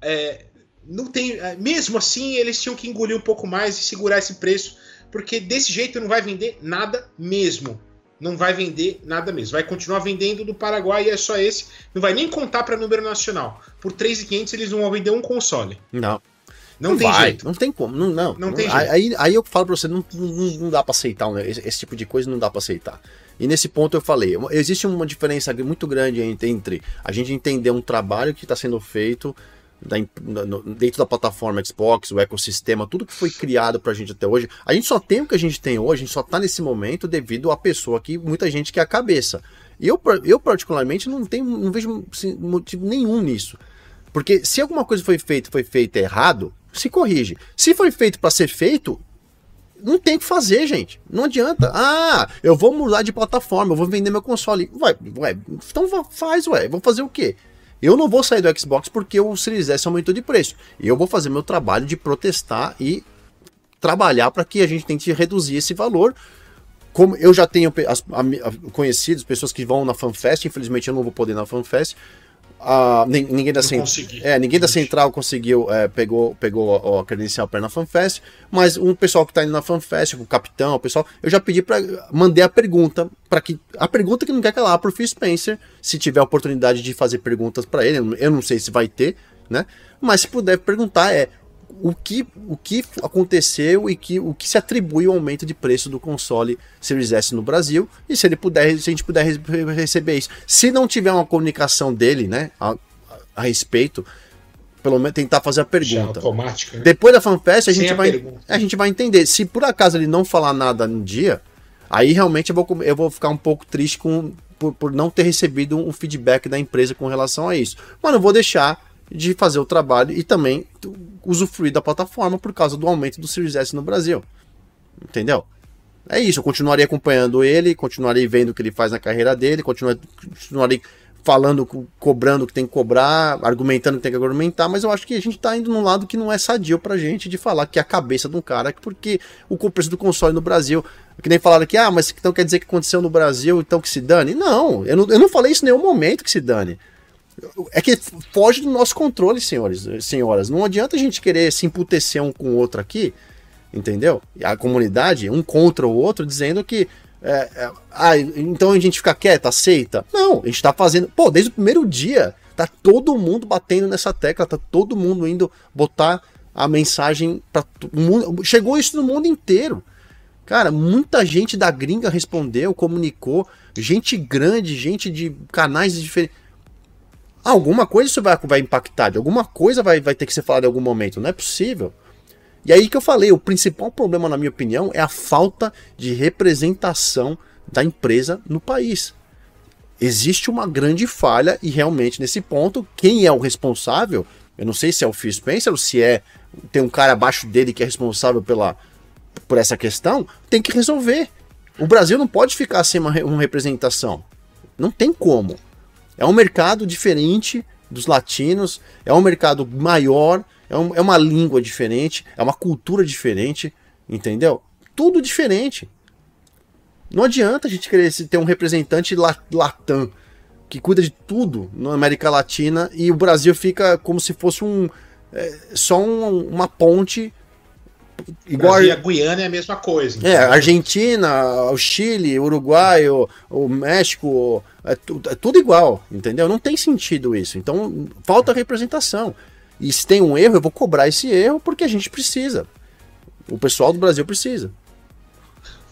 é, não tem. É, mesmo assim, eles tinham que engolir um pouco mais e segurar esse preço, porque desse jeito não vai vender nada mesmo. Não vai vender nada mesmo. Vai continuar vendendo do Paraguai e é só esse. Não vai nem contar para número nacional. Por 3.500 eles não vão vender um console. Não. Não, não tem vai, jeito. Não tem como. Não, não, não, não tem jeito. Aí, aí eu falo pra você, não, não, não dá pra aceitar né? esse, esse, tipo de coisa, não dá pra aceitar. E nesse ponto eu falei, existe uma diferença muito grande entre a gente entender um trabalho que está sendo feito da, dentro da plataforma Xbox, o ecossistema, tudo que foi criado pra gente até hoje. A gente só tem o que a gente tem hoje, a gente só tá nesse momento devido à pessoa que muita gente quer a cabeça. Eu, eu particularmente, não, tenho, não vejo assim, motivo nenhum nisso. Porque se alguma coisa foi feita foi feita errado, se corrige. Se foi feito para ser feito, não tem o que fazer, gente. Não adianta. Ah, eu vou mudar de plataforma, eu vou vender meu console. Vai, ué, então faz, ué. Vou fazer o quê? Eu não vou sair do Xbox porque o Series S aumentou de preço. Eu vou fazer meu trabalho de protestar e trabalhar para que a gente tente reduzir esse valor. Como eu já tenho as, a, a, conhecidos, pessoas que vão na FanFest, infelizmente eu não vou poder ir na FanFest, a, ninguém da Central, é, ninguém da Central conseguiu, é, pegou, pegou a credencial para ir na FanFest, mas um pessoal que está indo na FanFest, o capitão, o pessoal, eu já pedi para mandei a pergunta para que a pergunta que não quer calar para o Phil Spencer, se tiver a oportunidade de fazer perguntas para ele, eu não sei se vai ter, né? Mas se puder perguntar é o que, o que aconteceu e que, o que se atribui ao aumento de preço do console Series S no Brasil e se ele puder, se a gente puder receber isso. Se não tiver uma comunicação dele, né, a, a respeito, pelo menos tentar fazer a pergunta. automática, né? Depois da FanFest a gente a vai pergunta. a gente vai entender. Se por acaso ele não falar nada no dia, aí realmente eu vou, eu vou ficar um pouco triste com por, por não ter recebido um feedback da empresa com relação a isso. Mas não vou deixar de fazer o trabalho e também usufruir da plataforma por causa do aumento do Series S no Brasil. Entendeu? É isso, eu continuarei acompanhando ele, continuarei vendo o que ele faz na carreira dele, continuarei falando, cobrando o que tem que cobrar, argumentando o que tem que argumentar, mas eu acho que a gente tá indo num lado que não é sadio pra gente de falar que é a cabeça de um cara, porque o preço do console no Brasil, que nem falaram que, ah, mas então quer dizer que aconteceu no Brasil, então que se dane? Não, eu não, eu não falei isso em nenhum momento que se dane. É que foge do nosso controle, senhores, senhoras. Não adianta a gente querer se emputecer um com o outro aqui, entendeu? A comunidade, um contra o outro, dizendo que. É, é, ah, então a gente fica quieto, aceita? Não, a gente tá fazendo. Pô, desde o primeiro dia, tá todo mundo batendo nessa tecla, tá todo mundo indo botar a mensagem para mundo. Chegou isso no mundo inteiro. Cara, muita gente da gringa respondeu, comunicou, gente grande, gente de canais diferentes alguma coisa isso vai, vai impactar, de alguma coisa vai, vai ter que ser falado em algum momento, não é possível. E aí que eu falei, o principal problema, na minha opinião, é a falta de representação da empresa no país. Existe uma grande falha e realmente nesse ponto, quem é o responsável, eu não sei se é o Phil Spencer ou se é tem um cara abaixo dele que é responsável pela, por essa questão, tem que resolver. O Brasil não pode ficar sem uma, uma representação. Não tem como. É um mercado diferente dos latinos, é um mercado maior, é, um, é uma língua diferente, é uma cultura diferente, entendeu? Tudo diferente. Não adianta a gente querer ter um representante latam que cuida de tudo na América Latina e o Brasil fica como se fosse um é, só um, uma ponte igual Brasil, a Guiana é a mesma coisa. Então. É, Argentina, o Chile, o Uruguai, o, o México, é, é, tudo igual, entendeu? Não tem sentido isso. Então, falta representação. E se tem um erro, eu vou cobrar esse erro porque a gente precisa. O pessoal do Brasil precisa.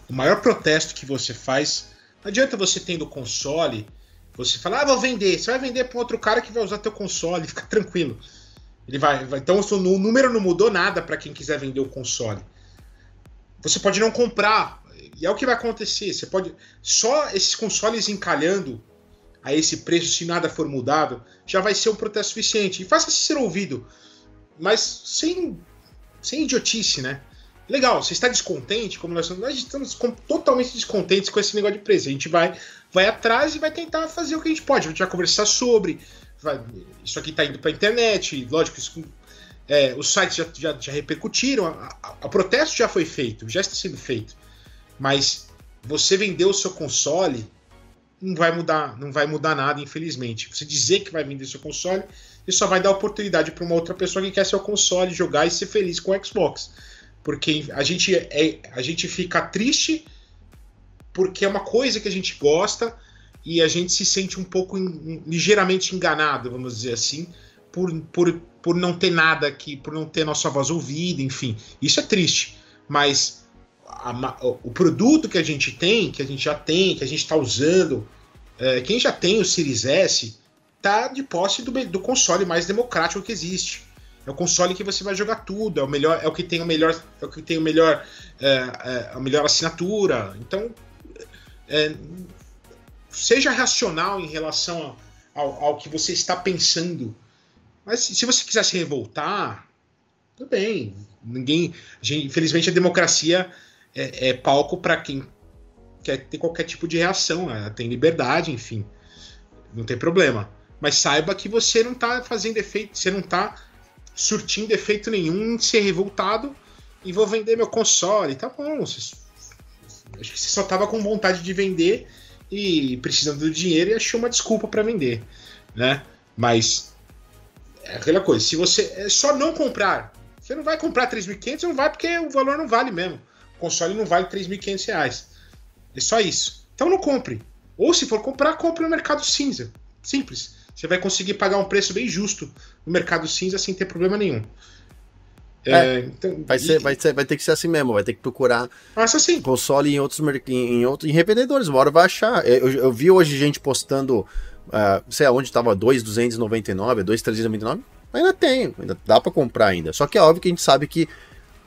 O maior protesto que você faz, não adianta você tendo console, você falar, ah, vou vender. Você vai vender para outro cara que vai usar teu console, fica tranquilo. Ele vai, vai então o número não mudou nada para quem quiser vender o console. Você pode não comprar, e é o que vai acontecer. Você pode só esses consoles encalhando a esse preço se nada for mudado, já vai ser um protesto suficiente. E faça-se ser ouvido, mas sem sem idiotice, né? Legal, você está descontente, como nós, nós estamos totalmente descontentes com esse negócio de preço. A gente vai, vai atrás e vai tentar fazer o que a gente pode. A gente vai conversar sobre. Vai, isso aqui está indo para a internet, lógico, isso, é, os sites já, já, já repercutiram, a, protesto já foi feito, já está sendo feito. Mas você vender o seu console não vai mudar, não vai mudar nada, infelizmente. Você dizer que vai vender seu console, isso só vai dar oportunidade para uma outra pessoa que quer seu console, jogar e ser feliz com o Xbox. Porque a gente, é, a gente fica triste porque é uma coisa que a gente gosta e a gente se sente um pouco in, ligeiramente enganado, vamos dizer assim, por, por, por não ter nada aqui, por não ter nossa voz ouvida, enfim. Isso é triste. Mas a, o produto que a gente tem, que a gente já tem, que a gente está usando, é, quem já tem o Series S, tá de posse do, do console mais democrático que existe. É o console que você vai jogar tudo, é o melhor, é o que tem o melhor, é o que tem o melhor, é, é, a melhor assinatura. Então, é, seja racional em relação ao, ao, que você está pensando. Mas se você quiser se revoltar, tudo bem. Ninguém, infelizmente, a democracia é, é palco para quem quer ter qualquer tipo de reação. Né? Tem liberdade, enfim, não tem problema. Mas saiba que você não está fazendo efeito, você não está surtindo efeito nenhum em ser revoltado e vou vender meu console. Tá bom, você, acho que você só tava com vontade de vender e precisando do dinheiro e achou uma desculpa para vender, né? Mas é aquela coisa, se você é só não comprar, você não vai comprar 3.500, não vai porque o valor não vale mesmo. Console não vale 3.500 reais. É só isso. Então não compre. Ou se for comprar, compre no mercado cinza. Simples você vai conseguir pagar um preço bem justo no mercado cinza sem ter problema nenhum. É, é, então, vai, ser, e... vai, ser, vai ter que ser assim mesmo, vai ter que procurar assim. console em outros, em, em outros em revendedores, uma hora vai achar. Eu, eu vi hoje gente postando, uh, sei aonde estava 2,299, 2,399, ainda tem, ainda dá para comprar ainda. Só que é óbvio que a gente sabe que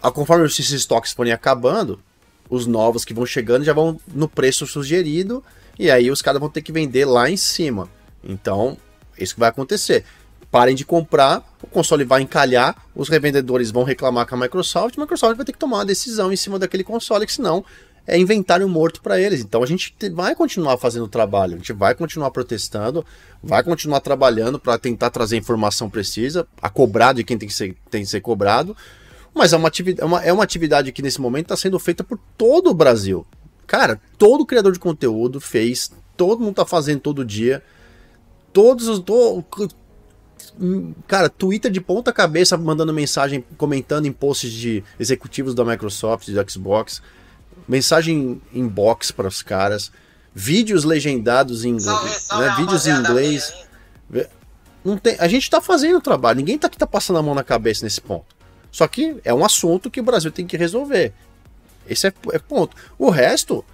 conforme esses estoques forem acabando, os novos que vão chegando já vão no preço sugerido, e aí os caras vão ter que vender lá em cima. Então, isso que vai acontecer. Parem de comprar, o console vai encalhar, os revendedores vão reclamar com a Microsoft, a Microsoft vai ter que tomar uma decisão em cima daquele console, que senão é inventário morto para eles. Então a gente vai continuar fazendo o trabalho, a gente vai continuar protestando, vai continuar trabalhando para tentar trazer informação precisa, a cobrar de quem tem que ser, tem que ser cobrado. Mas é uma, atividade, é, uma, é uma atividade que nesse momento está sendo feita por todo o Brasil. Cara, todo criador de conteúdo fez, todo mundo está fazendo todo dia todos os. To, cara, Twitter de ponta cabeça mandando mensagem, comentando em posts de executivos da Microsoft, do Xbox, mensagem inbox para os caras, vídeos legendados em inglês, salve, salve, né, vídeos em inglês. Não tem, a gente está fazendo o trabalho, ninguém tá aqui tá passando a mão na cabeça nesse ponto. Só que é um assunto que o Brasil tem que resolver. Esse é, é ponto. O resto,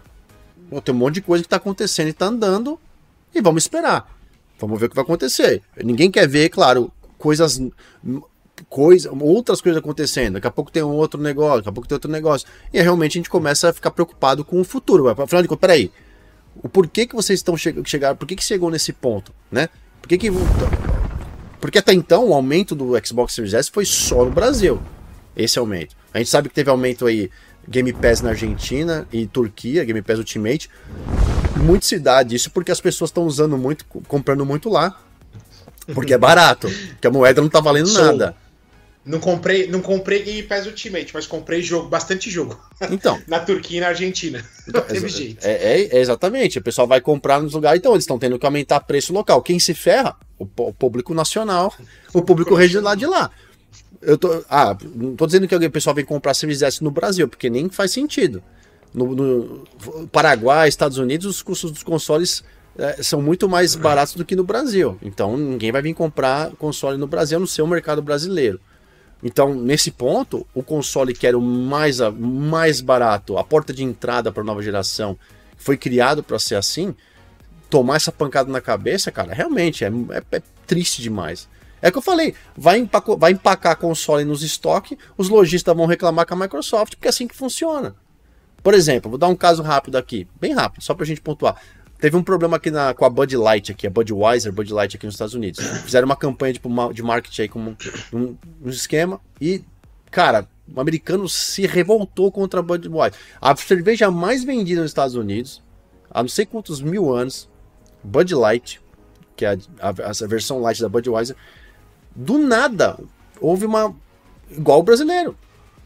tem um monte de coisa que está acontecendo e está andando e vamos esperar. Vamos ver o que vai acontecer. Ninguém quer ver, claro, coisas. Coisa, outras coisas acontecendo. Daqui a pouco tem um outro negócio, daqui a pouco tem outro negócio. E realmente a gente começa a ficar preocupado com o futuro. Afinal de contas, peraí. O porquê que vocês estão che por que, que chegou nesse ponto, né? Por que que porque até então o aumento do Xbox Series S foi só no Brasil. Esse aumento. A gente sabe que teve aumento aí Game Pass na Argentina e Turquia, Game Pass Ultimate muita cidade. Isso porque as pessoas estão usando muito, comprando muito lá. Porque é barato. porque a moeda não tá valendo nada. Não comprei, não comprei Game Pass Ultimate, mas comprei jogo, bastante jogo. Então. na Turquia e na Argentina. Não teve jeito. É, é, é, exatamente. O pessoal vai comprar nos lugares, então eles estão tendo que aumentar preço local. Quem se ferra? O, o público nacional, o público regional de lá. Eu tô, ah, não tô dizendo que alguém, pessoal vem comprar Series S no Brasil, porque nem faz sentido. No, no Paraguai, Estados Unidos, os custos dos consoles é, são muito mais baratos do que no Brasil. Então ninguém vai vir comprar console no Brasil, no seu mercado brasileiro. Então, nesse ponto, o console que era o mais, mais barato, a porta de entrada para a nova geração, foi criado para ser assim, tomar essa pancada na cabeça, cara, realmente é, é, é triste demais. É que eu falei, vai, empaco, vai empacar console nos estoques, os lojistas vão reclamar com a Microsoft, porque é assim que funciona. Por exemplo, vou dar um caso rápido aqui, bem rápido, só pra gente pontuar. Teve um problema aqui na, com a Bud Light aqui, a Budweiser, Bud Light aqui nos Estados Unidos. Fizeram uma campanha de marketing aí com um, um, um esquema e, cara, o americano se revoltou contra a Budweiser. A cerveja mais vendida nos Estados Unidos, há não sei quantos mil anos, Bud Light, que é a, a, a versão light da Budweiser, do nada houve uma. igual o brasileiro.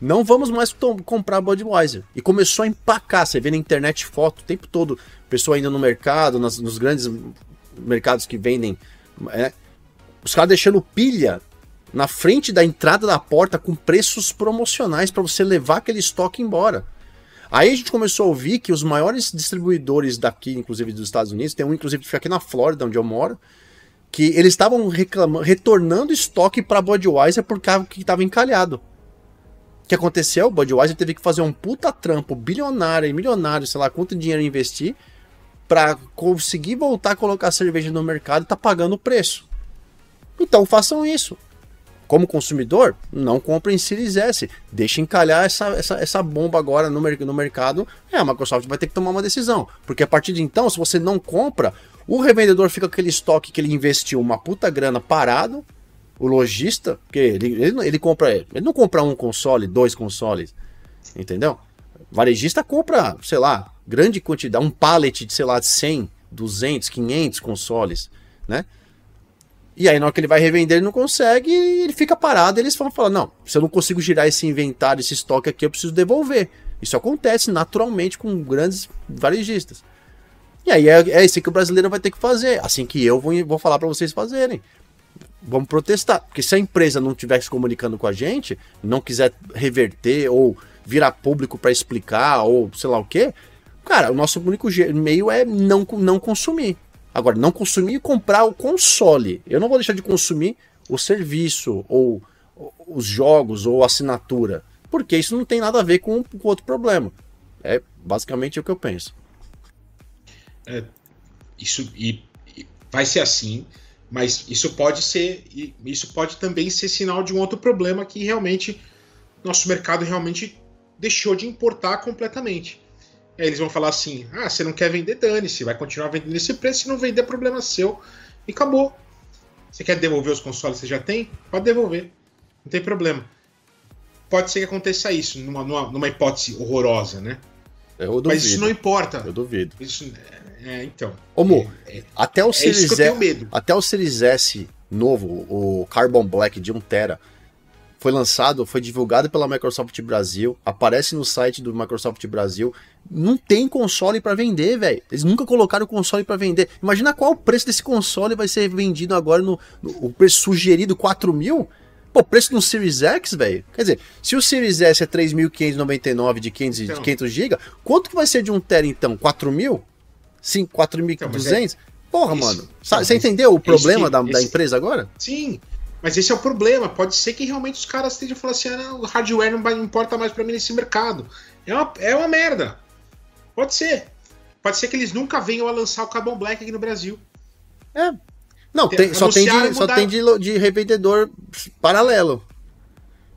Não vamos mais comprar Budweiser. E começou a empacar. Você vê na internet foto o tempo todo pessoa indo no mercado, nas, nos grandes mercados que vendem, é, os caras deixando pilha na frente da entrada da porta com preços promocionais para você levar aquele estoque embora. Aí a gente começou a ouvir que os maiores distribuidores daqui, inclusive dos Estados Unidos, tem um inclusive que fica aqui na Flórida, onde eu moro, que eles estavam retornando estoque para Budweiser por causa que estava encalhado. Que aconteceu? O Budweiser teve que fazer um puta trampo bilionário e milionário, sei lá quanto dinheiro investir, para conseguir voltar a colocar cerveja no mercado, tá pagando o preço. Então façam isso. Como consumidor, não comprem Series S. Deixem encalhar essa, essa, essa bomba agora no, no mercado. É, a Microsoft vai ter que tomar uma decisão. Porque a partir de então, se você não compra, o revendedor fica com aquele estoque que ele investiu uma puta grana parado. O lojista, porque ele, ele, ele compra. Ele não compra um console, dois consoles. Entendeu? varejista compra, sei lá, grande quantidade, um pallet de, sei lá, de 100, 200, 500 consoles, né? E aí, na hora que ele vai revender, ele não consegue, ele fica parado, eles vão falar: não, se eu não consigo girar esse inventário, esse estoque aqui, eu preciso devolver. Isso acontece naturalmente com grandes varejistas. E aí é, é isso que o brasileiro vai ter que fazer, assim que eu vou, vou falar para vocês fazerem. Vamos protestar, porque se a empresa não estiver se comunicando com a gente, não quiser reverter ou virar público para explicar ou sei lá o que, cara, o nosso único meio é não, não consumir. Agora, não consumir e comprar o console. Eu não vou deixar de consumir o serviço ou os jogos ou assinatura, porque isso não tem nada a ver com, com outro problema. É basicamente o que eu penso. É, isso e, e vai ser assim, mas isso pode ser isso pode também ser sinal de um outro problema que realmente nosso mercado realmente deixou de importar completamente. Aí eles vão falar assim: ah, você não quer vender, dane-se, vai continuar vendendo esse preço, se não vender, é problema seu. E acabou. Você quer devolver os consoles que você já tem? Pode devolver. Não tem problema. Pode ser que aconteça isso, numa, numa, numa hipótese horrorosa, né? Eu duvido. Mas isso não importa. Eu duvido. Isso, é, então. Ô, Mo, é, até o é Series S, até o Series S novo, o Carbon Black de 1 tera, foi lançado, foi divulgado pela Microsoft Brasil, aparece no site do Microsoft Brasil. Não tem console para vender, velho. Eles nunca colocaram o console para vender. Imagina qual o preço desse console vai ser vendido agora no, no o preço sugerido 4 mil. Pô, preço no Series X, velho. Quer dizer, se o Series S é 3.599 de 500, então, de 500 GB, quanto que vai ser de um tera então? 4 mil? Sim, 4.200? Então, é... Porra, isso, mano. Você entendeu o problema da, esse... da empresa agora? Sim, mas esse é o problema. Pode ser que realmente os caras estejam falando assim: ah, o hardware não, importa mais para mim nesse mercado. É uma, é uma merda. Pode ser. Pode ser que eles nunca venham a lançar o Carbon Black aqui no Brasil. É. Não, tem, só tem, de, só tem de, de revendedor paralelo.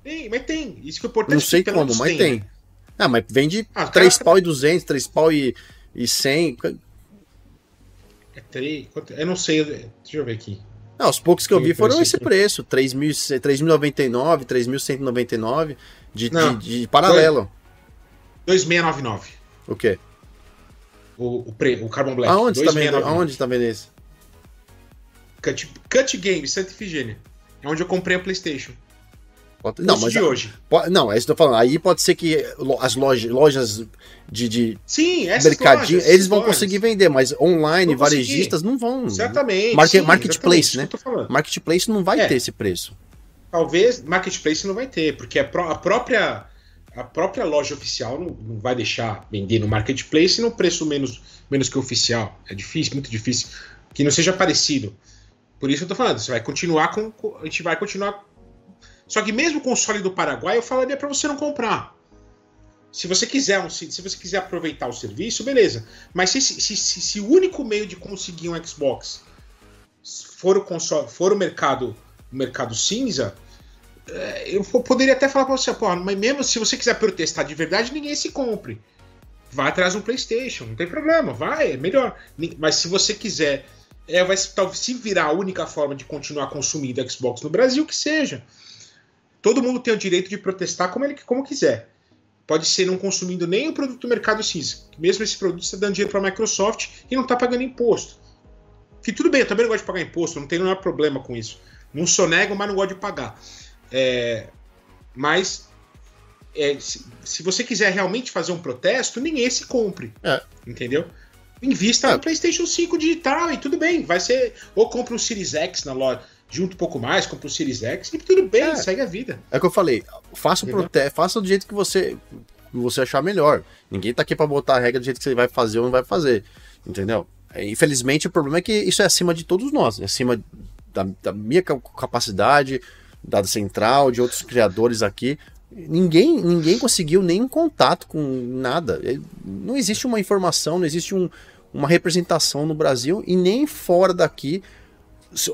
Tem, mas tem. Isso que é importante. Não sei como, mas tem. tem. Ah, mas vende ah, 3 cara... pau e 200, 3 pau e, e 100. É 3. Eu não sei. Deixa eu ver aqui. Não, os poucos que eu vi foram esse preço, 3.099, 3.199 de, de, de paralelo. 2.699. O quê? O, o, pre, o Carbon Black. Aonde está vendo, aonde tá vendo esse? Cut, Cut Games, Santa Ifigênia. É onde eu comprei a PlayStation. Não, mas de hoje. Não, é isso que eu tô falando. Aí pode ser que as lojas, lojas de, de Sim, mercadinho, lojas, eles vão lojas. conseguir vender, mas online, varejistas não vão. Market, sim, marketplace, exatamente, né? Marketplace não vai é. ter esse preço. talvez marketplace não vai ter, porque a, pró- a própria a própria loja oficial não, não vai deixar vender no marketplace no preço menos, menos que o oficial. É difícil, muito difícil que não seja parecido. Por isso eu tô falando, você vai continuar com- a gente vai continuar. Só que mesmo o console do Paraguai, eu falaria para você não comprar. Se você quiser se, você quiser aproveitar o serviço, beleza. Mas se, se, se, se o único meio de conseguir um Xbox for o console, for o mercado, o mercado cinza, é, eu po- poderia até falar para você, pô, mas mesmo se você quiser protestar de verdade, ninguém se compre. Vai atrás um PlayStation, não tem problema, vai, é melhor. Mas se você quiser, é, vai se- talvez se virar a única forma de continuar consumindo Xbox no Brasil, que seja. Todo mundo tem o direito de protestar como ele como quiser. Pode ser não consumindo nem o produto do mercado cinza. Mesmo esse produto está dando dinheiro para a Microsoft e não está pagando imposto. Que tudo bem, eu também não gosto de pagar imposto, não tenho nenhum problema com isso. Não sonego, mas não gosto de pagar. É, mas é, se, se você quiser realmente fazer um protesto, ninguém se compre. É. Entendeu? Invista É. no PlayStation 5 digital e tudo bem. Vai ser. Ou compra um Series X na loja, junta um pouco mais, compra um Series X e tudo bem, É. segue a vida. É o que eu falei, faça o Entendeu? protesto, faça do jeito que você, você achar melhor. Ninguém tá aqui pra botar a regra do jeito que você vai fazer ou não vai fazer. Entendeu? É, Infelizmente, o problema é que isso é acima de todos nós, é acima da, da minha ca- capacidade, da central, de outros criadores aqui. Ninguém, ninguém conseguiu nenhum contato com nada. É, Não existe uma informação, não existe um- uma representação no Brasil e nem fora daqui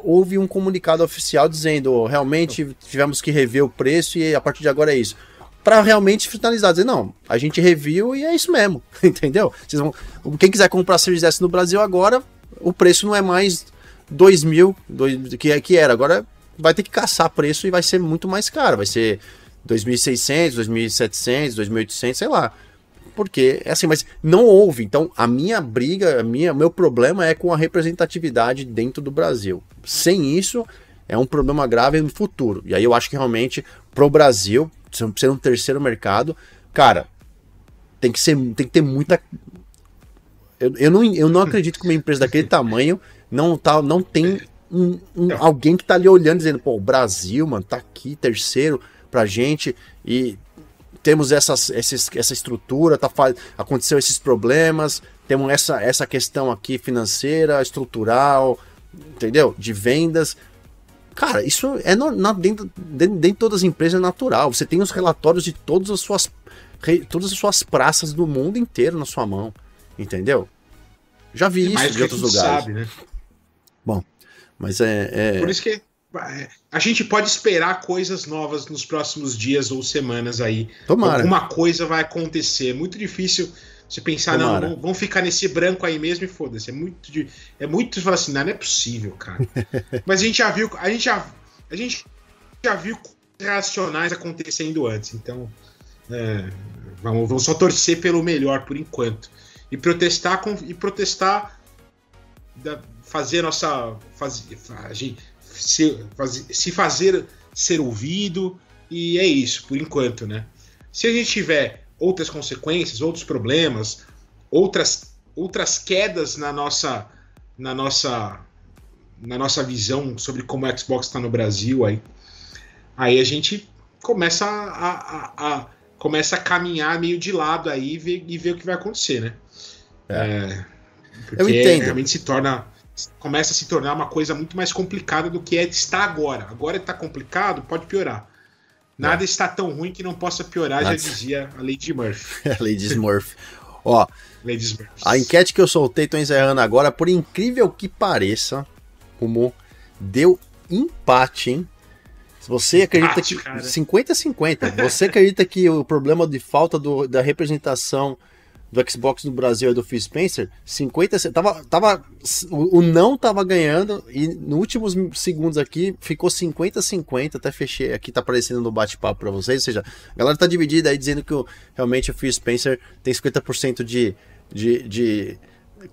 houve um comunicado oficial dizendo "Oh, realmente tivemos que rever o preço e a partir de agora é isso. Para realmente finalizar, dizer, não, a gente reviu e é isso mesmo, entendeu? Vocês vão, quem quiser comprar Series S no Brasil agora, o preço não é mais 2 mil, dois- que, que era, agora vai ter que caçar preço e vai ser muito mais caro, vai ser 2.600, 2.700, 2.800, sei lá. Porque é assim, mas não houve. Então, a minha briga, a minha, meu problema é com a representatividade dentro do Brasil. Sem isso, é um problema grave no futuro. E aí eu acho que realmente, pro Brasil, ser um terceiro mercado, cara, tem que ser, tem que ter muita. Eu, eu, não, eu não acredito que uma empresa daquele tamanho não, tá, não tem um- um- Não. alguém que tá ali olhando, dizendo, pô, o Brasil, mano, tá aqui, terceiro pra gente, e temos essas, esses, essa estrutura, tá, aconteceu esses problemas, temos essa, essa questão aqui financeira, estrutural, entendeu? De vendas. Cara, isso é no- na- dentro, dentro, dentro de todas as empresas é natural. Você tem os relatórios de todas as suas, todas as suas praças do mundo inteiro na sua mão, entendeu? Já vi Mais isso de outros lugares. sabe, né? Mas é, é- Por isso que é, a gente pode esperar coisas novas nos próximos dias ou semanas aí. Tomara. Alguma coisa vai acontecer. É muito difícil você pensar, Tomara. não, vamos- ficar nesse branco aí mesmo e foda-se. É muito, di- é muito falar assim, não, não é possível, cara. Mas a gente já viu, a gente já, a gente já viu coisas racionais acontecendo antes. Então, é, vamos, vamos só torcer pelo melhor por enquanto e protestar com, e protestar da- fazer nossa fazer, a gente se, fazer, se fazer ser ouvido e é isso por enquanto, né? Se a gente tiver outras consequências, outros problemas, outras outras quedas na nossa na nossa na nossa visão sobre como o Xbox está no Brasil aí aí a gente começa a, a- a- começa a caminhar meio de lado aí e ver, e ver o que vai acontecer, né? É, porque Eu entendo. realmente se torna começa a se tornar uma coisa muito mais complicada do que é, está agora. Agora está complicado, pode piorar. Nada está tão ruim que não possa piorar, Nada. já dizia a Lady Murphy. Lady Smurf. Ó, Lady Murphy. A enquete que eu soltei, tô encerrando agora, por incrível que pareça, Rumo, deu empate, hein? Você acredita Empate, que. cara. 50-50. Você acredita que o problema de falta do- da representação do Xbox no Brasil é do Phil Spencer? 50 tava, tava o, não tava ganhando e nos últimos segundos aqui ficou 50-50, até fechei aqui tá aparecendo no bate-papo para vocês, ou seja, a galera tá dividida aí dizendo que o- realmente o Phil Spencer tem 50% de, de, de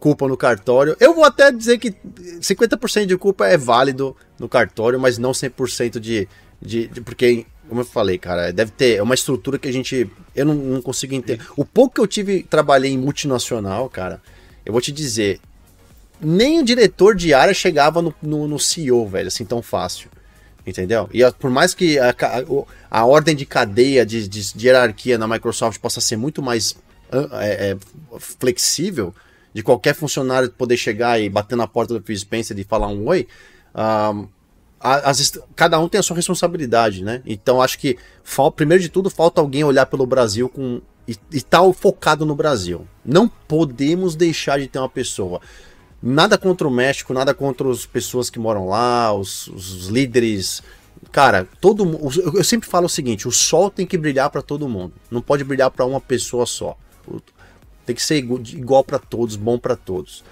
culpa no cartório. Eu vou até dizer que 50% de culpa é válido no cartório, mas não 100% de, de, de. Porque, como eu falei, cara, deve ter. É uma estrutura que a gente. Eu não, não consigo entender. O pouco que eu tive, trabalhei em multinacional, cara, eu vou te dizer. Nem o diretor de área chegava no, no, no CEO, velho, assim tão fácil. Entendeu? E por mais que a, a, a ordem de cadeia, de, de, de, hierarquia na Microsoft possa ser muito mais é, é, flexível, de qualquer funcionário poder chegar e bater na porta do Phil Spencer e falar um oi, um, as, cada um tem a sua responsabilidade, né? Então acho que, primeiro de tudo, falta alguém olhar pelo Brasil com e, e tá focado no Brasil. Não podemos deixar de ter uma pessoa. Nada contra o México, nada contra as pessoas que moram lá, os, os líderes. Cara, todo eu sempre falo o seguinte: o sol tem que brilhar para todo mundo. Não pode brilhar para uma pessoa só. Tem que ser igual para todos, bom para todos.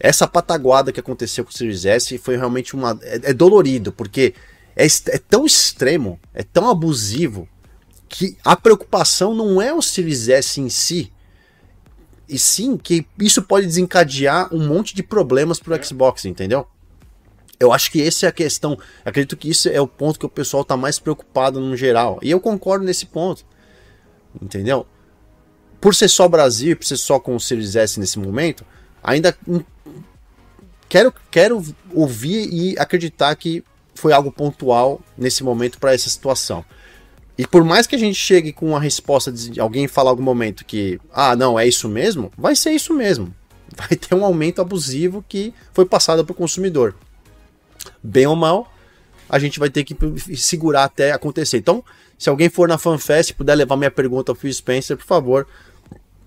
Essa pataguada que aconteceu com o Series S foi realmente uma. É, é dolorido, porque é, é tão extremo, é tão abusivo, que a preocupação não é o Series S em si, e sim que isso pode desencadear um monte de problemas pro Xbox, entendeu? Eu acho que essa é a questão. Acredito que isso é o ponto que o pessoal tá mais preocupado no geral. E eu concordo nesse ponto. Entendeu? Por ser só Brasil, por ser só com o Series S nesse momento, ainda quero, quero ouvir e acreditar que foi algo pontual nesse momento para essa situação. E por mais que a gente chegue com uma resposta de alguém falar algum momento que, ah, não, é isso mesmo, vai ser isso mesmo. Vai ter um aumento abusivo que foi passado para o consumidor. Bem ou mal, a gente vai ter que segurar até acontecer. Então, se alguém for na FanFest e puder levar minha pergunta ao Phil Spencer, por favor,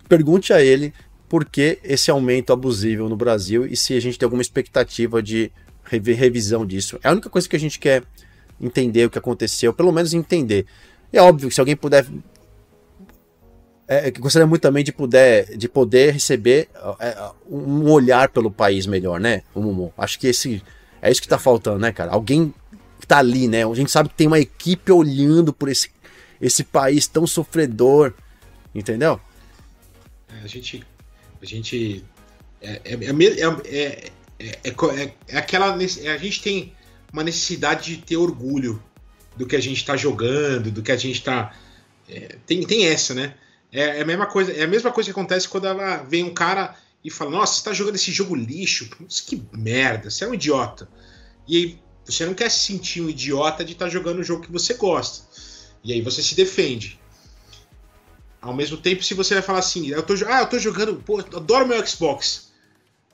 pergunte a ele por que esse aumento abusivo no Brasil e se a gente tem alguma expectativa de revisão disso. É a única coisa que a gente quer entender o que aconteceu, pelo menos entender. É óbvio que se alguém puder. É, gostaria muito também de poder, de poder receber é, um olhar pelo país melhor, né, Mumu? Acho que esse é isso que está faltando, né, cara? Alguém tá ali, né? A gente sabe que tem uma equipe olhando por esse, esse país tão sofredor, entendeu? É, a gente. A gente. É, é, é, é, é aquela. A gente tem uma necessidade de ter orgulho do que a gente está jogando, do que a gente está. É, tem, tem essa, né? É, é, a mesma coisa, é a mesma coisa que acontece quando ela vem um cara e fala: Nossa, você está jogando esse jogo lixo, que merda, você é um idiota. E aí você não quer se sentir um idiota de estar tá jogando o jogo que você gosta. E aí você se defende. Ao mesmo tempo, se você vai falar assim, eu tô, ah, eu tô jogando, pô, eu adoro meu Xbox.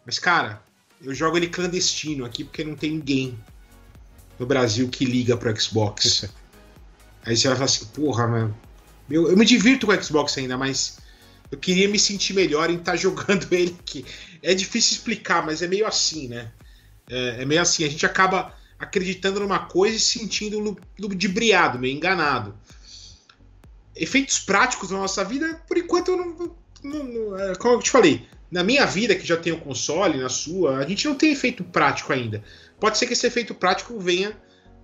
Mas, cara, eu jogo ele clandestino aqui porque não tem ninguém no Brasil que liga pro Xbox. Aí você vai falar assim, porra, mano. Eu, eu me divirto com o Xbox ainda, mas eu queria me sentir melhor em estar tá jogando ele aqui. É difícil explicar, mas é meio assim, né? É, é meio assim, a gente acaba acreditando numa coisa e se sentindo ludibriado, meio enganado. Efeitos práticos na nossa vida, por enquanto eu não, não, não. É, como eu te falei, na minha vida, que já tenho console, na sua, a gente não tem efeito prático ainda. Pode ser que esse efeito prático venha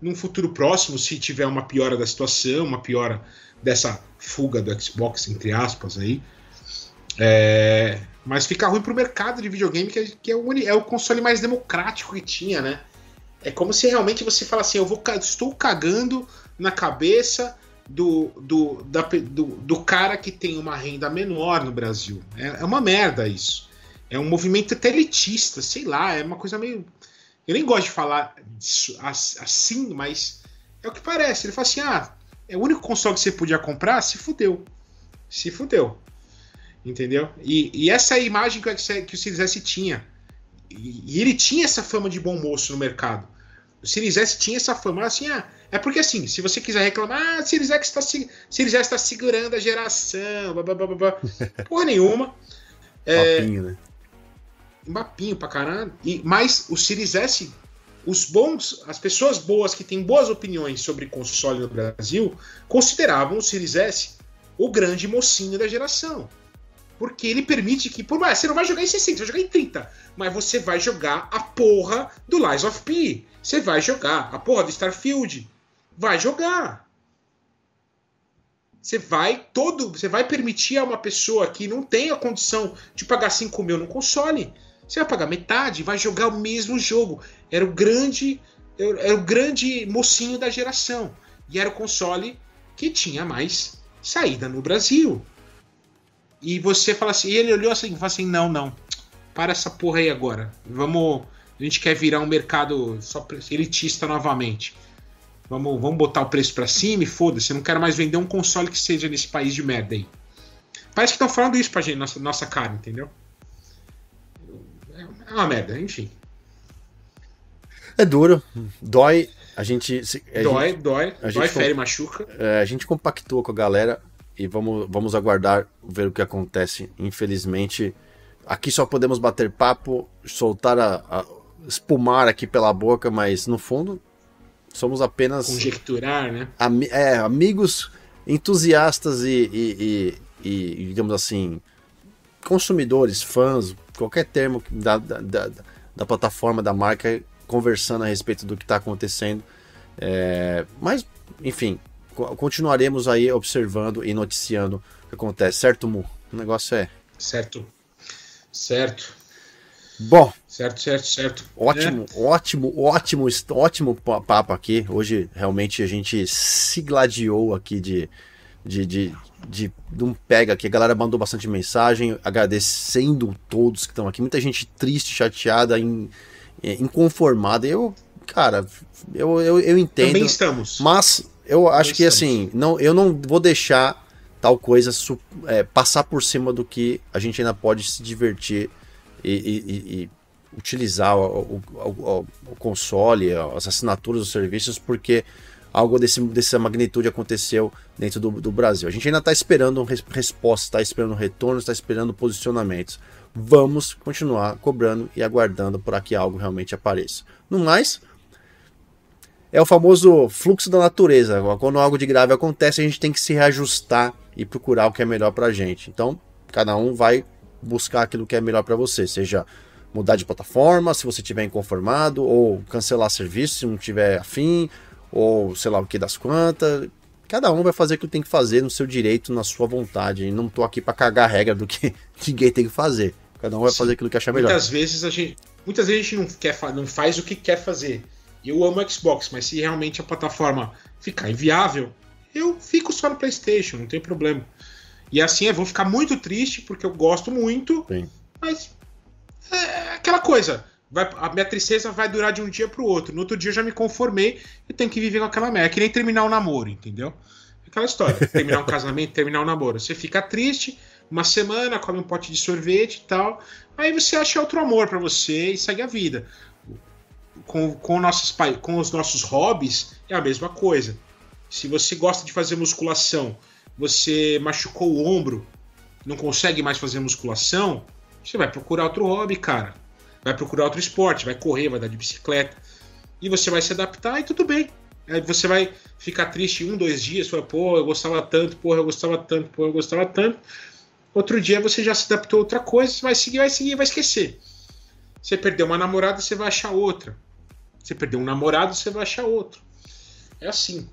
num futuro próximo, se tiver uma piora da situação, uma piora dessa fuga do Xbox, entre aspas, aí. É... Mas fica ruim pro mercado de videogame, que, é, que é, o, é, o, console mais democrático que tinha, né? É como se realmente você fala assim: eu vou, estou cagando na cabeça do, do, da, do, do, cara que tem uma renda menor no Brasil. É, é uma merda isso. É um movimento elitista, sei lá, é uma coisa meio eu nem gosto de falar assim, mas é o que parece. Ele fala assim: ah, é o único console que você podia comprar, se fudeu. Se fudeu. Entendeu? E, e essa é a imagem que, o, que o Series S tinha. E, e, ele tinha essa fama de bom moço no mercado. O Series S tinha essa fama. Assim, ah, é porque assim, se você quiser reclamar, ah, Series X está Series S está segurando a geração, blá, blá, blá, blá. porra nenhuma. É, Papinho, né? mapinho pra caralho. E, mas o Series S, os bons, as pessoas boas que têm boas opiniões sobre console no Brasil, consideravam o Series S o grande mocinho da geração. Porque ele permite que, por mais, você não vai jogar em 60, você vai jogar em 30, mas você vai jogar a porra do Lies of P. Você vai jogar a porra do Starfield. Vai jogar. Você vai todo, você vai permitir a uma pessoa que não tem a condição de pagar 5 mil no console você vai pagar metade, vai jogar o mesmo jogo. Era o grande, era o grande mocinho da geração. E era o console que tinha mais saída no Brasil. E você fala assim, ele olhou assim, fala assim, não, não, para essa porra aí agora. Vamos, a gente quer virar um mercado só elitista novamente. Vamos, vamos botar o preço para cima e foda-se. Eu não quero mais vender um console que seja nesse país de merda aí. Parece que estão falando isso pra gente, nossa, nossa cara, entendeu? É uma merda, enfim. É duro, dói. A gente. A dói, gente, dói, a dói, fere, machuca. É, a gente compactou com a galera e vamos, vamos aguardar ver o que acontece. Infelizmente, aqui só podemos bater papo, soltar a, a espumar aqui pela boca, mas no fundo somos apenas. Conjecturar, né? Ami é, amigos entusiastas e, e, e, e, digamos assim, consumidores, fãs, qualquer termo da, da, da, da plataforma, da marca, conversando a respeito do que está acontecendo. É, mas, enfim, continuaremos aí observando e noticiando o que acontece, certo, Mu? O negócio é. Certo. Certo. Bom. Certo, certo, certo. Ótimo, é. ótimo, ótimo, ótimo papo aqui. Hoje realmente a gente se gladiou aqui de, de, de, de, de um pega aqui. A galera mandou bastante mensagem, agradecendo todos que estão aqui. Muita gente triste, chateada, in, é, inconformada. Eu, cara, eu, eu, eu entendo. Também estamos. Mas eu acho Também que estamos. assim, não, eu não vou deixar tal coisa é, passar por cima do que a gente ainda pode se divertir e, e, e utilizar o, o, o, console, as assinaturas dos serviços, porque algo desse, dessa magnitude aconteceu dentro do, do Brasil. A gente ainda está esperando respostas, está esperando retornos, está esperando posicionamentos. Vamos continuar cobrando e aguardando para que algo realmente apareça. No mais, é o famoso fluxo da natureza. Quando algo de grave acontece, a gente tem que se reajustar e procurar o que é melhor para a gente. Então, cada um vai buscar aquilo que é melhor para você, seja mudar de plataforma, se você tiver inconformado, ou cancelar serviço se não tiver afim, ou sei lá o que das quantas. Cada um vai fazer o que tem que fazer no seu direito, na sua vontade. E não tô aqui para cagar a regra do que ninguém tem que fazer. Cada um vai Sim. fazer aquilo que achar melhor. Muitas vezes a gente, muitas vezes a gente não, quer, não faz o que quer fazer. Eu amo Xbox, mas se realmente a plataforma ficar inviável, eu fico só no PlayStation, não tem problema. E assim eu vou ficar muito triste porque eu gosto muito, Sim. mas é aquela coisa. Vai, a minha tristeza vai durar de um dia para o outro. No outro dia eu já me conformei e tenho que viver com aquela merda. É que nem terminar o namoro, entendeu? Aquela história. Terminar um casamento, terminar o um namoro. Você fica triste, uma semana, come um pote de sorvete e tal. Aí você acha outro amor para você e segue a vida. Com, com, nossos, com os nossos hobbies é a mesma coisa. Se você gosta de fazer musculação você machucou o ombro, não consegue mais fazer musculação, você vai procurar outro hobby, cara. Vai procurar outro esporte, vai correr, vai dar de bicicleta. E você vai se adaptar e tudo bem. Aí você vai ficar triste um, dois dias, fala, pô, eu gostava tanto, porra, eu gostava tanto, pô, eu gostava tanto. Outro dia você já se adaptou a outra coisa, vai seguir, vai seguir, vai esquecer. Você perdeu uma namorada, você vai achar outra. Você perdeu um namorado, você vai achar outro. É assim.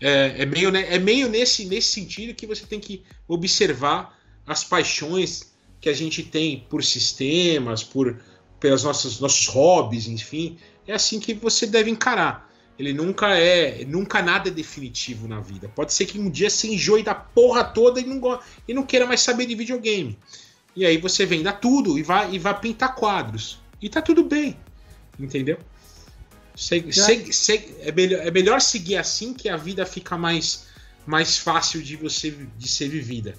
É, é, meio, né, é meio nesse, nesse sentido que você tem que observar as paixões que a gente tem por sistemas, por pelos nossos, nossos hobbies, enfim. É assim que você deve encarar. Ele nunca é. Nunca nada é definitivo na vida. Pode ser que um dia você enjoe da porra toda e não, e não queira mais saber de videogame. E aí você venda tudo e vai, e vai pintar quadros. E tá tudo bem. Entendeu? Segue, segue, segue, é, melhor, é melhor seguir assim que a vida fica mais, mais fácil de você de ser vivida.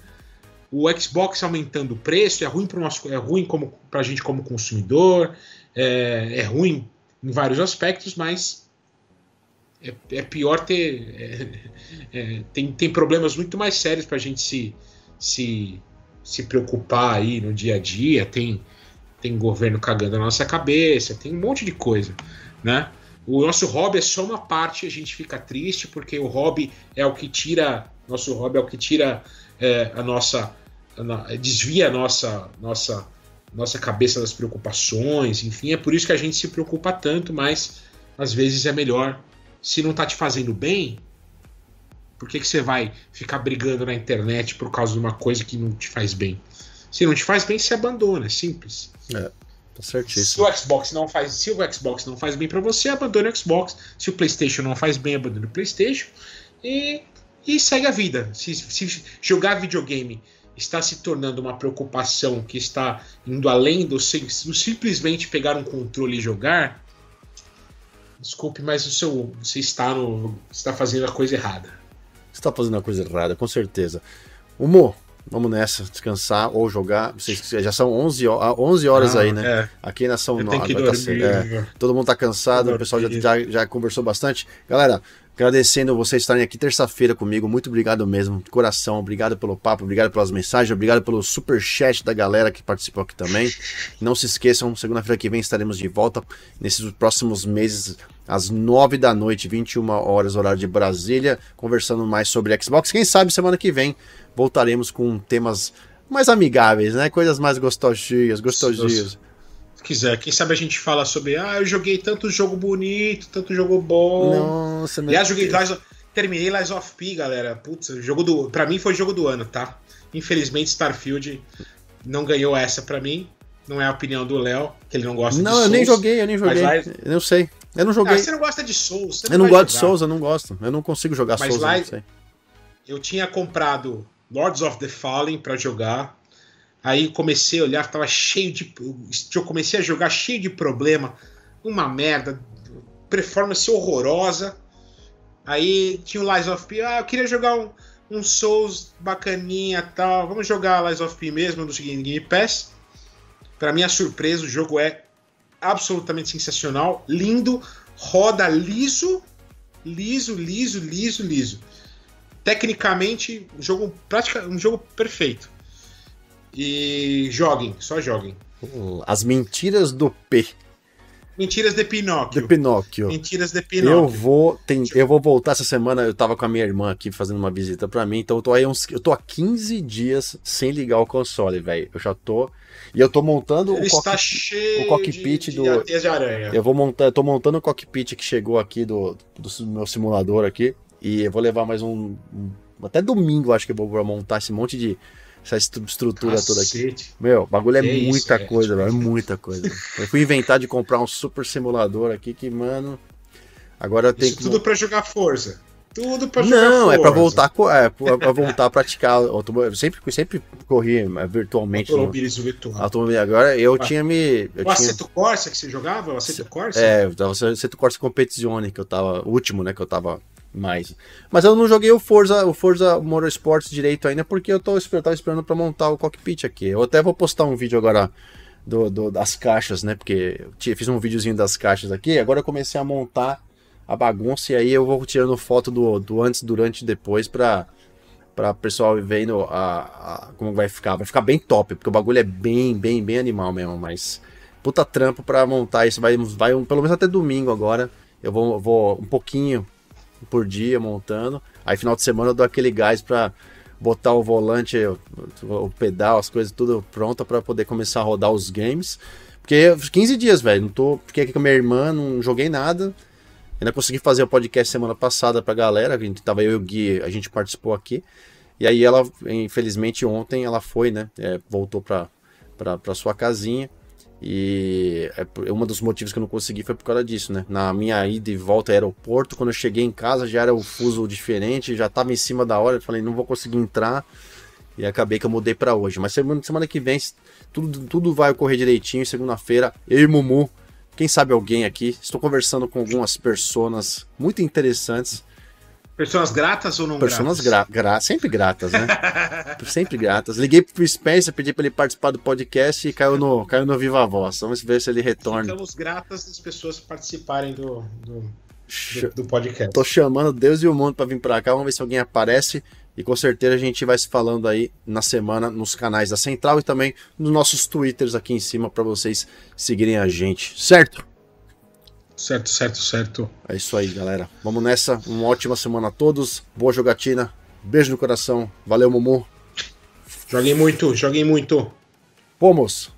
O Xbox aumentando o preço é ruim para é ruim como para a gente como consumidor, é, é, ruim em vários aspectos, mas é, é pior ter é, é tem, tem problemas muito mais sérios para a gente se, se se preocupar aí no dia a dia. Tem tem governo cagando na nossa cabeça, tem um monte de coisa, né? O nosso hobby é só uma parte, a gente fica triste porque o hobby é o que tira, nosso hobby é o que tira é, a nossa, a, desvia a nossa, nossa, nossa cabeça das preocupações, enfim, é por isso que a gente se preocupa tanto, mas às vezes é melhor, se não tá te fazendo bem, por que, que você vai ficar brigando na internet por causa de uma coisa que não te faz bem? Se não te faz bem, se abandona, é simples. É. Tá certíssimo. Se o Xbox não faz, se o Xbox não faz bem para você, abandone o Xbox. Se o PlayStation não faz bem, abandone o PlayStation e, e segue a vida. Se, se jogar videogame está se tornando uma preocupação que está indo além do, do simplesmente pegar um controle e jogar, Desculpe, mas o seu, você está no, está fazendo a coisa errada. Você está fazendo a coisa errada, com certeza. Humor, vamos nessa, descansar ou jogar. Vocês já são 11, 11 horas ah, aí, né? É. Aqui ainda são 9. Tá, é, todo mundo tá cansado, o pessoal já, já, já conversou bastante. Galera, Agradecendo vocês estarem aqui terça-feira comigo. Muito obrigado mesmo, de coração. Obrigado pelo papo, obrigado pelas mensagens, obrigado pelo super chat da galera que participou aqui também. Não se esqueçam, segunda-feira que vem estaremos de volta nesses próximos meses às 9 da noite, 21 horas horário de Brasília, conversando mais sobre Xbox. Quem sabe semana que vem voltaremos com temas mais amigáveis, né? Coisas mais gostosinhas, gostosinhas quiser. Quem sabe a gente fala sobre, ah, eu joguei tanto jogo bonito, tanto jogo bom. Nossa, meu Aliás, joguei Lies of, terminei Lies of P, galera. Putz, jogo do, pra mim foi jogo do ano, tá? Infelizmente Starfield não ganhou essa pra mim. Não é a opinião do Léo, que ele não gosta não, de. Não, eu nem joguei, eu nem joguei. Eu não sei. Eu não joguei. Ah, você não gosta de Souls. eu não gosto de Souls, eu não gosto. Eu não consigo jogar Mas Souls, Lies, eu, eu tinha comprado Lords of the Fallen para jogar. Aí comecei a olhar, tava cheio de. Eu comecei a jogar cheio de problema. Uma merda. Performance horrorosa. Aí tinha o Lies of P. Ah, eu queria jogar um, um Souls bacaninha tal. Vamos jogar Lies of P mesmo no Game Pass. Para minha surpresa, o jogo é absolutamente sensacional. Lindo. Roda liso. Liso, liso, liso, liso. Tecnicamente, um jogo, prática, um jogo perfeito. E joguem, só joguem. As mentiras do P. Mentiras de Pinóquio. De Pinóquio. Mentiras de Pinóquio. Eu vou, tem, eu vou voltar essa semana. Eu tava com a minha irmã aqui fazendo uma visita para mim. Então eu tô aí uns. Eu tô há 15 dias sem ligar o console, velho. Eu já tô. E eu tô montando Ele o, está cheio o cockpit de, do. De aranha. Eu vou montar. Eu tô montando o cockpit que chegou aqui do, do meu simulador aqui. E eu vou levar mais um. um até domingo, acho que eu vou montar esse monte de essa estrutura Cacete. toda aqui. Meu, bagulho é que muita isso, coisa, velho. É muita coisa. Eu fui inventar de comprar um super simulador aqui que, mano. Agora eu tenho isso que. Tudo pra jogar força. Tudo pra jogar Não, força. é pra voltar, é, pra voltar a praticar. Eu sempre, sempre corri virtualmente. Automobilismo virtual. Automobilismo. Agora eu ah, tinha me. Eu o tinha... Corsa que você jogava? O Assetto Corsa? É, o Assetto Corsa Competizione, que eu tava. O último, né? Que eu tava mais. Mas eu não joguei o Forza, o Forza Motorsports direito ainda porque eu, tô, eu tava esperando para montar o cockpit aqui. Eu até vou postar um vídeo agora do, do, das caixas, né? Porque eu fiz um videozinho das caixas aqui. Agora eu comecei a montar a bagunça e aí eu vou tirando foto do, do antes, durante e depois para para pessoal vendo a, a, como vai ficar. Vai ficar bem top, porque o bagulho é bem, bem, bem animal mesmo, mas puta trampo para montar isso. Vai, vai um, pelo menos até domingo agora. Eu vou, vou um pouquinho por dia montando. Aí final de semana eu dou aquele gás para botar o volante, o, pedal, as coisas tudo pronta para poder começar a rodar os games. Porque 15 dias, velho, não tô, fiquei aqui com a minha irmã, não joguei nada. Ainda consegui fazer o podcast semana passada pra galera, a gente tava eu e o Gui, a gente participou aqui. E aí ela, infelizmente ontem ela foi, né, é, voltou pra, pra, pra sua casinha. E é um dos motivos que eu não consegui foi por causa disso, né? Na minha ida e volta ao aeroporto, quando eu cheguei em casa já era o fuso diferente, já estava em cima da hora, eu falei, não vou conseguir entrar. E acabei que eu mudei para hoje. Mas semana, semana que vem tudo, tudo vai ocorrer direitinho. Segunda-feira, eu e Mumu, quem sabe alguém aqui, estou conversando com algumas pessoas muito interessantes Pessoas gratas ou não Pessoas gratas? Gra gra sempre gratas, né? sempre gratas. Liguei pro Spencer, pedi para ele participar do podcast e caiu no, caiu no Viva Voz. Vamos ver se ele retorna. Ficamos gratas das pessoas participarem do, do, do, do podcast. Tô chamando Deus e o mundo para vir para cá. Vamos ver se alguém aparece. E com certeza a gente vai se falando aí na semana nos canais da Central e também nos nossos Twitters aqui em cima para vocês seguirem a gente, certo? Certo, certo, certo. É isso aí, galera. Vamos nessa. Uma ótima semana a todos. Boa jogatina. Beijo no coração. Valeu, Mumu. Joguem muito, joguem muito. Vamos.